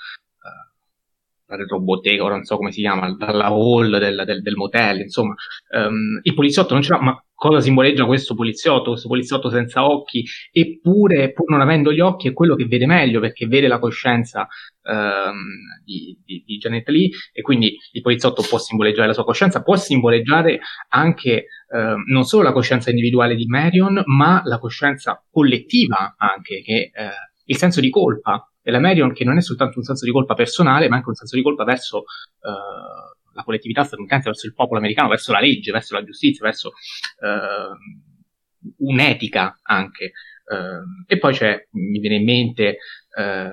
S1: uh, retrobottega, ora non so come si chiama, dalla hall del, del, del motel, insomma, um, il poliziotto non c'era, ma cosa simboleggia questo poliziotto, questo poliziotto senza occhi, eppure pur non avendo gli occhi è quello che vede meglio perché vede la coscienza ehm, di, di, di, Janet Lee e quindi il poliziotto può simboleggiare la sua coscienza, può simboleggiare anche ehm, non solo la coscienza individuale di Marion, ma la coscienza collettiva anche, che eh, il senso di colpa della Marion che non è soltanto un senso di colpa personale, ma anche un senso di colpa verso eh, la collettività statunitense, verso il popolo americano, verso la legge, verso la giustizia, verso eh, un'etica anche. Eh, e poi c'è, mi viene in mente, eh,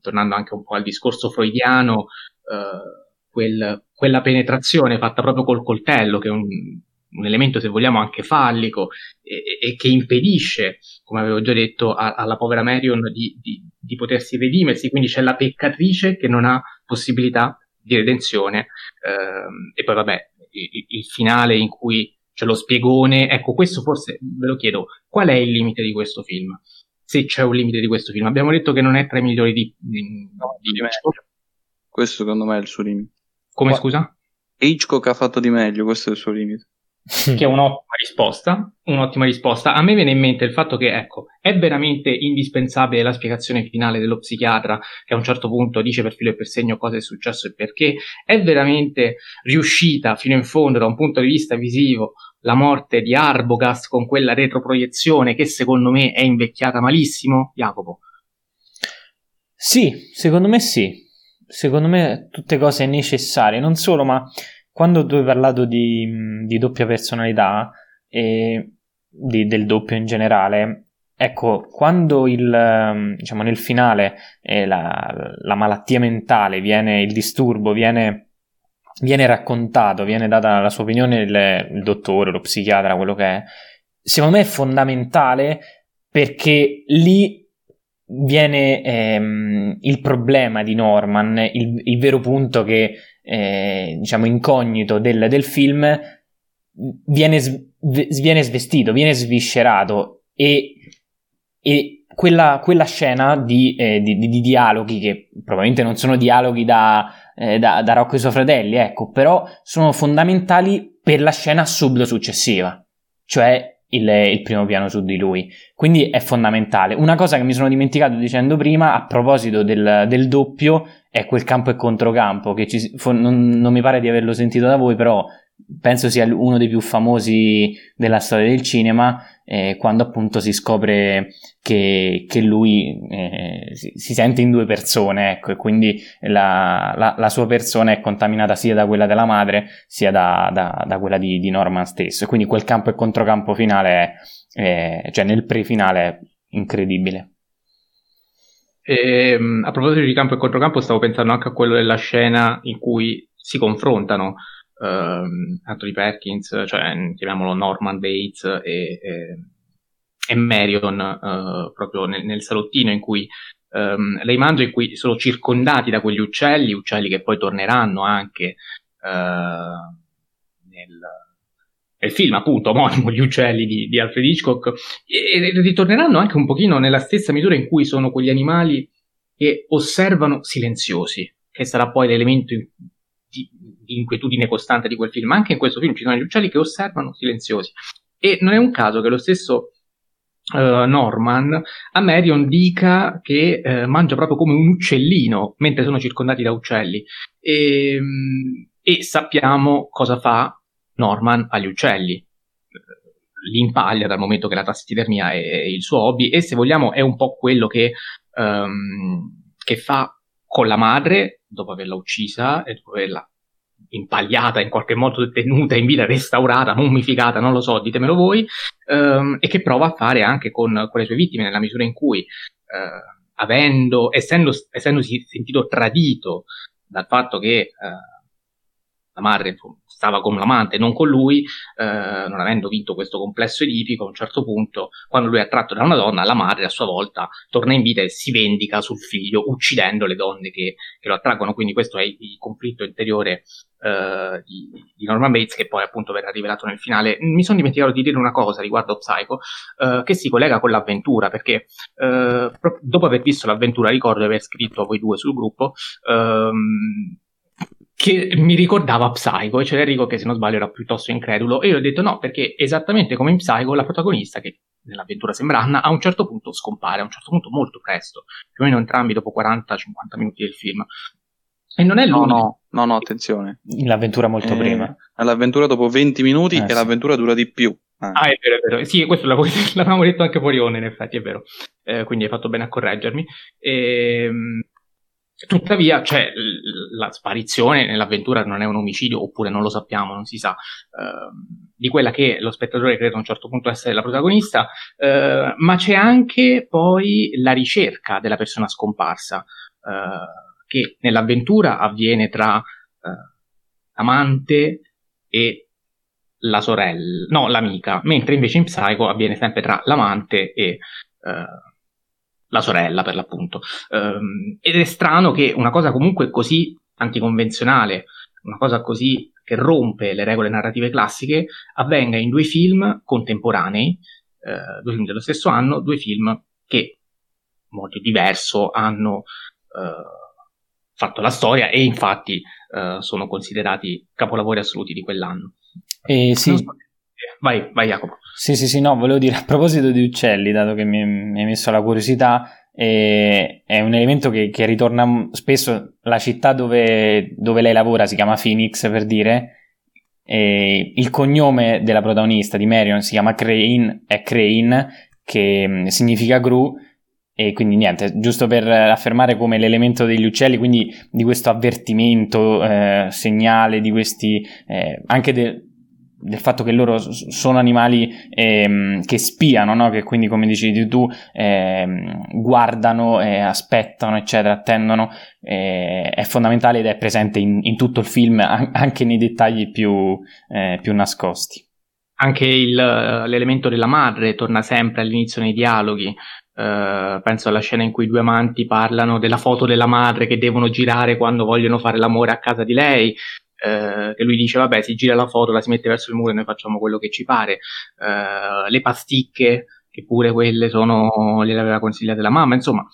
S1: tornando anche un po' al discorso freudiano, eh, quel, quella penetrazione fatta proprio col coltello, che un, un elemento, se vogliamo, anche fallico e, e, che impedisce, come avevo già detto, a, alla povera Marion di, di, di, potersi redimersi. Quindi c'è la peccatrice che non ha possibilità di redenzione. Ehm, e poi vabbè, il, il, finale in cui c'è lo spiegone, ecco questo forse ve lo chiedo, qual è il limite di questo film? Se c'è un limite di questo film. Abbiamo detto che non è tra i migliori di, di,
S3: no, di, di Questo secondo me è il suo limite.
S1: Come Qua, scusa?
S3: Hitchcock ha fatto di meglio, questo è il suo limite.
S1: che è un'ottima risposta, un'ottima risposta. A me viene in mente il fatto che, ecco, è veramente indispensabile la spiegazione finale dello psichiatra che a un certo punto dice per filo e per segno cosa è successo e perché. È veramente riuscita fino in fondo da un punto di vista visivo la morte di Arbogast con quella retroproiezione che secondo me è invecchiata malissimo, Jacopo?
S2: Sì, secondo me sì. Secondo me tutte cose necessarie, non solo, ma quando tu hai parlato di, di doppia personalità e di, del doppio in generale, ecco, quando il, diciamo, nel finale eh, la, la, malattia mentale viene, il disturbo viene, viene, raccontato, viene data la sua opinione il, il dottore, lo psichiatra, quello che è, secondo me è fondamentale perché lì viene ehm, il problema di Norman, il, il vero punto che eh, diciamo incognito del, del film viene, viene, svestito, viene sviscerato e, e quella, quella, scena di, eh, di, di, dialoghi che probabilmente non sono dialoghi da, eh, da, da Rocco e i suoi fratelli, ecco, però sono fondamentali per la scena subito successiva, cioè il, il, primo piano su di lui. Quindi è fondamentale. Una cosa che mi sono dimenticato dicendo prima, a proposito del, del doppio, è quel campo e controcampo, che ci, non, non mi pare di averlo sentito da voi, però penso sia uno dei più famosi della storia del cinema, eh, quando appunto si scopre che, che lui eh, si, si, sente in due persone, ecco, e quindi la, la, la, sua persona è contaminata sia da quella della madre sia da, da, da quella di, di, Norman stesso. quindi quel campo e controcampo finale, è, cioè nel pre-finale, è incredibile.
S1: E, ehm, a proposito di campo e controcampo, stavo pensando anche a quello della scena in cui si confrontano uh, Anthony Perkins, cioè chiamiamolo Norman Bates e, e, e Marion uh, proprio nel, nel, salottino in cui um, lei mangia in cui sono circondati da quegli uccelli, uccelli che poi torneranno anche uh, nel, nel film appunto omonimo Gli uccelli di, di Alfred Hitchcock e, e ritorneranno anche un pochino nella stessa misura in cui sono quegli animali che osservano silenziosi, che sarà poi l'elemento in, di, di, inquietudine costante di quel film. Anche in questo film ci sono gli uccelli che osservano silenziosi. E non è un caso che lo stesso uh, Norman a Marion dica che uh, mangia proprio come un uccellino mentre sono circondati da uccelli. E, um, e sappiamo cosa fa Norman agli uccelli. Li impaglia dal momento che la tassidermia è il suo hobby e se vogliamo è un po' quello che, um, che fa con la madre dopo averla uccisa e dopo averla impagliata in qualche modo tenuta in vita, restaurata, mummificata, non lo so, ditemelo voi, um, e che prova a fare anche con, con, le sue vittime nella misura in cui, uh, avendo, essendo, essendosi sentito tradito dal fatto che uh, la madre stava con l'amante, non con lui, eh, non avendo vinto questo complesso edipico, a un certo punto, quando lui è attratto da una donna, la madre a sua volta torna in vita e si vendica sul figlio, uccidendo le donne che, che lo attraggono. Quindi questo è il, conflitto interiore eh, di, di, Norman Bates, che poi appunto verrà rivelato nel finale. Mi sono dimenticato di dire una cosa riguardo Psycho, eh, che si collega con l'avventura, perché eh, dopo aver visto l'avventura, ricordo di aver scritto a voi due sul gruppo, ehm, che mi ricordava Psycho, e c'era Enrico che se non sbaglio era piuttosto incredulo, e io ho detto no, perché esattamente come in Psycho la protagonista, che nell'avventura sembra Anna, a un certo punto scompare, a un certo punto molto presto, più o meno entrambi dopo 40-50 minuti del film. E non è
S3: no, no, no, no, attenzione.
S2: L'avventura molto eh, prima.
S3: L'avventura dopo 20 minuti eh, e sì. l'avventura dura di più.
S1: Ah. ah, è vero, è vero. Sì, questo l'avevamo detto anche fuori onda, in effetti, è vero. Eh, quindi hai fatto bene a correggermi. Ehm, Tuttavia, cioè, la sparizione nell'avventura non è un omicidio, oppure non lo sappiamo, non si sa, uh, di quella che lo spettatore crede a un certo punto essere la protagonista, uh, ma c'è anche poi la ricerca della persona scomparsa, uh, che nell'avventura avviene tra l'amante e la sorella, no, l'amica, mentre invece in Psycho avviene sempre tra l'amante e la sorella per l'appunto. Um, ed è strano che una cosa comunque così anticonvenzionale, una cosa così che rompe le regole narrative classiche, avvenga in due film contemporanei, uh, due film dello stesso anno, due film che, molto diverso, hanno uh, fatto la storia e infatti uh, sono considerati capolavori assoluti di quell'anno.
S2: Eh, sì.
S1: Vai, vai Jacopo.
S2: Sì, sì, sì, no, volevo dire a proposito di uccelli, dato che mi, mi hai messo la curiosità, eh, è un elemento che, che, ritorna spesso, la città dove, dove, lei lavora si chiama Phoenix per dire, e il cognome della protagonista di Marion si chiama Crane, è Crane, che mm, significa gru, e quindi niente, giusto per affermare come l'elemento degli uccelli, quindi di questo avvertimento, eh, segnale, di questi, eh, anche de- del fatto che loro sono animali ehm, che spiano, no? che quindi come dici tu ehm, guardano, eh, aspettano, eccetera, attendono, eh, è fondamentale ed è presente in, in tutto il film, anche nei dettagli più, eh, più nascosti.
S1: Anche il, l'elemento della madre torna sempre all'inizio nei dialoghi, Uh, penso alla scena in cui i due amanti parlano della foto della madre che devono girare quando vogliono fare l'amore a casa di lei, eh, che lui dice vabbè si gira la foto, la si mette verso il muro e noi facciamo quello che ci pare, eh, le pasticche che pure quelle sono, gliele aveva consigliate la mamma, insomma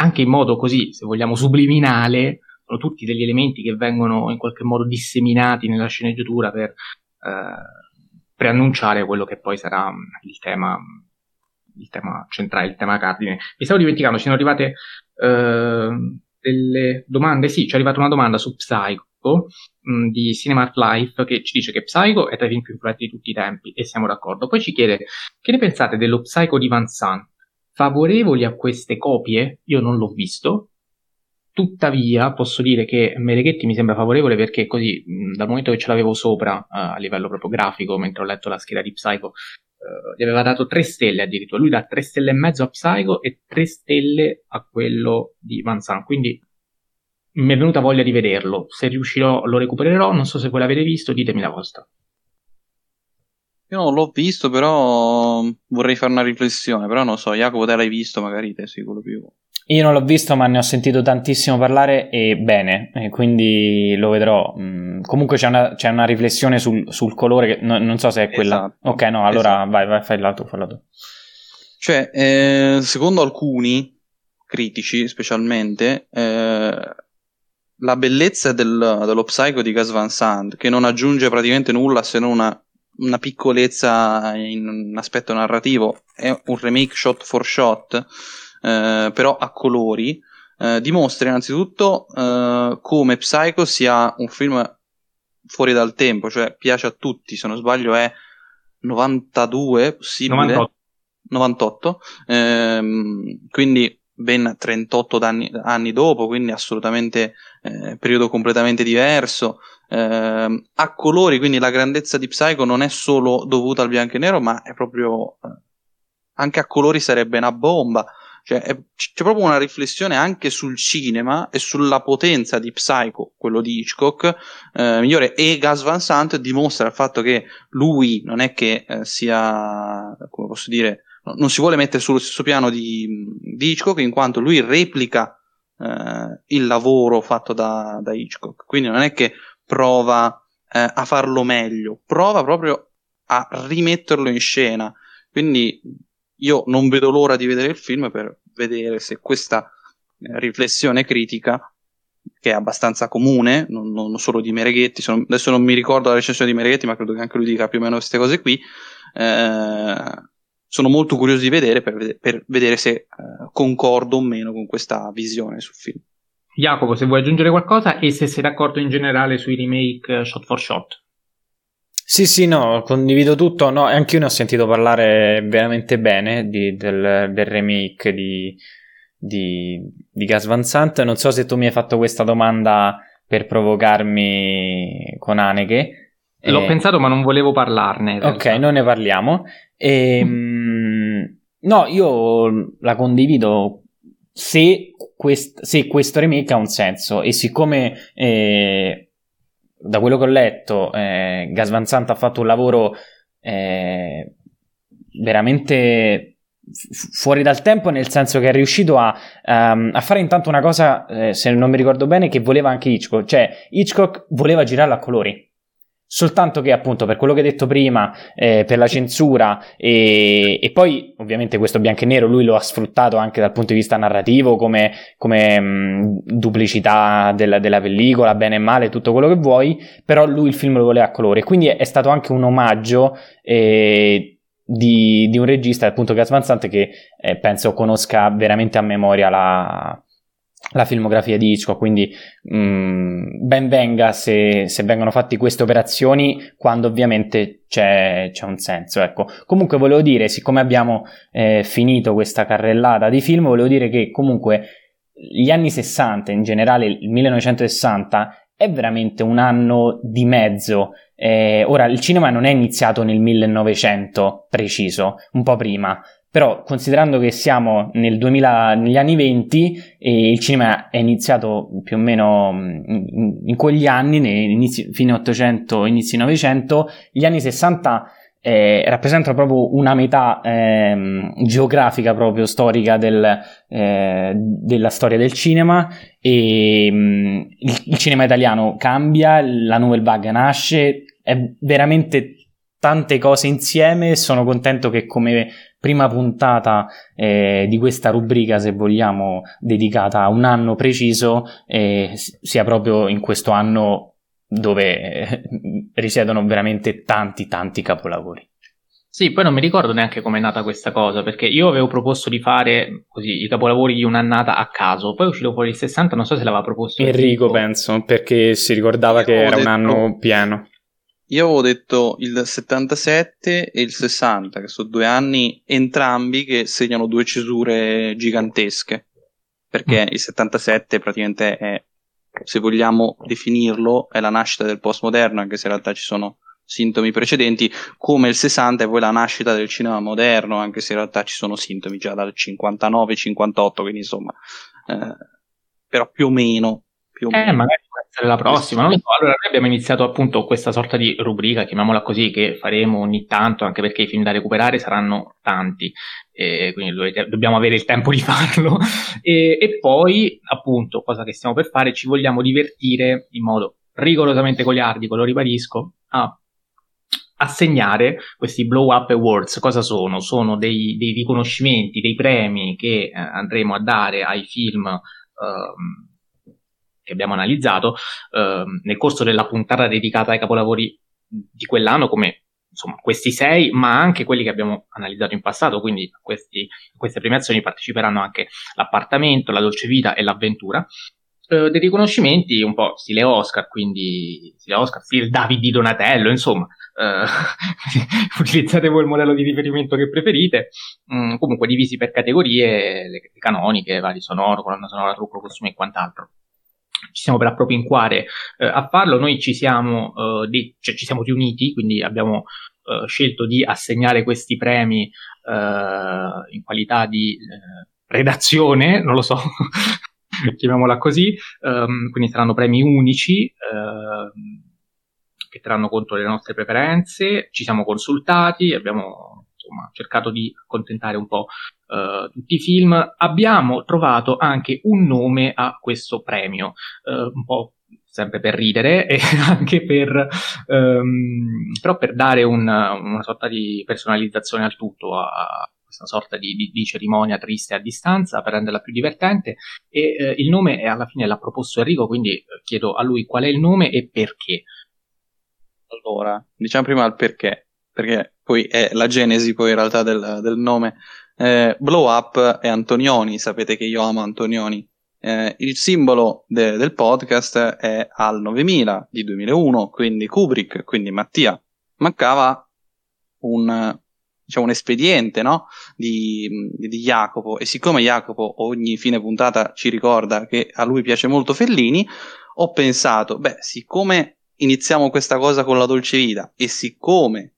S1: anche in modo così, se vogliamo, subliminale, sono tutti degli elementi che vengono in qualche modo disseminati nella sceneggiatura per eh, preannunciare quello che poi sarà il tema, il tema centrale, il tema cardine. Mi stavo dimenticando, ci sono arrivate eh, delle domande, sì, ci è arrivata una domanda su Psycho mm, di Cinema Life che ci dice che Psycho è tra i film più influenti di tutti i tempi e siamo d'accordo. Poi ci chiede che ne pensate dello Psycho di Van Sant? Favorevoli a queste copie? Io non l'ho visto. Tuttavia posso dire che Mereghetti mi sembra favorevole perché così mm, dal momento che ce l'avevo sopra uh, a livello proprio grafico mentre ho letto la scheda di Psycho uh, gli aveva dato 3 stelle addirittura. Lui dà 3 stelle e mezzo a Psycho e 3 stelle a quello di Van Sant. Quindi mi è venuta voglia di vederlo. Se riuscirò lo recupererò. Non so se voi l'avete visto, ditemi la vostra.
S3: Io non l'ho visto, però vorrei fare una riflessione. Però non so, Jacopo, te l'hai visto, magari te sei quello più.
S2: Io non l'ho visto, ma ne ho sentito tantissimo parlare e bene, e quindi lo vedrò. Mm, comunque c'è una, c'è una riflessione sul, sul colore, che no, non so se è quella. Esatto, ok, no, allora esatto. vai, vai, fai tu, falla tu.
S3: Cioè, eh, secondo alcuni critici, specialmente, eh, la bellezza del, dello Psycho di Gas Van Sant, che non aggiunge praticamente nulla se non una, una piccolezza in un aspetto narrativo, è un remake shot for shot, eh, però a colori, eh, dimostra innanzitutto eh, come Psycho sia un film fuori dal tempo, cioè piace a tutti, se non sbaglio è 92, possibile. 98. 98 ehm, quindi ben 38 anni, anni, dopo, quindi assolutamente eh, periodo completamente diverso. Eh, a colori, quindi la grandezza di Psycho non è solo dovuta al bianco e nero, ma è proprio eh, anche a colori sarebbe una bomba. Cioè, è, c'è proprio una riflessione anche sul cinema e sulla potenza di Psycho, quello di Hitchcock, eh, migliore. E Gas Van Sant dimostra il fatto che lui non è che eh, sia, come posso dire, non si vuole mettere sullo stesso piano di, di Hitchcock, in quanto lui replica eh, il lavoro fatto da, da, Hitchcock. Quindi non è che prova eh, a farlo meglio, prova proprio a rimetterlo in scena. Quindi io non vedo l'ora di vedere il film per vedere se questa eh, riflessione critica che è abbastanza comune, non, non solo di Mereghetti, sono, adesso non mi ricordo la recensione di Mereghetti, ma credo che anche lui dica più o meno queste cose qui, eh, sono molto curioso di vedere per, per vedere se eh, concordo o meno con questa visione sul film.
S1: Jacopo, se vuoi aggiungere qualcosa e se sei d'accordo in generale sui remake shot for shot.
S2: Sì, sì, no, condivido tutto. No, anche io ne ho sentito parlare veramente bene di, del, del, remake di, di, di Gas Van Sant. Non so se tu mi hai fatto questa domanda per provocarmi con Aneghe.
S1: L'ho eh, pensato, ma non volevo parlarne.
S2: Ok, non ne parliamo. E, ehm, no, io la condivido. Se, quest- se, questo remake ha un senso e siccome eh, da quello che ho letto eh, Gas Van Sant ha fatto un lavoro eh, veramente fuori dal tempo nel senso che è riuscito a, um, a fare intanto una cosa eh, se non mi ricordo bene che voleva anche Hitchcock. Cioè Hitchcock voleva girarla a colori Soltanto che appunto per quello che hai detto prima, eh, per la censura e, e, poi ovviamente questo bianco e nero lui lo ha sfruttato anche dal punto di vista narrativo come, come mh, duplicità della, della, pellicola, bene e male, tutto quello che vuoi, però lui il film lo voleva a colore, quindi è, è stato anche un omaggio eh, di, di, un regista appunto Gas Van Sant che eh, penso conosca veramente a memoria la, la filmografia di Hitchcock, quindi mh, mm, ben venga se, se, vengono fatte queste operazioni quando ovviamente c'è, c'è, un senso. Ecco. Comunque volevo dire, siccome abbiamo eh, finito questa carrellata di film, volevo dire che comunque gli anni 60, in generale il 1960, è veramente un anno di mezzo. Eh, ora, il cinema non è iniziato nel 1900 preciso, un po' prima, però considerando che siamo nel 2000, negli anni 20 e il cinema è iniziato più o meno mm, in, in quegli anni, inizi, fine 800, inizi 900, gli anni 60 eh, rappresentano proprio una metà eh, geografica proprio storica del, eh, della storia del cinema e mm, il, il, cinema italiano cambia, la Nouvelle Vague nasce, è veramente tante cose insieme sono contento che come prima puntata eh, di questa rubrica, se vogliamo, dedicata a un anno preciso, eh, sia proprio in questo anno dove eh, risiedono veramente tanti, tanti capolavori.
S1: Sì, poi non mi ricordo neanche com'è nata questa cosa, perché io avevo proposto di fare così i capolavori di un'annata a caso, poi è uscito fuori il 60, non so se l'aveva proposto
S2: Enrico, penso, perché si ricordava io che era detto... un anno pieno.
S3: Io avevo detto il 77 e il 60, che sono due anni entrambi che segnano due cesure gigantesche. Perché mm. il 77 praticamente è, se vogliamo definirlo, è la nascita del postmoderno, anche se in realtà ci sono sintomi precedenti, come il 60 è poi la nascita del cinema moderno, anche se in realtà ci sono sintomi già dal 59-58, quindi insomma, eh, però più o meno. Più o
S1: eh, meno. magari essere la prossima, non lo so. Allora, noi abbiamo iniziato appunto questa sorta di rubrica, chiamiamola così, che faremo ogni tanto, anche perché i film da recuperare saranno tanti, e quindi dovete, dobbiamo avere il tempo di farlo. E, e poi, appunto, cosa che stiamo per fare, ci vogliamo divertire in modo rigorosamente goliardico, lo ribadisco, a assegnare questi blow up awards cosa sono? Sono dei, dei riconoscimenti, dei premi che eh, andremo a dare ai film eh, che abbiamo analizzato eh, nel corso della puntata dedicata ai capolavori di quell'anno come insomma, questi sei, ma anche quelli che abbiamo analizzato in passato, quindi a, questi, queste premiazioni parteciperanno anche l'appartamento, la dolce vita e l'avventura. Eh, dei riconoscimenti un po' stile Oscar, quindi stile Oscar, stile David di Donatello, insomma, eh, utilizzate voi il modello di riferimento che preferite, mm, comunque divisi per categorie, le, le canoniche, vari sonoro, colonna sonora, trucco, costume e quant'altro ci siamo per appropinquare eh, a farlo. Noi ci siamo, eh, di, cioè, ci siamo riuniti, quindi abbiamo eh, scelto di assegnare questi premi eh, in qualità di eh, redazione, non lo so, chiamiamola così, um, quindi saranno premi unici ehm, che terranno conto delle nostre preferenze. Ci siamo consultati, abbiamo insomma, cercato di accontentare un po' uh, tutti i film. Abbiamo trovato anche un nome a questo premio, uh, un po' sempre per ridere e anche per, um, però per dare un, una sorta di personalizzazione al tutto, a, questa sorta di, di, di, cerimonia triste a distanza per renderla più divertente e eh, il nome alla fine l'ha proposto Enrico, quindi eh, chiedo a lui qual è il nome e perché.
S3: Allora, diciamo prima il perché, perché poi è la genesi poi in realtà del, del nome. Eh, Blow Up è Antonioni, sapete che io amo Antonioni. Eh, il simbolo de- del podcast è al 9000 di 2001, quindi Kubrick, quindi Mattia. Mancava un, diciamo, un espediente no? di, di, Jacopo e siccome Jacopo ogni fine puntata ci ricorda che a lui piace molto Fellini, ho pensato, beh, siccome iniziamo questa cosa con la dolce vita e siccome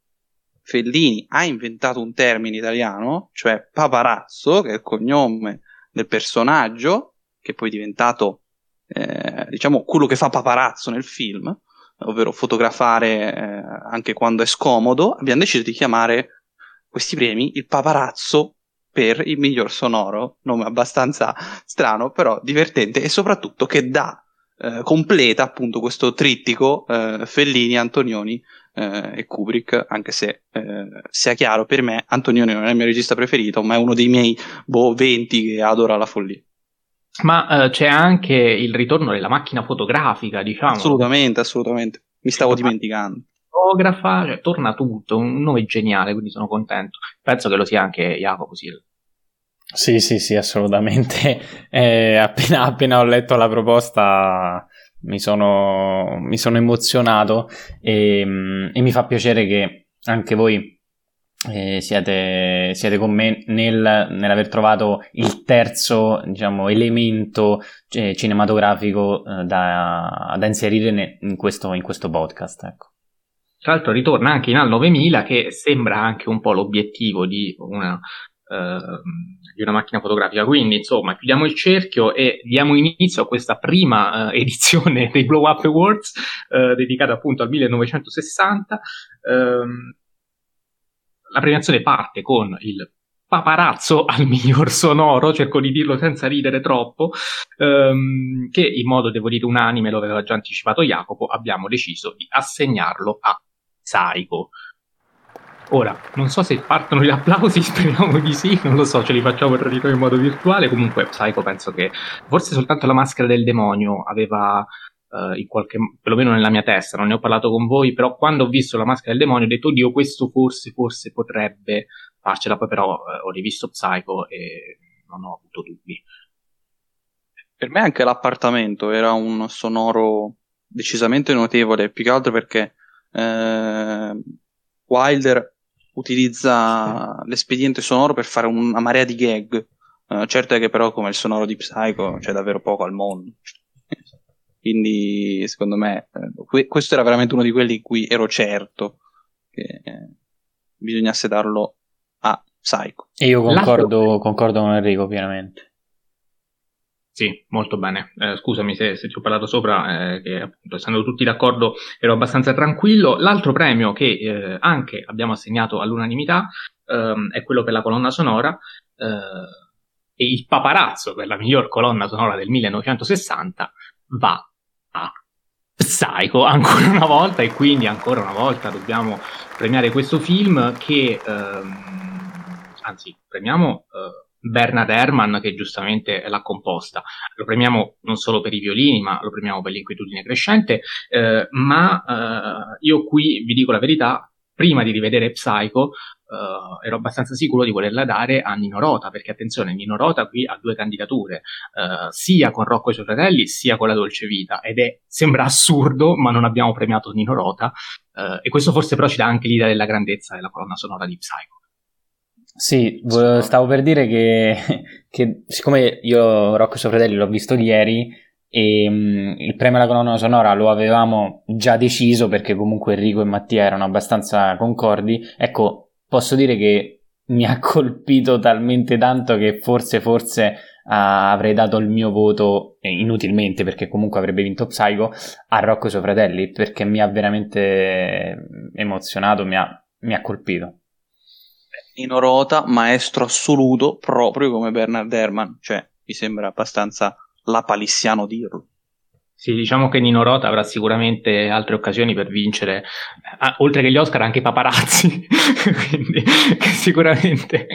S3: Fellini ha inventato un termine italiano, cioè paparazzo, che è il cognome del personaggio, che poi è diventato, eh, diciamo, quello che fa paparazzo nel film, ovvero fotografare eh, anche quando è scomodo, abbiamo deciso di chiamare questi premi il paparazzo per il miglior sonoro, nome abbastanza strano, però divertente e soprattutto che dà, eh, completa appunto questo trittico eh, Fellini, Antonioni eh, e Kubrick, anche se eh, sia chiaro per me, Antonioni non è il mio regista preferito, ma è uno dei miei boh 20 che adora la follia.
S1: Ma eh, c'è anche il ritorno della macchina fotografica, diciamo.
S3: Assolutamente, assolutamente. Mi stavo dimenticando.
S1: Fotografa, cioè, torna tutto, un nome geniale, quindi sono contento. Penso che lo sia anche Jacopo Sil.
S2: Sì, sì, sì, assolutamente. Eh, appena, appena ho letto la proposta mi sono, mi sono emozionato e, mm, e, mi fa piacere che anche voi eh, siete, siete, con me nel, nell'aver trovato il terzo diciamo, elemento eh, cinematografico eh, da, da, inserire ne, in, questo, in, questo, podcast. Ecco.
S1: Tra l'altro ritorna anche in Al 9000 che sembra anche un po' l'obiettivo di una di una macchina fotografica. Quindi, insomma, chiudiamo il cerchio e diamo inizio a questa prima uh, edizione dei Blow Up Awards, uh, dedicata appunto al 1960. Um, ehm, la premiazione parte con il paparazzo al miglior sonoro, cerco di dirlo senza ridere troppo, um, che in modo, devo dire, unanime, lo aveva già anticipato Jacopo, abbiamo deciso di assegnarlo a Psycho. Ora, non so se partono gli applausi, speriamo di sì, non lo so, ce li facciamo di noi in modo virtuale. Comunque, Psycho penso che forse soltanto la maschera del demonio aveva uh, in qualche perlomeno nella mia testa, non ne ho parlato con voi, però quando ho visto la maschera del demonio ho detto, oddio, questo forse, forse potrebbe farcela, poi però uh, ho rivisto Psycho e non ho avuto dubbi.
S3: Per me anche l'appartamento era un sonoro decisamente notevole, più che altro perché eh, Wilder utilizza l'espediente sonoro per fare una marea di gag. Uh, certo è che però come il sonoro di Psycho c'è davvero poco al mondo. Quindi secondo me eh, que- questo era veramente uno di quelli in cui ero certo che eh, bisognasse darlo a Psycho.
S2: E io concordo, concordo con Enrico pienamente.
S1: Sì, molto bene. Eh, scusami se, se, ti ho parlato sopra, eh, che appunto essendo tutti d'accordo ero abbastanza tranquillo. L'altro premio che eh, anche abbiamo assegnato all'unanimità ehm, è quello per la colonna sonora eh, e il paparazzo per la miglior colonna sonora del 1960 va a Psycho ancora una volta e quindi ancora una volta dobbiamo premiare questo film che, ehm, anzi, premiamo eh, Bernard Herrmann che giustamente l'ha composta. Lo premiamo non solo per i violini, ma lo premiamo per l'inquietudine crescente, eh, ma eh, io qui vi dico la verità, prima di rivedere Psycho uh, ero abbastanza sicuro di volerla dare a Nino Rota, perché attenzione, Nino Rota qui ha due candidature, uh, sia con Rocco e i suoi fratelli, sia con La Dolce Vita, ed è, sembra assurdo, ma non abbiamo premiato Nino Rota, uh, e questo forse però ci dà anche l'idea della grandezza della colonna sonora di Psycho.
S2: Sì, stavo per dire che, che siccome io Rocco e i suoi fratelli l'ho visto ieri, e um, il premio alla colonna sonora lo avevamo già deciso perché comunque Enrico e Mattia erano abbastanza concordi. Ecco, posso dire che mi ha colpito talmente tanto che forse, forse uh, avrei dato il mio voto eh, inutilmente perché comunque avrebbe vinto Psycho a Rocco e suoi fratelli perché mi ha veramente emozionato, mi ha, mi ha colpito.
S3: In Rota, maestro assoluto, proprio come Bernard Herrmann, cioè mi sembra abbastanza lapalissiano dirlo.
S1: Sì, diciamo che Nino Rota avrà sicuramente altre occasioni per vincere, ah, oltre che gli Oscar, anche i paparazzi, quindi che sicuramente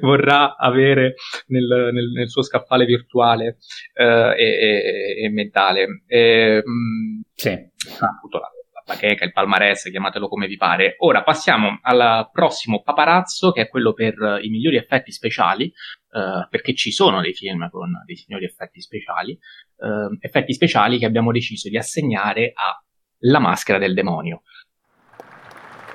S1: vorrà avere nel, nel, nel suo scaffale virtuale eh, e, e, e, mentale. E,
S2: mh, sì.
S1: Appunto, la, la bacheca, il palmarès, chiamatelo come vi pare. Ora passiamo al prossimo paparazzo, che è quello per i migliori effetti speciali, eh, perché ci sono dei film con dei signori effetti speciali, uh, effetti speciali che abbiamo deciso di assegnare a La maschera del demonio.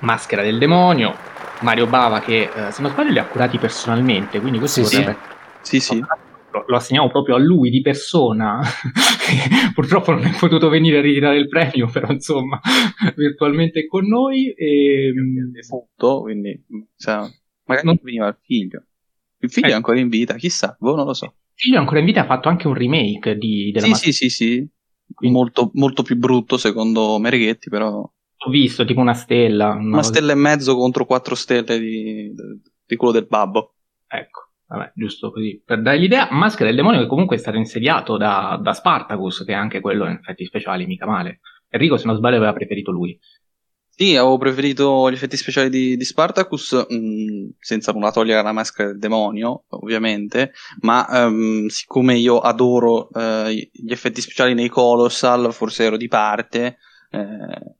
S1: Maschera del demonio, Mario Bava che uh, se non sbaglio li ha curati personalmente, quindi questo
S3: sì, vorrebbe... Sì, sì.
S1: Lo, lo assegniamo proprio a lui di persona. Purtroppo non è potuto venire a ritirare il premio, però insomma, virtualmente è con noi. E...
S3: È defunto, quindi cioè, magari non veniva il figlio. Il figlio eh. è ancora in vita, chissà, boh, non lo so.
S1: Il figlio è ancora in vita ha fatto anche un remake di, della
S3: Sì, sì, sì, sì. Molto, molto più brutto secondo Merighetti, però...
S1: Ho visto, tipo una stella.
S3: Una, una stella e mezzo contro quattro stelle di, di quello del babbo.
S1: Ecco. Vabbè, giusto così. Per dare l'idea, Maschera del Demonio che comunque è stato insediato da, da Spartacus, che è anche quello in effetti speciali, mica male. Enrico, se non sbaglio, aveva preferito lui.
S3: Sì, avevo preferito gli effetti speciali di, di Spartacus, mh, mm, senza nulla togliere la maschera del demonio, ovviamente, ma um, siccome io adoro uh, gli effetti speciali nei Colossal, forse ero di parte, eh,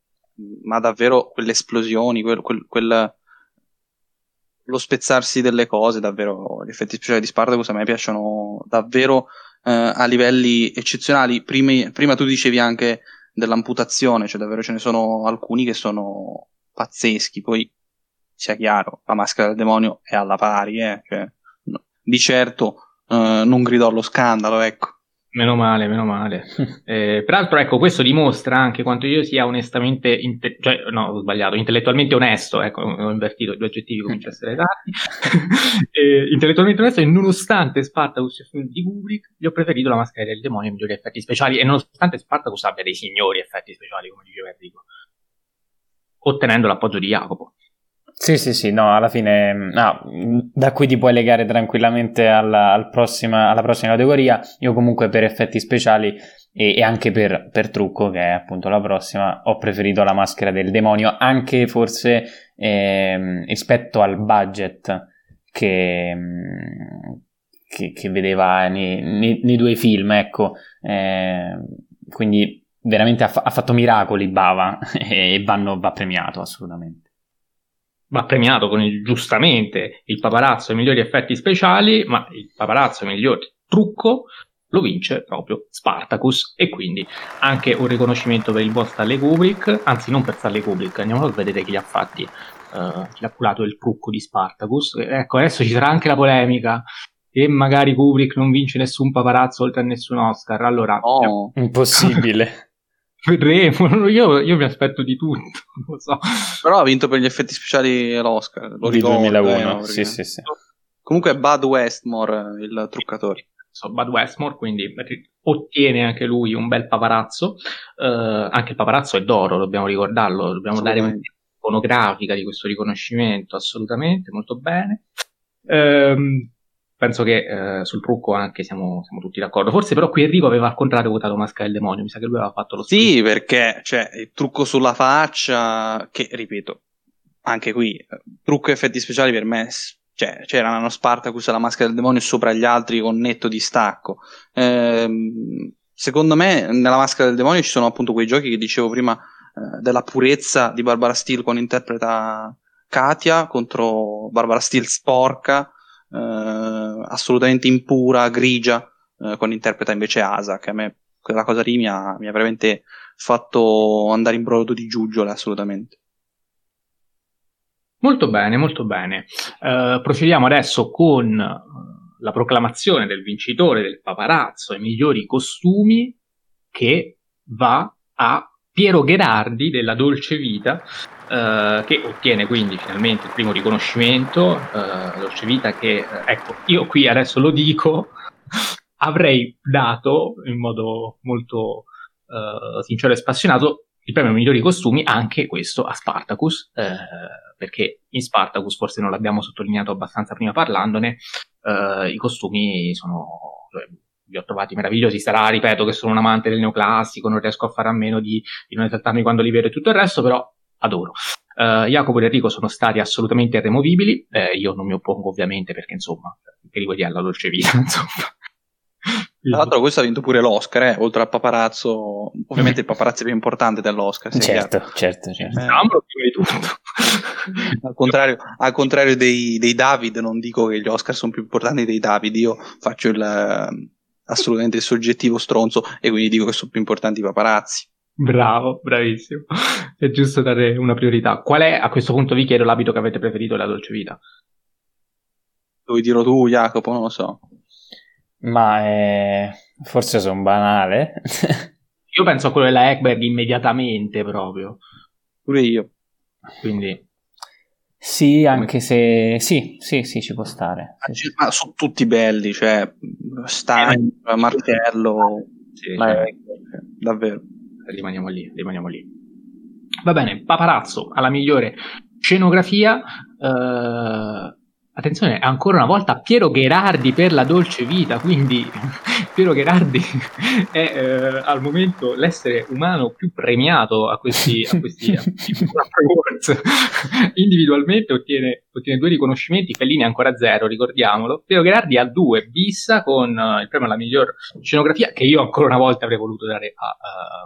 S3: ma davvero quelle esplosioni, quel, quel, quel, lo spezzarsi delle cose, davvero gli effetti speciali di Spartacus a me piacciono davvero uh, a livelli eccezionali. Prima, prima tu dicevi anche dell'amputazione, cioè davvero ce ne sono alcuni che sono pazzeschi, poi sia chiaro, la maschera del demonio è alla pari, eh? cioè, no, di certo eh, non gridò allo scandalo, ecco.
S1: Meno male, meno male. eh, peraltro, ecco, questo dimostra anche quanto io sia onestamente, inte- cioè, no, ho sbagliato, intellettualmente onesto, ecco, ho invertito i due aggettivi, cominciano a essere dati. eh, intellettualmente onesto e nonostante Spartacus e film di Kubrick, gli ho preferito la maschera del demonio e migliori effetti speciali, e nonostante Spartacus abbia dei signori effetti speciali, come diceva Enrico, ottenendo l'appoggio di Jacopo.
S2: Sì, sì, sì, no, alla fine no, da qui ti puoi legare tranquillamente alla, al prossima, alla prossima categoria. Io comunque per effetti speciali e, e anche per, per, trucco, che è appunto la prossima, ho preferito la maschera del demonio, anche forse eh, rispetto al budget che, che, che vedeva nei, nei, nei, due film, ecco. Eh, quindi veramente ha, ha, fatto miracoli Bava e vanno, va premiato assolutamente
S1: va premiato con il, giustamente il paparazzo ai migliori effetti speciali, ma il paparazzo ai migliori trucco lo vince proprio Spartacus e quindi anche un riconoscimento per il buon Stanley Kubrick, anzi non per Stanley Kubrick, andiamo a vedere chi li ha fatti, uh, chi ha curato il trucco di Spartacus. Ecco, adesso ci sarà anche la polemica e magari Kubrick non vince nessun paparazzo oltre a nessun Oscar, allora...
S2: Oh, impossibile.
S1: Vedremo, io, io, mi aspetto di tutto, non so.
S3: Però ha vinto per gli effetti speciali l'Oscar, lo
S2: di 2001, eh, sì, sì, sì.
S3: Comunque è Bud Westmore il truccatore.
S1: So, Bud Westmore, quindi ottiene anche lui un bel paparazzo. Uh, anche il paparazzo è d'oro, dobbiamo ricordarlo, dobbiamo dare un'iconografica di questo riconoscimento, assolutamente, molto bene. Um, penso che eh, sul trucco anche siamo, siamo, tutti d'accordo. Forse però qui Enrico aveva al contrario votato Maschera del Demonio, mi sa che lui aveva fatto lo
S3: stesso. Sì, perché cioè, il trucco sulla faccia, che ripeto, anche qui, trucco e effetti speciali per me cioè, c'era uno Spartacus e la maschera del demonio sopra gli altri con netto distacco. Eh, secondo me, nella maschera del demonio ci sono appunto quei giochi che dicevo prima eh, della purezza di Barbara Steele con interpreta Katia contro Barbara Steele sporca, eh, assolutamente impura, grigia, eh, con interpreta invece Asa, che a me quella cosa lì mi ha, mi ha veramente fatto andare in brodo di giuggiole assolutamente.
S1: Molto bene, molto bene. Uh, procediamo adesso con uh, la proclamazione del vincitore del paparazzo ai migliori costumi che va a Piero Gherardi della Dolce Vita, uh, che ottiene quindi finalmente il primo riconoscimento. Dolce Vita che, ecco, io qui adesso lo dico, avrei dato in modo molto sincero e spassionato il premio migliori costumi anche questo a Spartacus, eh, perché in Spartacus, forse non l'abbiamo sottolineato abbastanza prima parlandone, eh, i costumi sono... Cioè, li ho trovati meravigliosi, sarà, ripeto, che sono un amante del neoclassico, non riesco a fare a meno di, di non esaltarmi quando li vedo e tutto il resto, però adoro. Uh, Jacopo e Enrico sono stati assolutamente irremovibili, eh, io non mi oppongo ovviamente perché insomma, che li dire alla dolce vita, insomma.
S3: Tra l'altro questo ha vinto pure l'Oscar, eh, oltre al paparazzo, ovviamente il paparazzo è più importante dell'Oscar.
S2: Certo, certo, certo,
S1: certo.
S3: al contrario, al contrario dei, dei, David, non dico che gli Oscar sono più importanti dei David, io faccio il, assolutamente il soggettivo stronzo e quindi dico che sono più importanti i paparazzi.
S1: Bravo, bravissimo. È giusto dare una priorità. Qual è, a questo punto vi chiedo, l'abito che avete preferito della dolce vita?
S3: Lo vuoi dirlo tu, Jacopo? Non lo so.
S2: Ma eh, forse sono banale.
S1: io penso a quello della Ekberg immediatamente proprio.
S3: Pure io.
S1: Quindi.
S2: Sì, anche se sì, sì, sì, ci può stare. Sì.
S3: Ma sono tutti belli, cioè Stein, eh, Martello, sì, cioè, davvero.
S1: Rimaniamo lì, rimaniamo lì. Va bene, Paparazzo alla migliore scenografia. Uh, attenzione, ancora una volta Piero Gherardi per la dolce vita, quindi Piero Gherardi è eh, al momento l'essere umano più premiato a questi, a questi, a questi awards. Individualmente ottiene, ottiene, due riconoscimenti, Fellini ancora zero, ricordiamolo. Piero Gherardi ha due, Bissa con uh, il premio alla miglior scenografia, che io ancora una volta avrei voluto dare a, a,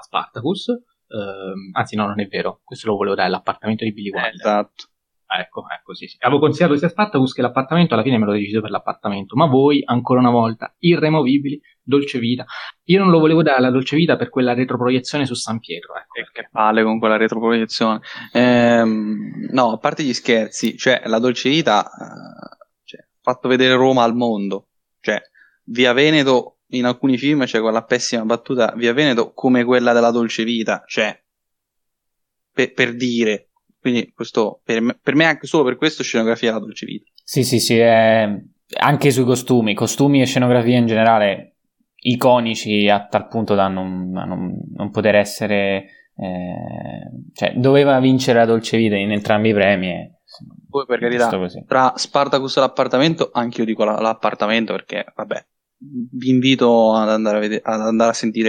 S1: a Spartacus. Uh, anzi, no, non è vero, questo lo volevo dare all'appartamento di Billy Wilder.
S3: Esatto.
S1: Ecco, ecco, sì, sì. Avevo consigliato sia Spartacus che l'appartamento, alla fine me l'ho deciso per l'appartamento, ma voi, ancora una volta, irremovibili, Dolce Vita. Io non lo volevo dare alla Dolce Vita per quella retroproiezione su San Pietro, ecco.
S3: Che palle con quella retroproiezione. Ehm, no, a parte gli scherzi, cioè, la Dolce Vita uh, cioè, ha fatto vedere Roma al mondo. Cioè, Via Veneto, in alcuni film c'è quella pessima battuta, Via Veneto come quella della Dolce Vita, cioè, per, per dire quindi questo, per, me, per me anche solo per questo scenografia la dolce vita.
S2: Sì, sì, sì, è... anche sui costumi, costumi e scenografia in generale iconici a tal punto da non, non, non poter essere... Eh, cioè, doveva vincere la dolce vita in entrambi i premi.
S3: Poi per carità, tra Spartacus e l'appartamento, anche io dico la, l'appartamento perché, vabbè, vi invito ad andare a, vedere, ad andare a sentire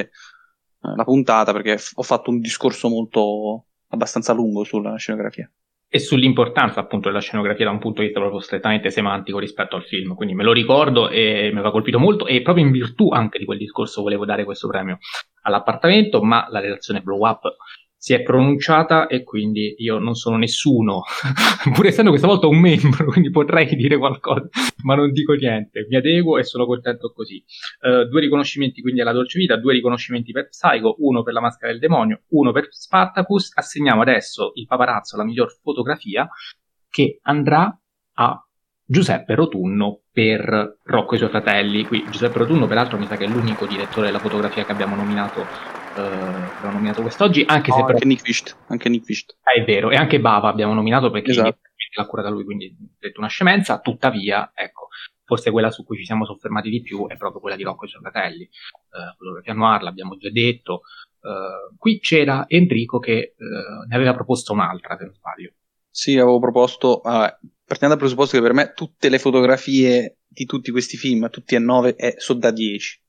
S3: eh, la puntata perché f- ho fatto un discorso molto abbastanza lungo sulla scenografia.
S1: E sull'importanza appunto della scenografia da un punto di vista proprio strettamente semantico rispetto al film. Quindi me lo ricordo e mi aveva colpito molto e proprio in virtù anche di quel discorso volevo dare questo premio all'appartamento, ma la relazione blow up si è pronunciata e quindi io non sono nessuno, pur essendo questa volta un membro, quindi potrei dire qualcosa, ma non dico niente, mi adeguo e sono contento così. Uh, due riconoscimenti quindi alla Dolce Vita, due riconoscimenti per Psycho, uno per la maschera del demonio, uno per Spartacus, assegniamo adesso il paparazzo alla miglior fotografia che andrà a Giuseppe Rotunno per Rocco e i suoi fratelli. Qui Giuseppe Rotunno, peraltro, mi sa che è l'unico direttore della fotografia che abbiamo nominato uh, nominato quest'oggi, anche no, se
S3: però... anche Nick Fisht, anche Nick Fisht.
S1: è vero, e anche Bava abbiamo nominato perché esatto. l'ha curata lui, quindi ho detto una scemenza, tuttavia, ecco, forse quella su cui ci siamo soffermati di più è proprio quella di Rocco e i suoi fratelli, fotografia noir, l'abbiamo già detto, uh, qui c'era Enrico che uh, ne aveva proposto un'altra, se non sbaglio.
S3: Sì, avevo proposto, uh, partendo dal presupposto che per me tutte le fotografie di tutti questi film, tutti e nove, è, sono da 10.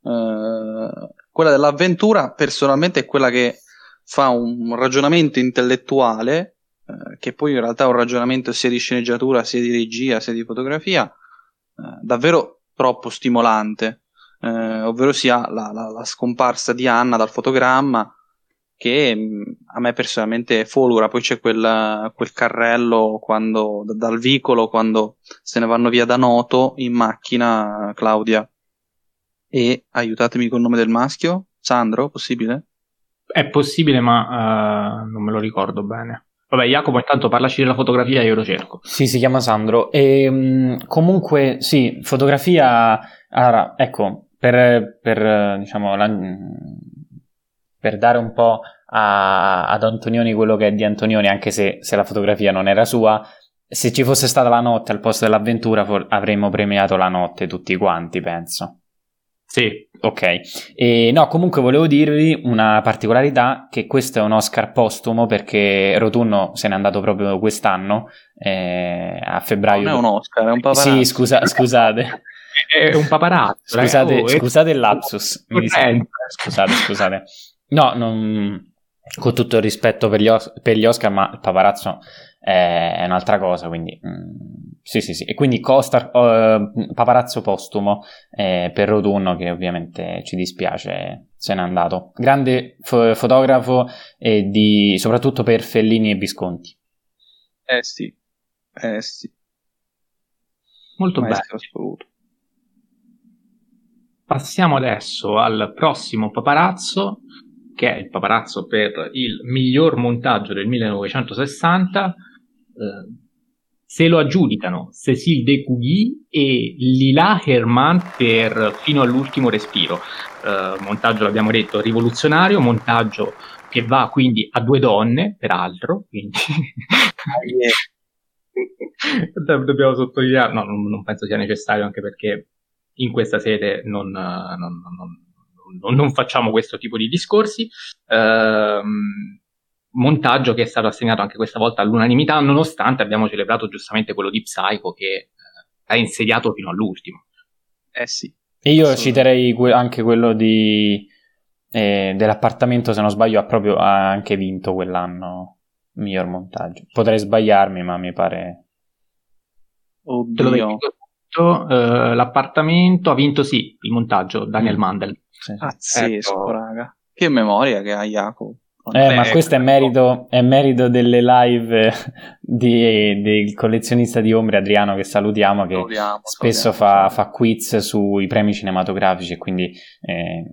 S3: Uh, quella dell'avventura personalmente è quella che fa un ragionamento intellettuale eh, che poi in realtà è un ragionamento sia di sceneggiatura, sia di regia, sia di fotografia, eh, davvero troppo stimolante, eh, ovvero sia la, la, la, scomparsa di Anna dal fotogramma che mm, a me personalmente folura, poi c'è quel, quel carrello quando, dal vicolo quando se ne vanno via da Noto in macchina Claudia e aiutatemi col nome del maschio, Sandro, possibile?
S1: È possibile ma uh, non me lo ricordo bene. Vabbè, Jacopo, intanto parlaci della fotografia, io lo cerco.
S2: Sì, si chiama Sandro. E, um, comunque, sì, fotografia. Allora, ecco, per, per diciamo, la, per dare un po' a, ad Antonioni quello che è di Antonioni, anche se, se, la fotografia non era sua, se ci fosse stata la notte al posto dell'avventura, for- avremmo premiato la notte tutti quanti, penso.
S1: Sì.
S2: Ok. E no, comunque volevo dirvi una particolarità che questo è un Oscar postumo perché Rotunno se n'è andato proprio quest'anno eh, a febbraio.
S3: Non è un Oscar, è un paparazzo.
S2: Sì, scusa, scusate.
S1: è un paparazzo.
S2: Scusate, oh, scusate il lapsus. Scusate, scusate. No, non... con tutto il rispetto per gli, os- per gli Oscar, ma il paparazzo è un'altra cosa, quindi mm, sì, sì, sì. E quindi Costa, uh, paparazzo postumo eh, per Rotunno, che ovviamente ci dispiace se n'è andato. Grande fo- fotografo e di, soprattutto per Fellini e Visconti.
S3: Eh sì, eh sì.
S1: Molto bene. Assoluto. Passiamo adesso al prossimo paparazzo, che è il paparazzo per il miglior montaggio del 1960 eh, se lo aggiudicano Cécile Decugy e Lila Herman per fino all'ultimo respiro. Eh, montaggio, l'abbiamo detto, rivoluzionario, montaggio che va quindi a due donne, peraltro, quindi... Dobbiamo sottolineare, no, non, non, penso sia necessario anche perché in questa sede non, non, non facciamo questo tipo di discorsi. Uh, montaggio che è stato assegnato anche questa volta all'unanimità, nonostante abbiamo celebrato giustamente quello di Psycho che eh, ha insediato fino all'ultimo.
S3: Eh sì.
S2: E io citerei que- anche quello di, eh, dell'appartamento, se non sbaglio, ha proprio ha anche vinto quell'anno miglior montaggio. Potrei sbagliarmi, ma mi pare.
S1: Oddio. Uh, l'appartamento ha vinto sì il montaggio Daniel mm. Mandel.
S3: Sì. Pazzesco, ecco. raga. Che memoria che ha Jacopo.
S2: Eh, ma questo è merito, è merito delle live di, del collezionista di ombre Adriano che salutiamo, che salutiamo, spesso salutiamo. Fa, fa, quiz sui premi cinematografici e quindi eh,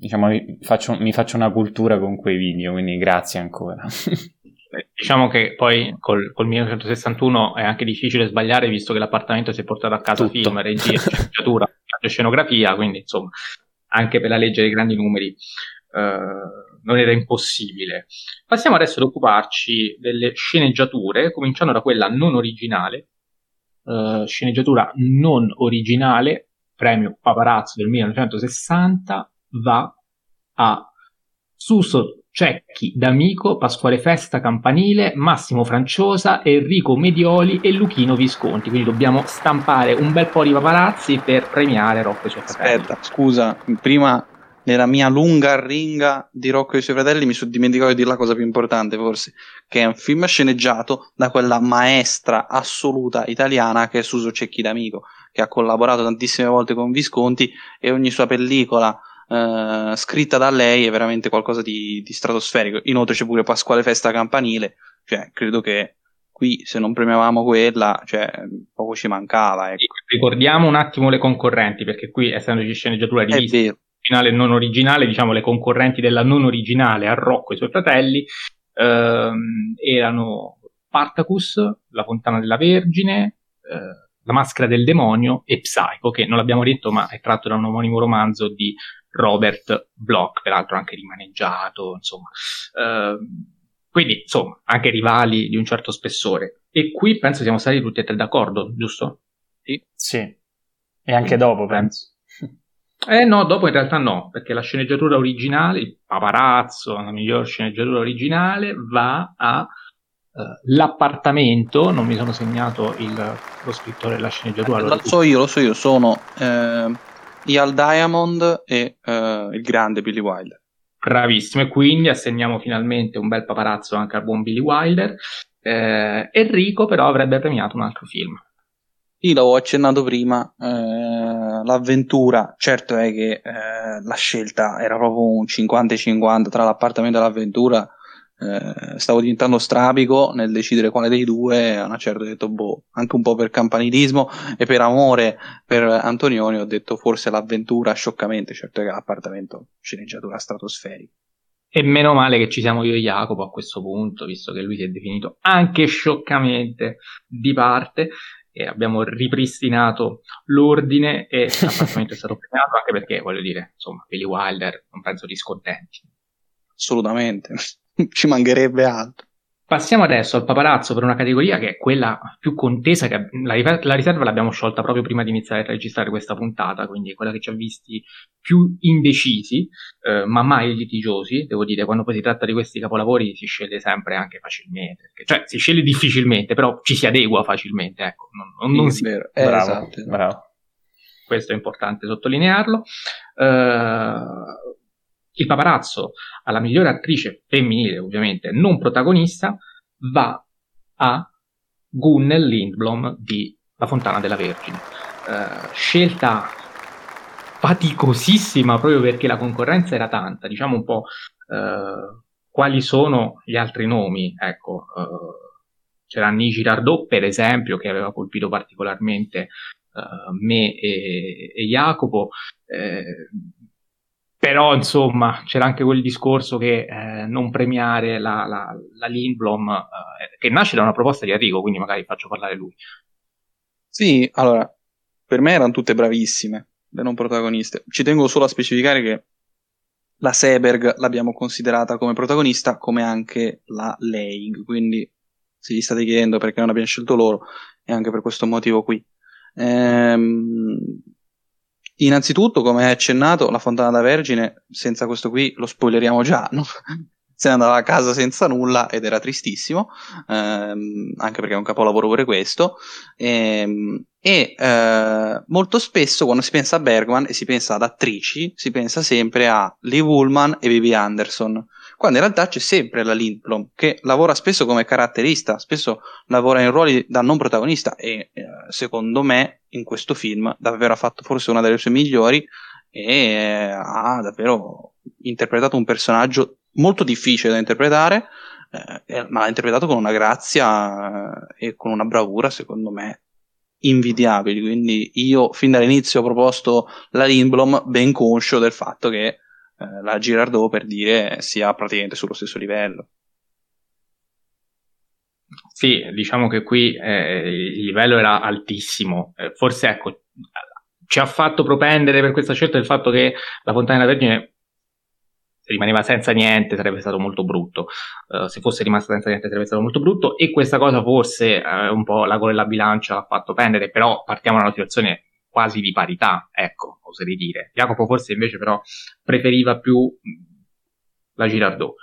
S2: diciamo, mi faccio, mi faccio una cultura con quei video, quindi grazie ancora.
S1: Diciamo che poi col, col 1961 è anche difficile sbagliare visto che l'appartamento si è portato a casa Tutto. film, regia, sceneggiatura, scenografia, quindi insomma anche per la legge dei grandi numeri. Uh, non era impossibile. Passiamo adesso ad occuparci delle sceneggiature, cominciando da quella non originale. Uh, sceneggiatura non originale, premio Paparazzo del 1960, va a Suso Cecchi D'Amico, Pasquale Festa Campanile, Massimo Franciosa, Enrico Medioli e Luchino Visconti. Quindi dobbiamo stampare un bel po' di paparazzi per premiare Rocco e i suoi
S3: fratelli. Aspetta, scusa, prima nella mia lunga ringa di Rocco e i suoi fratelli mi sono dimenticato di dire la cosa più importante forse, che è un film sceneggiato da quella maestra assoluta italiana che è Suso Cecchi d'Amico, che ha collaborato tantissime volte con Visconti e ogni sua pellicola eh, scritta da lei è veramente qualcosa di, di stratosferico. Inoltre c'è pure Pasquale Festa Campanile, cioè credo che qui se non premiavamo quella, cioè poco ci mancava. Ecco.
S1: Ricordiamo un attimo le concorrenti, perché qui essendoci sceneggiatura di originale e non originale, diciamo le concorrenti della non originale a Rocco e i suoi fratelli, ehm, erano Spartacus, La Fontana della Vergine, eh, La Maschera del Demonio e Psycho, che non l'abbiamo detto ma è tratto da un omonimo romanzo di Robert Bloch, peraltro anche rimaneggiato, insomma. Eh, quindi, insomma, anche rivali di un certo spessore. E qui penso siamo stati tutti e tre d'accordo, giusto?
S2: Sì. Sì. E anche dopo, penso.
S1: Eh no, dopo in realtà no, perché la sceneggiatura originale, il paparazzo, la miglior sceneggiatura originale, va a uh, l'appartamento, non mi sono segnato il, lo scrittore della sceneggiatura.
S3: Lo so io, lo so io, sono eh, Ial Diamond e eh, il grande Billy Wilder.
S1: Bravissimo, e quindi assegniamo finalmente un bel paparazzo anche al buon Billy Wilder. Eh, Eh, Enrico però avrebbe premiato un altro film.
S3: Sì, l'avevo accennato prima, eh, l'avventura, certo è che eh, la scelta era proprio un 50-50 tra l'appartamento e l'avventura, eh, stavo diventando strabico nel decidere quale dei due, a una certa ho detto, boh, anche un po' per campanilismo e per amore per Antonioni ho detto forse l'avventura, scioccamente, certo è che l'appartamento sceneggiatura stratosferica.
S1: E meno male che ci siamo io e Jacopo a questo punto, visto che lui si è definito anche scioccamente di parte e abbiamo ripristinato l'ordine e l'appartamento è stato premiato anche perché, voglio dire, insomma, Billy Wilder non penso discontenti.
S3: Assolutamente, ci mancherebbe altro.
S1: Passiamo adesso al paparazzo per una categoria che è quella più contesa, che la, la, riserva l'abbiamo sciolta proprio prima di iniziare a registrare questa puntata, quindi è quella che ci ha visti più indecisi, eh, ma mai litigiosi, devo dire, quando poi si tratta di questi capolavori si sceglie sempre anche facilmente, cioè si sceglie difficilmente, però ci si adegua facilmente, ecco, non, non,
S3: non si... Vero. Eh, bravo, esatto,
S1: esatto. bravo. Questo è importante sottolinearlo. Uh, il paparazzo alla migliore attrice femminile, ovviamente non protagonista, va a Gunnel Lindblom di La Fontana della Vergine. Uh, scelta faticosissima proprio perché la concorrenza era tanta. Diciamo un po' uh, quali sono gli altri nomi. Ecco, uh, c'era Annie Girardot, per esempio, che aveva colpito particolarmente me e, e Jacopo. Eh, però insomma c'era anche quel discorso che eh, non premiare la, la, la Lindblom eh, che nasce da una proposta di Enrico quindi magari faccio parlare lui.
S3: Sì allora per me erano tutte bravissime le non protagoniste. Ci tengo solo a specificare che la Seberg l'abbiamo considerata come protagonista come anche la Leig quindi se gli state chiedendo perché non abbiamo scelto loro è anche per questo motivo qui. Ehm Innanzitutto, come hai accennato, la Fontana da Vergine, senza questo qui lo spoileriamo già, no? se ne andava a casa senza nulla ed era tristissimo, ehm, anche perché è un capolavoro pure questo. Ehm, e eh, molto spesso quando si pensa a Bergman e si pensa ad attrici, si pensa sempre a Lee Woolman e Bibi Anderson quando in realtà c'è sempre la Lindblom che lavora spesso come caratterista, spesso lavora in ruoli da non protagonista e eh, secondo me in questo film davvero ha fatto forse una delle sue migliori e eh, ha davvero interpretato un personaggio molto difficile da interpretare, eh, ma l'ha interpretato con una grazia eh, e con una bravura secondo me invidiabili. Quindi io fin dall'inizio ho proposto la Lindblom ben conscio del fatto che eh, la Girardot per dire sia praticamente sullo stesso livello.
S1: Sì, diciamo che qui eh, il livello era altissimo, eh, forse ecco, ci ha fatto propendere per questa scelta il fatto che la Fontana della Vergine rimaneva senza niente sarebbe stato molto brutto. Uh, se fosse rimasta senza niente sarebbe stato molto brutto. E questa cosa forse uh, un po' la gola della bilancia ha fatto pendere, però partiamo da una situazione quasi di parità, ecco, oserei dire. Jacopo forse invece però preferiva più la Girardot.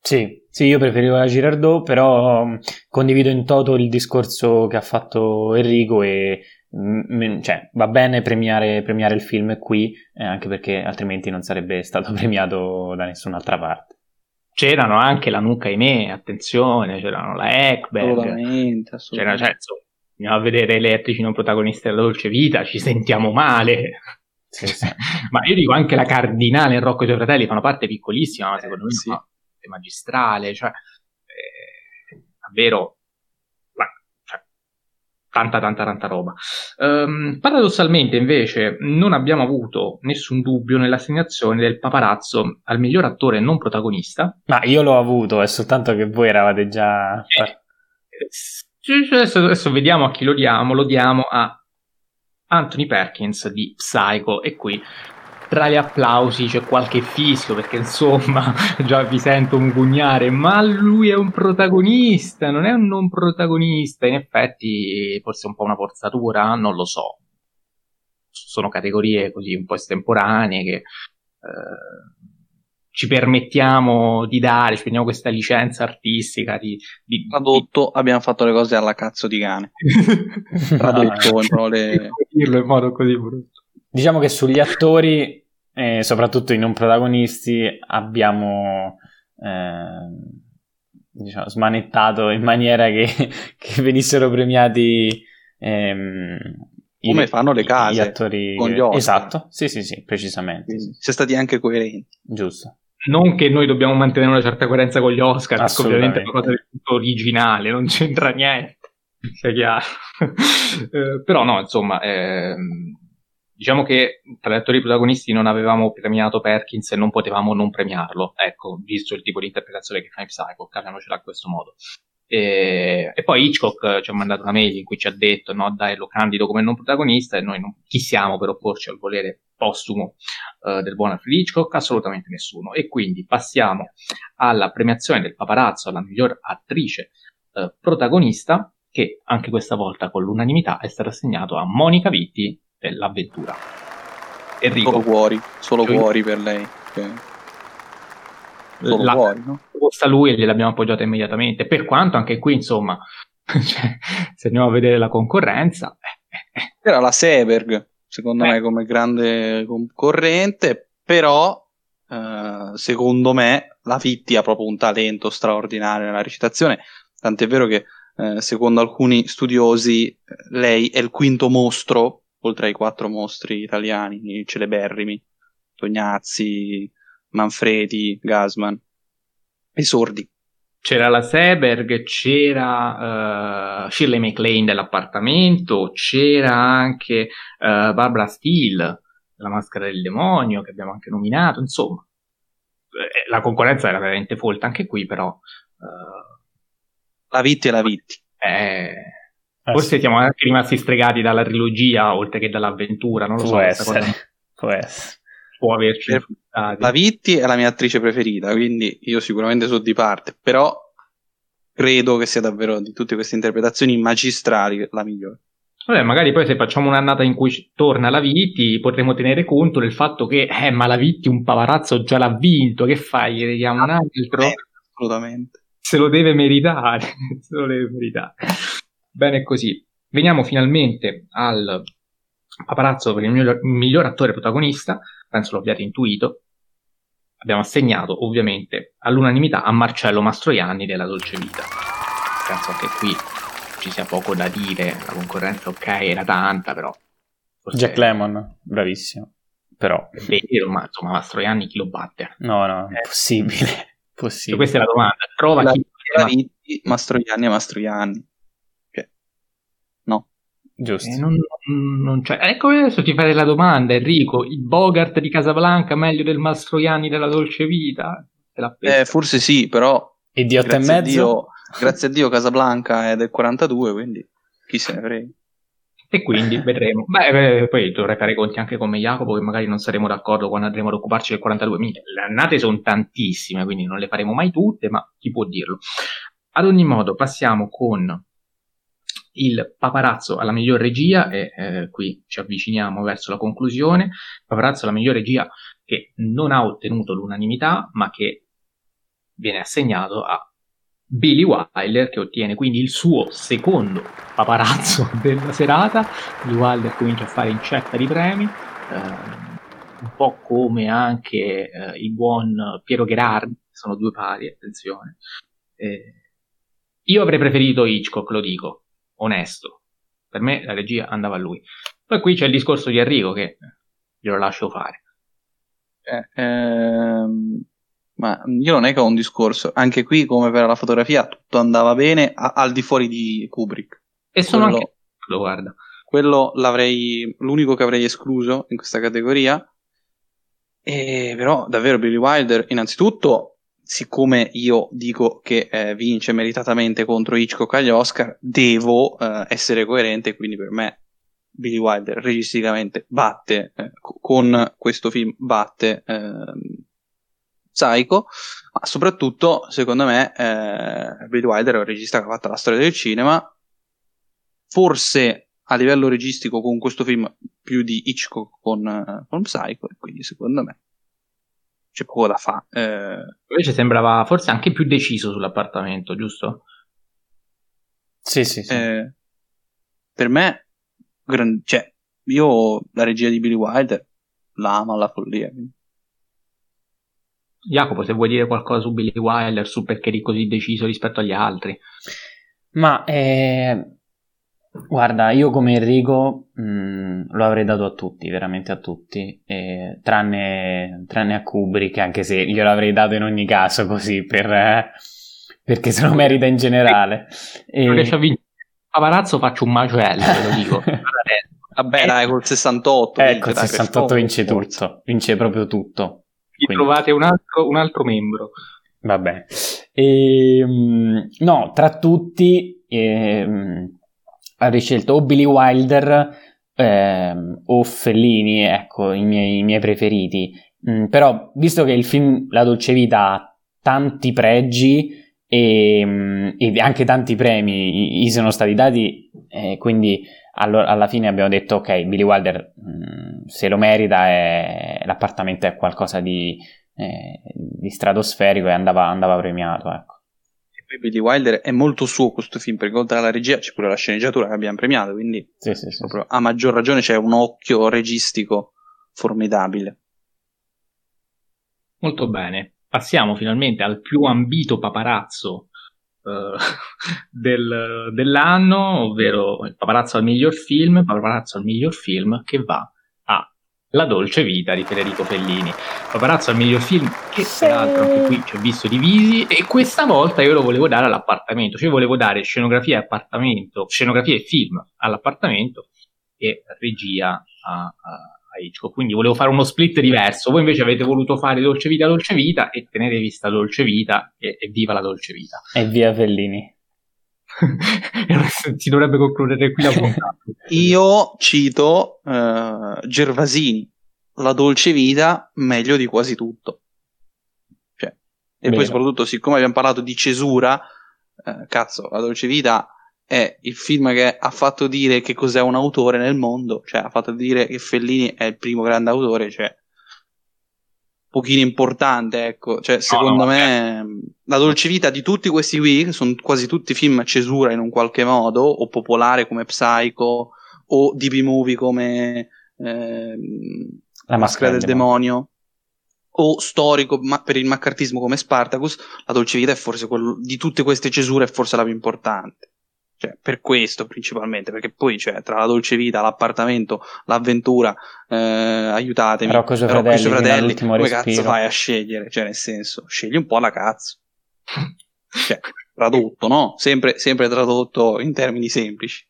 S2: Sì, sì, io preferivo la Girardot, però mm, condivido in toto il discorso che ha fatto Enrico e mm, cioè, va bene premiare, premiare il film qui, eh, anche perché altrimenti non sarebbe stato premiato da nessun'altra parte.
S1: C'erano anche la Nuca Ine, attenzione, c'erano la Ekberg.
S3: Assolutamente, assolutamente.
S1: C'era, cioè, andiamo a vedere le attrici non protagoniste della dolce vita, ci sentiamo male. Sì, sì. ma io dico anche la Cardinale e Rocco e i suoi fratelli fanno parte piccolissima, ma secondo me sì. è magistrale, cioè eh, davvero ma, cioè, tanta tanta tanta roba. Um, paradossalmente invece non abbiamo avuto nessun dubbio nell'assegnazione del paparazzo al miglior attore non protagonista.
S2: Ma io l'ho avuto, è soltanto che voi eravate già... Eh,
S1: Adesso, adesso vediamo a chi lo diamo. Lo diamo a Anthony Perkins di Psycho. E qui tra gli applausi c'è qualche fischio perché insomma già vi sento mugugnare ma lui è un protagonista non è un non protagonista in effetti forse un po' una forzatura non lo so sono categorie così un po' estemporanee che eh, ci permettiamo di dare, ci prendiamo questa licenza artistica di, di
S3: tradotto di... abbiamo fatto le cose alla cazzo di cane tradotto in parole
S2: dirlo in modo così brutto diciamo che sugli attori eh, soprattutto i non protagonisti abbiamo eh, diciamo, smanettato in maniera che, che venissero premiati ehm,
S3: come i, fanno le case
S2: gli attori
S3: con gli Oscar.
S2: Esatto, sì, sì, sì, precisamente.
S3: Quindi, siete stati anche coerenti.
S2: Giusto.
S1: Non che noi dobbiamo mantenere una certa coerenza con gli Oscar, ovviamente è una cosa del tutto originale, non c'entra niente, sia chiaro. eh, però no, insomma, ehm, diciamo che tra gli attori protagonisti non avevamo premiato Perkins e non potevamo non premiarlo, ecco, visto il tipo di interpretazione che fa in Psycho, capiamocela in questo modo. E, e, poi Hitchcock ci ha mandato una mail in cui ci ha detto no, dai, lo candido come non protagonista e noi non, chi siamo per opporci al volere postumo uh, del buon Alfred Hitchcock? Assolutamente nessuno. E quindi passiamo alla premiazione del paparazzo alla miglior attrice uh, protagonista che anche questa volta con l'unanimità è stato assegnato a Monica Vitti dell'avventura.
S3: Enrico. Solo cuori, solo cuori per lei. Okay
S1: la, fuori, no? Costa lui e gliel'abbiamo appoggiata immediatamente. Per quanto anche qui, insomma, cioè, se andiamo a vedere la concorrenza. Eh,
S3: eh. eh. Era la Seberg, secondo eh. me, come grande concorrente, però. Uh, secondo me la Fitti ha proprio un talento straordinario nella recitazione, tant'è vero che uh, secondo alcuni studiosi lei è il quinto mostro, oltre ai quattro mostri italiani celeberrimi, Tognazzi, Manfredi, Gasman, i sordi.
S1: C'era la Seberg, c'era uh, Shirley MacLaine dell'appartamento, c'era anche uh, Barbara Steele, la maschera del demonio, che abbiamo anche nominato, insomma. Eh, la concorrenza era veramente folta anche qui, però... Uh,
S3: la Vitti e la Vitti.
S1: Eh, forse sì. siamo anche rimasti stregati dalla trilogia, oltre che dall'avventura, non lo
S2: Può
S1: so.
S2: Essere. Cosa... Può essere
S1: può averci. Per,
S3: la Vitti è la mia attrice preferita, quindi io sicuramente sono di parte, però credo che sia davvero di tutte queste interpretazioni magistrali la migliore.
S1: Vabbè, magari poi se facciamo un'annata in cui torna la Vitti potremo tenere conto del fatto che, eh, ma la Vitti un pavarazzo già l'ha vinto, che fai? Gli diamo un altro?
S3: Assolutamente.
S1: Se lo deve meritare, se lo deve meritare. Bene così. Veniamo finalmente al paparazzo per il miglior, miglior attore protagonista, penso lo abbiate intuito, abbiamo assegnato ovviamente all'unanimità a Marcello Mastroianni della Dolce Vita. Penso che qui ci sia poco da dire, la concorrenza ok era tanta, però...
S2: Jack Lemon, bravissimo, però...
S1: È vero, ma insomma Mastroianni chi lo batte?
S2: No, no, è possibile. possibile.
S1: Questa è la domanda, trova
S3: la
S1: chi...
S3: Mastroianni e Mastroianni.
S2: Giusto.
S1: Eh, non, non ecco adesso ti farei la domanda, Enrico. Il Bogart di Casablanca meglio del Mastroianni della Dolce Vita?
S3: Eh, forse sì, però.
S2: E di 8 e mezzo?
S3: Dio, grazie a Dio Casablanca è del 42, quindi chi se ne frega.
S1: E quindi vedremo. Beh, poi dovrei fare i conti anche con me Jacopo, che magari non saremo d'accordo quando andremo ad occuparci del 42. Le annate sono tantissime, quindi non le faremo mai tutte, ma chi può dirlo. Ad ogni modo, passiamo con il paparazzo alla miglior regia, e eh, qui ci avviciniamo verso la conclusione, paparazzo alla miglior regia che non ha ottenuto l'unanimità, ma che viene assegnato a Billy Wilder, che ottiene quindi il suo secondo paparazzo della serata. Billy Wilder comincia a fare incetta di premi, eh, un po' come anche eh, il buon Piero Gherardi, sono due pari, attenzione. Eh, io avrei preferito Hitchcock, lo dico, onesto. Per me la regia andava a lui. Poi qui c'è il discorso di Enrico che glielo lascio fare.
S3: Eh, ehm, ma io non è che ho un discorso, anche qui come per la fotografia tutto andava bene a- al di fuori di Kubrick.
S1: E sono quello, anche... Lo guarda.
S3: Quello l'avrei, l'unico che avrei escluso in questa categoria. E però davvero Billy Wilder innanzitutto siccome io dico che eh, vince meritatamente contro Hitchcock agli Oscar, devo eh, essere coerente, quindi per me Billy Wilder registicamente batte, eh, con questo film batte ehm, Psycho, ma soprattutto secondo me eh, Billy Wilder è un regista che ha fatto la storia del cinema, forse a livello registico con questo film più di Hitchcock con, eh, con Psycho, quindi secondo me c'è poco da fare. Eh...
S1: Invece sembrava forse anche più deciso sull'appartamento, giusto?
S2: Sì, sì, sì.
S3: Eh, per me, gran... cioè, io la regia di Billy Wilder la amo alla follia.
S1: Jacopo, se vuoi dire qualcosa su Billy Wilder, su perché eri così deciso rispetto agli altri.
S2: Ma eh, guarda, io come Enrico mh, mm, lo avrei dato a tutti, veramente a tutti, eh, tranne, tranne, a Kubrick, anche se glielo avrei dato in ogni caso così per, eh, perché se lo merita in generale.
S1: E... Non riesce a vincere. Paparazzo faccio un macello, te lo dico.
S3: Vabbè, dai, col 68.
S2: Eh, col 68 vince tutto, vince proprio tutto.
S1: Quindi... trovate un altro, un altro membro.
S2: Vabbè. E, ehm, no, tra tutti eh, avrei scelto o Billy Wilder eh, o Fellini, ecco, i miei, i miei preferiti. Mm, però, visto che il film La Dolce Vita ha tanti pregi e, mm, e anche tanti premi gli sono stati dati, eh, quindi allora, alla fine abbiamo detto ok, Billy Wilder mh, mm, se lo merita, è, l'appartamento è qualcosa di, eh, di stratosferico e andava, andava premiato. Ecco.
S3: Poi Billy Wilder è molto suo questo film, perché oltre alla regia c'è pure la sceneggiatura che abbiamo premiato, quindi
S2: sì, sì, sì,
S3: a maggior ragione c'è un occhio registico formidabile.
S1: Molto bene, passiamo finalmente al più ambito paparazzo uh, del, dell'anno, ovvero il paparazzo al miglior film, paparazzo al miglior film che va La dolce vita di Federico Fellini. Paparazzo al miglior film che sì. peraltro anche qui ci ho visto divisi e questa volta io lo volevo dare all'appartamento, cioè volevo dare scenografia e appartamento, scenografia e film all'appartamento e regia a, a a Hitchcock, quindi volevo fare uno split diverso. Voi invece avete voluto fare Dolce Vita, Dolce Vita e tenere vista Dolce Vita e, e viva la Dolce Vita.
S2: E via Fellini.
S1: si dovrebbe concludere qui la puntata.
S3: Io cito uh, Gervasini, la Dolce Vita meglio di quasi tutto. Cioè, e Bene. poi soprattutto, siccome abbiamo parlato di cesura, uh, cazzo, la Dolce Vita è il film che ha fatto dire che cos'è un autore nel mondo, cioè ha fatto dire che Fellini è il primo grande autore, cioè pochino importante, ecco, cioè secondo no, me la dolce vita di tutti questi qui, che sono quasi tutti film a cesura in un qualche modo, o popolare come Psycho, o DB movie come eh, La maschera del demonio, o storico ma per il maccartismo come Spartacus, la dolce vita è forse quello di tutte queste cesure è forse la più importante. Cioè, per questo principalmente, perché poi cioè, tra la dolce vita, l'appartamento, l'avventura, eh, aiutatemi,
S2: Rocco suoi fratelli,
S3: Rocco fratelli come respiro. cazzo fai a scegliere? Cioè, nel senso, scegli un po' la cazzo. cioè, tradotto, no? Sempre, sempre tradotto in termini semplici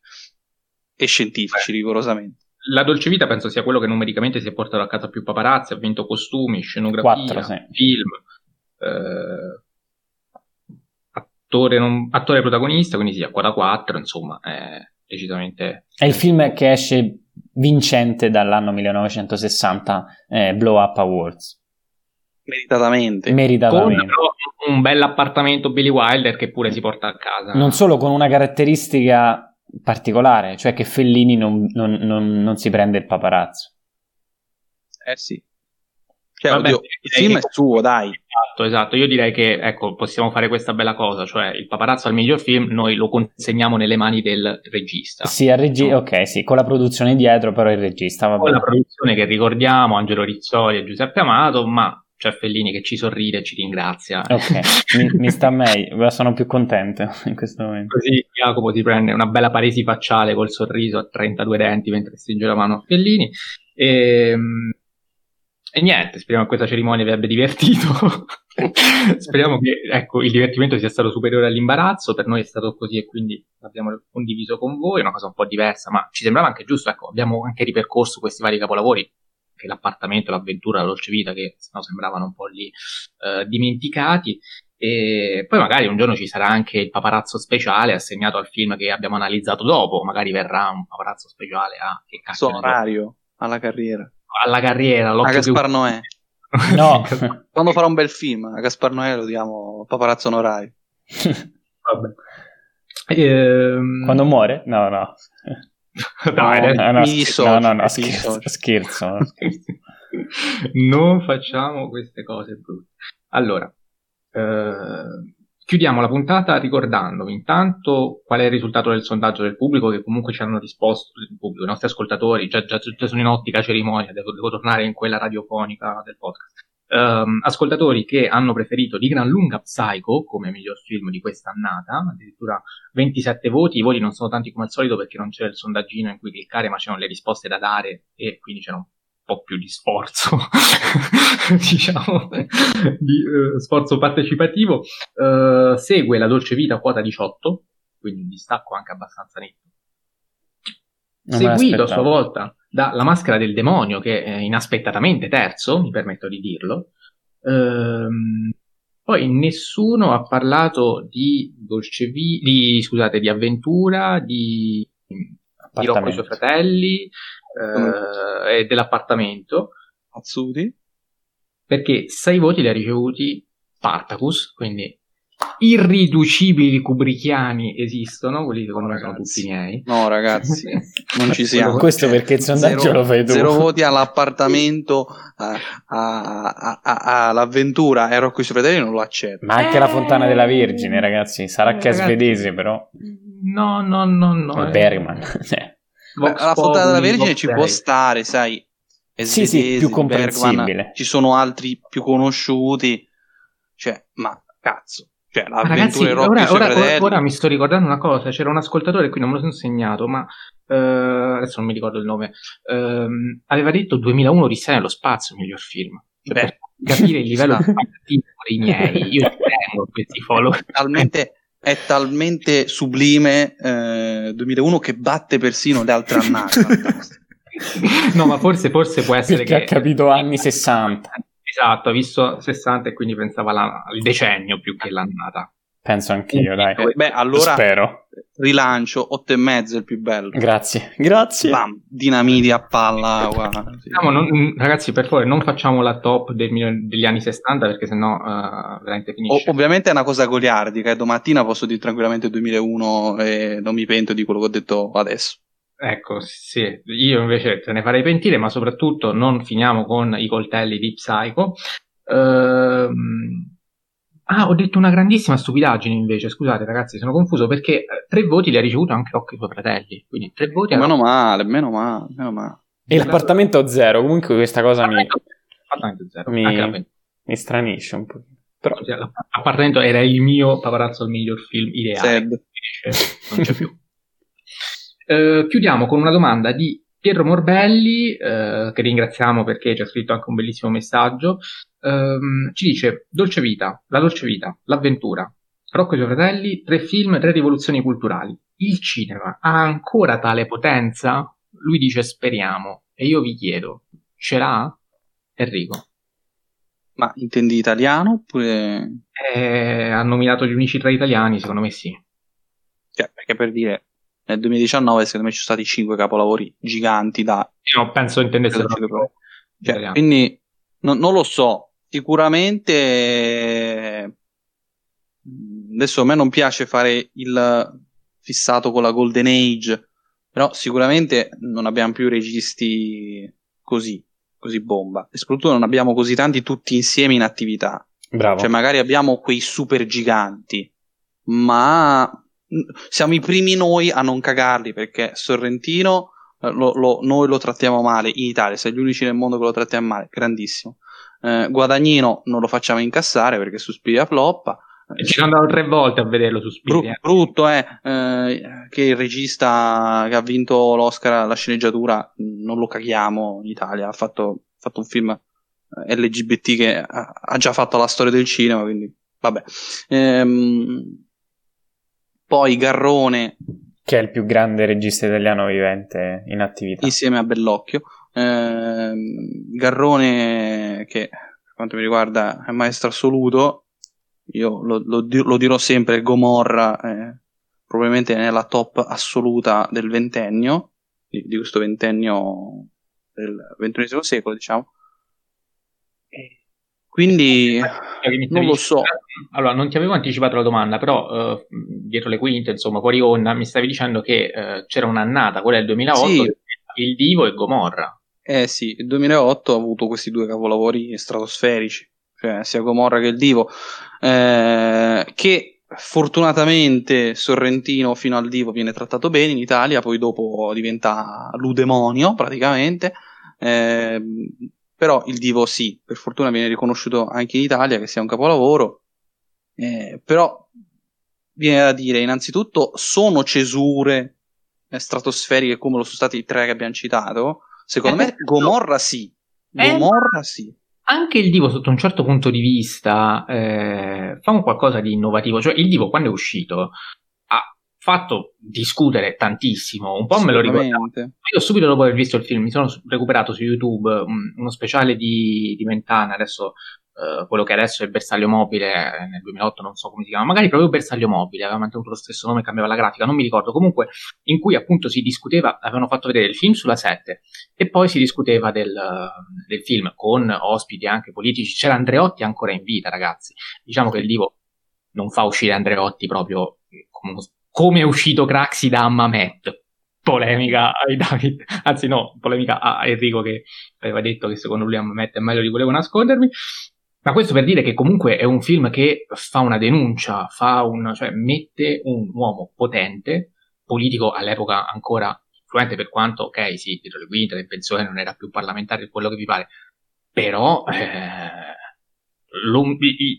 S3: e scientifici, Beh. rigorosamente.
S1: La Dolce Vita penso sia quello che numericamente si è portato a casa più paparazzi, ha vinto costumi, scenografia, Quattro, sì. film. Eh, attore, non, attore protagonista, quindi sì, a quota 4, insomma, è decisamente...
S2: È il film che esce vincente dall'anno 1960, eh, Blow Up Awards.
S3: Meritatamente.
S2: Meritatamente.
S1: Con un bel appartamento Billy Wilder che pure si porta a casa.
S2: Non solo con una caratteristica particolare, cioè che Fellini non, non, non, non si prende il paparazzo.
S3: Eh sì, cioè, Vabbè, oddio, il film è suo, dai.
S1: Esatto, esatto. Io direi che, ecco, possiamo fare questa bella cosa, cioè il paparazzo al miglior film noi lo consegniamo nelle mani del regista.
S2: Sì, al regista, no? ok, sì, con la produzione dietro, però il regista, va
S1: Con la produzione che ricordiamo, Angelo Rizzoli e Giuseppe Amato, ma c'è Fellini che ci sorride e ci ringrazia.
S2: Ok, mi, mi, sta meglio, sono più contento in questo momento.
S1: Così Jacopo ti prende una bella paresi facciale col sorriso a 32 denti mentre stringe la mano a Fellini. E, ehm, e niente, speriamo che questa cerimonia vi abbia divertito. speriamo che ecco, il divertimento sia stato superiore all'imbarazzo. Per noi è stato così e quindi l'abbiamo condiviso con voi. È una cosa un po' diversa, ma ci sembrava anche giusto. Ecco, abbiamo anche ripercorso questi vari capolavori, che l'appartamento, l'avventura, la dolce vita, che no, sembravano un po' lì eh, dimenticati. E poi magari un giorno ci sarà anche il paparazzo speciale assegnato al film che abbiamo analizzato dopo. Magari verrà un paparazzo speciale a che
S3: cazzo. Onorario alla carriera
S1: alla carriera.
S3: A Gaspar più... Noè.
S2: No.
S3: Quando farà un bel film, a Gaspar Noè lo diamo paparazzo onorario.
S2: Vabbè. Ehm... Quando muore? No, no.
S3: Dai, no, no, no, scher- no, no, no
S2: scherzo, scherzo.
S1: non facciamo queste cose brutte. Allora, eh, Chiudiamo la puntata ricordandovi intanto qual è il risultato del sondaggio del pubblico, che comunque ci hanno risposto, il pubblico, i nostri ascoltatori, già, già, già sono in ottica cerimonia, devo, devo, tornare in quella radiofonica del podcast. um, ascoltatori che hanno preferito di gran lunga Psycho come miglior film di questa annata, addirittura 27 voti, i voti non sono tanti come al solito perché non c'era il sondaggino in cui cliccare ma c'erano le risposte da dare e quindi c'era un po' più di sforzo, diciamo, di uh, sforzo partecipativo. Uh, segue La Dolce Vita quota 18, quindi un distacco anche abbastanza netto. Non Seguito a sua volta da La Maschera del Demonio, che è inaspettatamente terzo, mi permetto di dirlo. Ehm, poi nessuno ha parlato di Dolce Vita, di, scusate, di Avventura, di, di Rocco e i suoi fratelli, eh, dell'appartamento.
S3: Azzuti.
S1: Perché sei voti li ha ricevuti Spartacus, quindi irriducibili kubricchiani esistono, quelli secondo me sono tutti miei.
S3: No, ragazzi, non ci siamo.
S2: Questo perché il sondaggio zero, lo fai tu.
S3: Zero voti all'appartamento, all'avventura e Rocco i suoi fratelli non lo accetto.
S2: Ma anche eh... la Fontana della Vergine, ragazzi, sarà eh, che è svedese, però.
S1: No, no, no, no.
S2: Eh. Bergman.
S3: Beh, la Fontana della Vergine ci può stare, sai.
S2: È sì, sì, più comprensibile. Bergman,
S3: ci sono altri più conosciuti. Cioè, ma cazzo. Cioè,
S1: Ragazzi, ora, ora, ora, ora, mi sto ricordando una cosa. C'era un ascoltatore qui, non me lo sono segnato, ma eh, adesso non mi ricordo il nome. Eh, aveva detto 2001 Odissea nello spazio, miglior film. Cioè, per capire il livello di dei miei, io tengo questi follow.
S3: Talmente, è talmente sublime eh, 2001 che batte persino le altre annate.
S1: no, ma forse, forse può essere
S2: Perché che... ha capito anni 60.
S1: Esatto, ha visto 60 e quindi pensava la, al decennio più che l'annata.
S2: Penso anch'io, dai.
S3: Beh, allora
S2: Spero.
S3: rilancio 8 e mezzo è il più bello.
S2: Grazie, grazie.
S3: Bam, dinamiti a palla.
S1: Sì. No, non, ragazzi, per favore, non facciamo la top del, degli anni 60 perché sennò uh, veramente finisce.
S3: O, ovviamente è una cosa goliardica e domattina posso dire tranquillamente 2001 e non mi pento di quello che ho detto adesso.
S1: Ecco, sì, io invece te ne farei pentire, ma soprattutto non finiamo con i coltelli di Psycho. Ehm... Ah, ho detto una grandissima stupidaggine invece, scusate ragazzi, sono confuso perché eh, tre voti li ha ricevuto anche Rocco i suoi fratelli, quindi tre voti...
S3: Meno male, meno male, meno male.
S2: E l'appartamento zero, comunque questa cosa mi...
S1: L'appartamento zero,
S2: mi... mi stranisce un po'.
S1: Però l'appartamento era il mio paparazzo il miglior film ideale. Non c'è più. Eh, chiudiamo con una domanda di Pietro Morbelli, eh, che ringraziamo perché ci ha scritto anche un bellissimo messaggio. Ehm, ci dice: Dolce vita, la dolce vita, l'avventura. Rocco e i suoi fratelli, tre film, tre rivoluzioni culturali. Il cinema ha ancora tale potenza? Lui dice speriamo. E io vi chiedo, ce l'ha? Enrico.
S3: Ma intendi italiano oppure...
S1: Eh, ha nominato gli unici tre italiani, secondo me sì.
S3: Cioè, perché per dire, nel 2019 secondo me ci sono stati 5 capolavori giganti da...
S1: No, penso intendesse
S3: cioè, quindi no, non lo so, sicuramente adesso a me non piace fare il fissato con la Golden Age, però sicuramente non abbiamo più registi così, così bomba e soprattutto non abbiamo così tanti tutti insieme in attività.
S2: Bravo.
S3: Cioè magari abbiamo quei super giganti, ma siamo i primi noi a non cagarli perché Sorrentino eh, lo, lo, noi lo trattiamo male in Italia, siamo gli unici nel mondo che lo trattiamo male, grandissimo. Eh, Guadagnino non lo facciamo incassare perché Suspiria floppa.
S1: E ci sono andato tre volte a vederlo su Spiria.
S3: Bru- brutto è eh, che il regista che ha vinto l'Oscar alla sceneggiatura non lo caghiamo in Italia, ha fatto, fatto un film eh, LGBT che ha, ha, già fatto la storia del cinema, quindi vabbè. Ehm, poi Garrone
S2: che è il più grande regista italiano vivente in attività.
S3: insieme a Bellocchio. Eh, Garrone che per quanto mi riguarda è maestro assoluto. Io lo, lo, lo dirò sempre Gomorra eh, probabilmente nella top assoluta del ventennio di, di questo ventennio del ventunesimo secolo diciamo quindi non lo so.
S1: Allora, non ti avevo anticipato la domanda, però uh, dietro le quinte, insomma, fuori onda, mi stavi dicendo che uh, c'era un'annata, quella del 2008, sì. il Divo e Gomorra.
S3: Eh sì, il 2008 ha avuto questi due capolavori stratosferici, cioè sia Gomorra che il Divo, eh, che fortunatamente Sorrentino fino al Divo viene trattato bene in Italia, poi dopo diventa l'udemonio praticamente. Eh, però il Divo sì, per fortuna viene riconosciuto anche in Italia che sia un capolavoro, eh, però viene da dire innanzitutto sono cesure eh, stratosferiche come lo sono stati i tre che abbiamo citato, secondo me esatto. Gomorra sì,
S1: eh,
S3: Gomorra sì.
S1: Anche il Divo sotto un certo punto di vista eh, fa un qualcosa di innovativo, cioè il Divo quando è uscito fatto discutere tantissimo. Un po' me lo ricordo. Io subito dopo aver visto il film mi sono recuperato su YouTube um, uno speciale di, di Mentana, adesso uh, quello che adesso è Bersaglio Mobile, eh, nel 2008 non so come si chiama, magari proprio Bersaglio Mobile, aveva mantenuto lo stesso nome, cambiava la grafica, non mi ricordo. Comunque, in cui appunto si discuteva, avevano fatto vedere il film sulla 7 e poi si discuteva del, del film con ospiti anche politici. C'era Andreotti ancora in vita, ragazzi. Diciamo che il Divo non fa uscire Andreotti proprio come uno come è uscito Craxi da Mamet. Polemica ai David, anzi no, polemica a Enrico che aveva detto che secondo lui Mamet è meglio di volevo nascondermi. Ma questo per dire che comunque è un film che fa una denuncia, fa un, cioè mette un uomo potente, politico all'epoca ancora influente per quanto, ok, sì, Pietro Le Quinta in pensione non era più parlamentare, quello che vi pare, però eh, lo,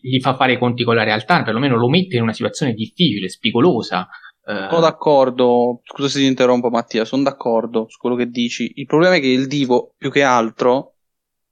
S1: gli fa fare i conti con la realtà, perlomeno lo mette in una situazione difficile, spigolosa.
S3: Eh. Sono d'accordo, scusa se ti interrompo Mattia, sono d'accordo su quello che dici. Il problema è che il divo, più che altro,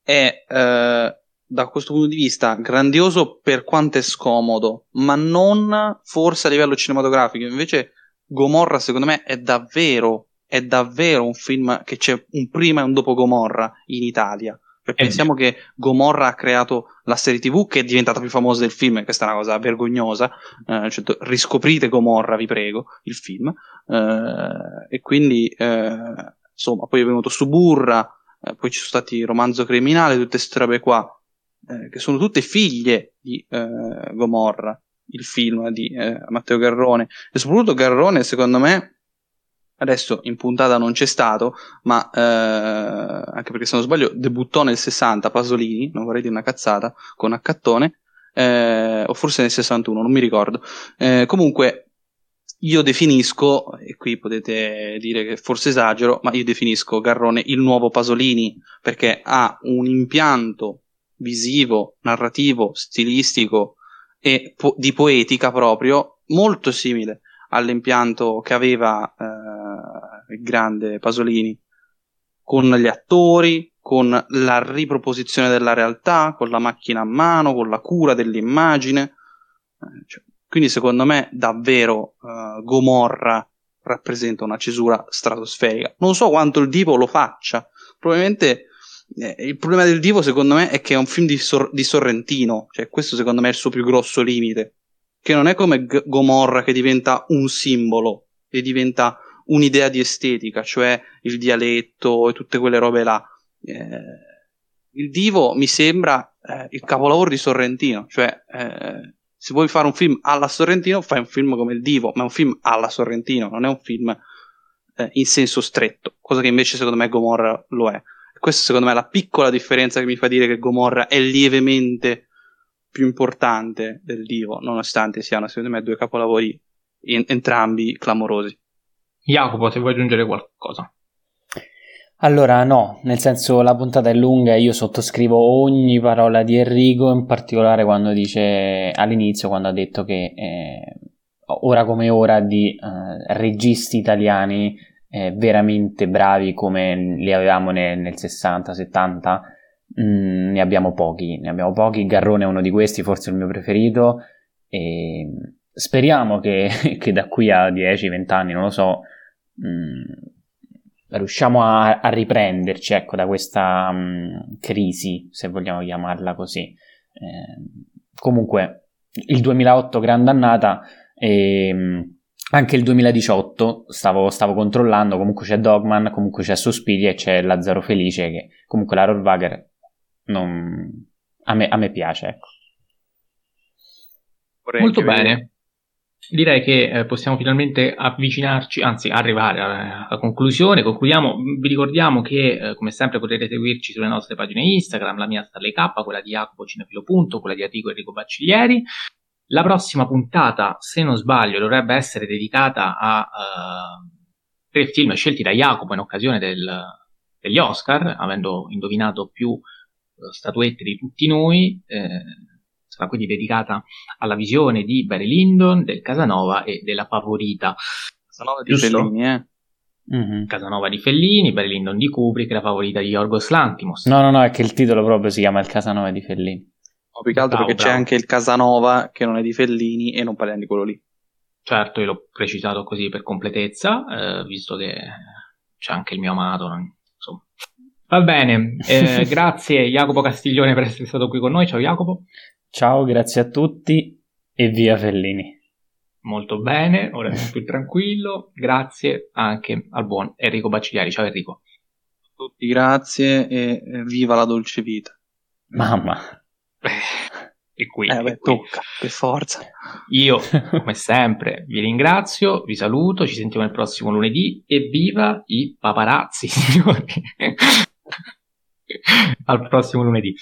S3: è eh, da questo punto di vista grandioso per quanto è scomodo, ma non forse a livello cinematografico. Invece Gomorra, secondo me, è davvero, è davvero un film che c'è un prima e un dopo Gomorra in Italia. Perché pensiamo che Gomorra ha creato la serie TV che è diventata più famosa del film, questa è una cosa vergognosa. Eh, cioè, riscoprite Gomorra, vi prego, il film. Eh, e quindi, eh, insomma, poi è venuto Suburra, eh, poi ci sono stati Romanzo Criminale, tutte queste robe qua, eh, che sono tutte figlie di eh, Gomorra, il film di Matteo Garrone. E soprattutto Garrone, secondo me, adesso in puntata non c'è stato, ma eh, anche perché se non sbaglio debuttò nel 60 Pasolini, non vorrei dire una cazzata, con Accattone, eh, o forse nel 61, non mi ricordo. Eh, comunque io definisco, e qui potete dire che forse esagero, ma io definisco Garrone il nuovo Pasolini, perché ha un impianto visivo, narrativo, stilistico e po- di poetica proprio molto simile all'impianto che aveva eh, il grande Pasolini, con gli attori, con la riproposizione della realtà, con la macchina a mano, con la cura dell'immagine. Eh, cioè, quindi secondo me davvero eh, Gomorra rappresenta una cesura stratosferica. Non so quanto il Divo lo faccia, probabilmente eh, il problema del Divo secondo me è che è un film di, Sor- di Sorrentino, cioè questo secondo me è il suo più grosso limite che non è come G- Gomorra che diventa un simbolo e diventa un'idea di estetica, cioè il dialetto e tutte quelle robe là. Eh, il Divo mi sembra eh, il capolavoro di Sorrentino, cioè eh, se vuoi fare un film alla Sorrentino fai un film come il Divo, ma è un film alla Sorrentino, non è un film eh, in senso stretto, cosa che invece secondo me Gomorra lo è. Questa secondo me è la piccola differenza che mi fa dire che Gomorra è lievemente più importante del Divo, nonostante siano secondo me due capolavori in, entrambi clamorosi.
S1: Jacopo, se vuoi aggiungere qualcosa.
S2: Allora, no, nel senso la puntata è lunga e io sottoscrivo ogni parola di Enrico, in particolare quando dice all'inizio, quando ha detto che eh, ora come ora di eh, registi italiani eh, veramente bravi come li avevamo nel, nel 60-70 Mm, ne abbiamo pochi, ne abbiamo pochi. Garrone è uno di questi, forse il mio preferito. E speriamo che, che da qui a 10-20 anni, non lo so, mh, mm, riusciamo a, a, riprenderci ecco, da questa mh, mm, crisi, se vogliamo chiamarla così. Eh, comunque, il 2008 grande annata e anche il 2018 stavo, stavo, controllando, comunque c'è Dogman, comunque c'è Sospiri e c'è Lazzaro Felice che comunque la Rohrwager non... a, me, a me piace. Ecco.
S1: Molto bene. Direi che eh, possiamo finalmente avvicinarci, anzi arrivare alla, conclusione. Concludiamo. Vi ricordiamo che, eh, come sempre, potete seguirci sulle nostre pagine Instagram, la mia Starley K, quella di Jacopo Cinefilo. quella di Enrico Enrico Bacciglieri. La prossima puntata, se non sbaglio, dovrebbe essere dedicata a uh, tre film scelti da Jacopo in occasione del, degli Oscar, avendo indovinato più statuette di tutti noi, eh, sarà quindi dedicata alla visione di Barry Lyndon, del Casanova e della Favorita.
S3: Casanova di Fellini, eh?
S1: Mm-hmm. Casanova di Fellini, Barry Lyndon di Kubrick, la favorita di Yorgos Lantimos.
S2: No, no, no, è che il titolo proprio si chiama Il Casanova di Fellini.
S3: No, più che altro bravo, perché bravo. c'è anche il Casanova che non è di Fellini e non parliamo di quello lì.
S1: Certo, io l'ho precisato così per completezza, eh, visto che c'è anche il mio amato. Insomma. Va bene, eh, grazie Jacopo Castiglione per essere stato qui con noi. Ciao Jacopo.
S2: Ciao, grazie a tutti e via Fellini.
S1: Molto bene, ora sono più tranquillo. Grazie anche al buon Enrico Bacigliari. Ciao Enrico.
S3: Tutti grazie e viva la dolce vita.
S2: Mamma.
S1: E qui,
S3: eh, beh, tocca, per forza.
S1: Io, come sempre, vi ringrazio, vi saluto, ci sentiamo il prossimo lunedì e viva i paparazzi, signori! Al prossimo lunedì.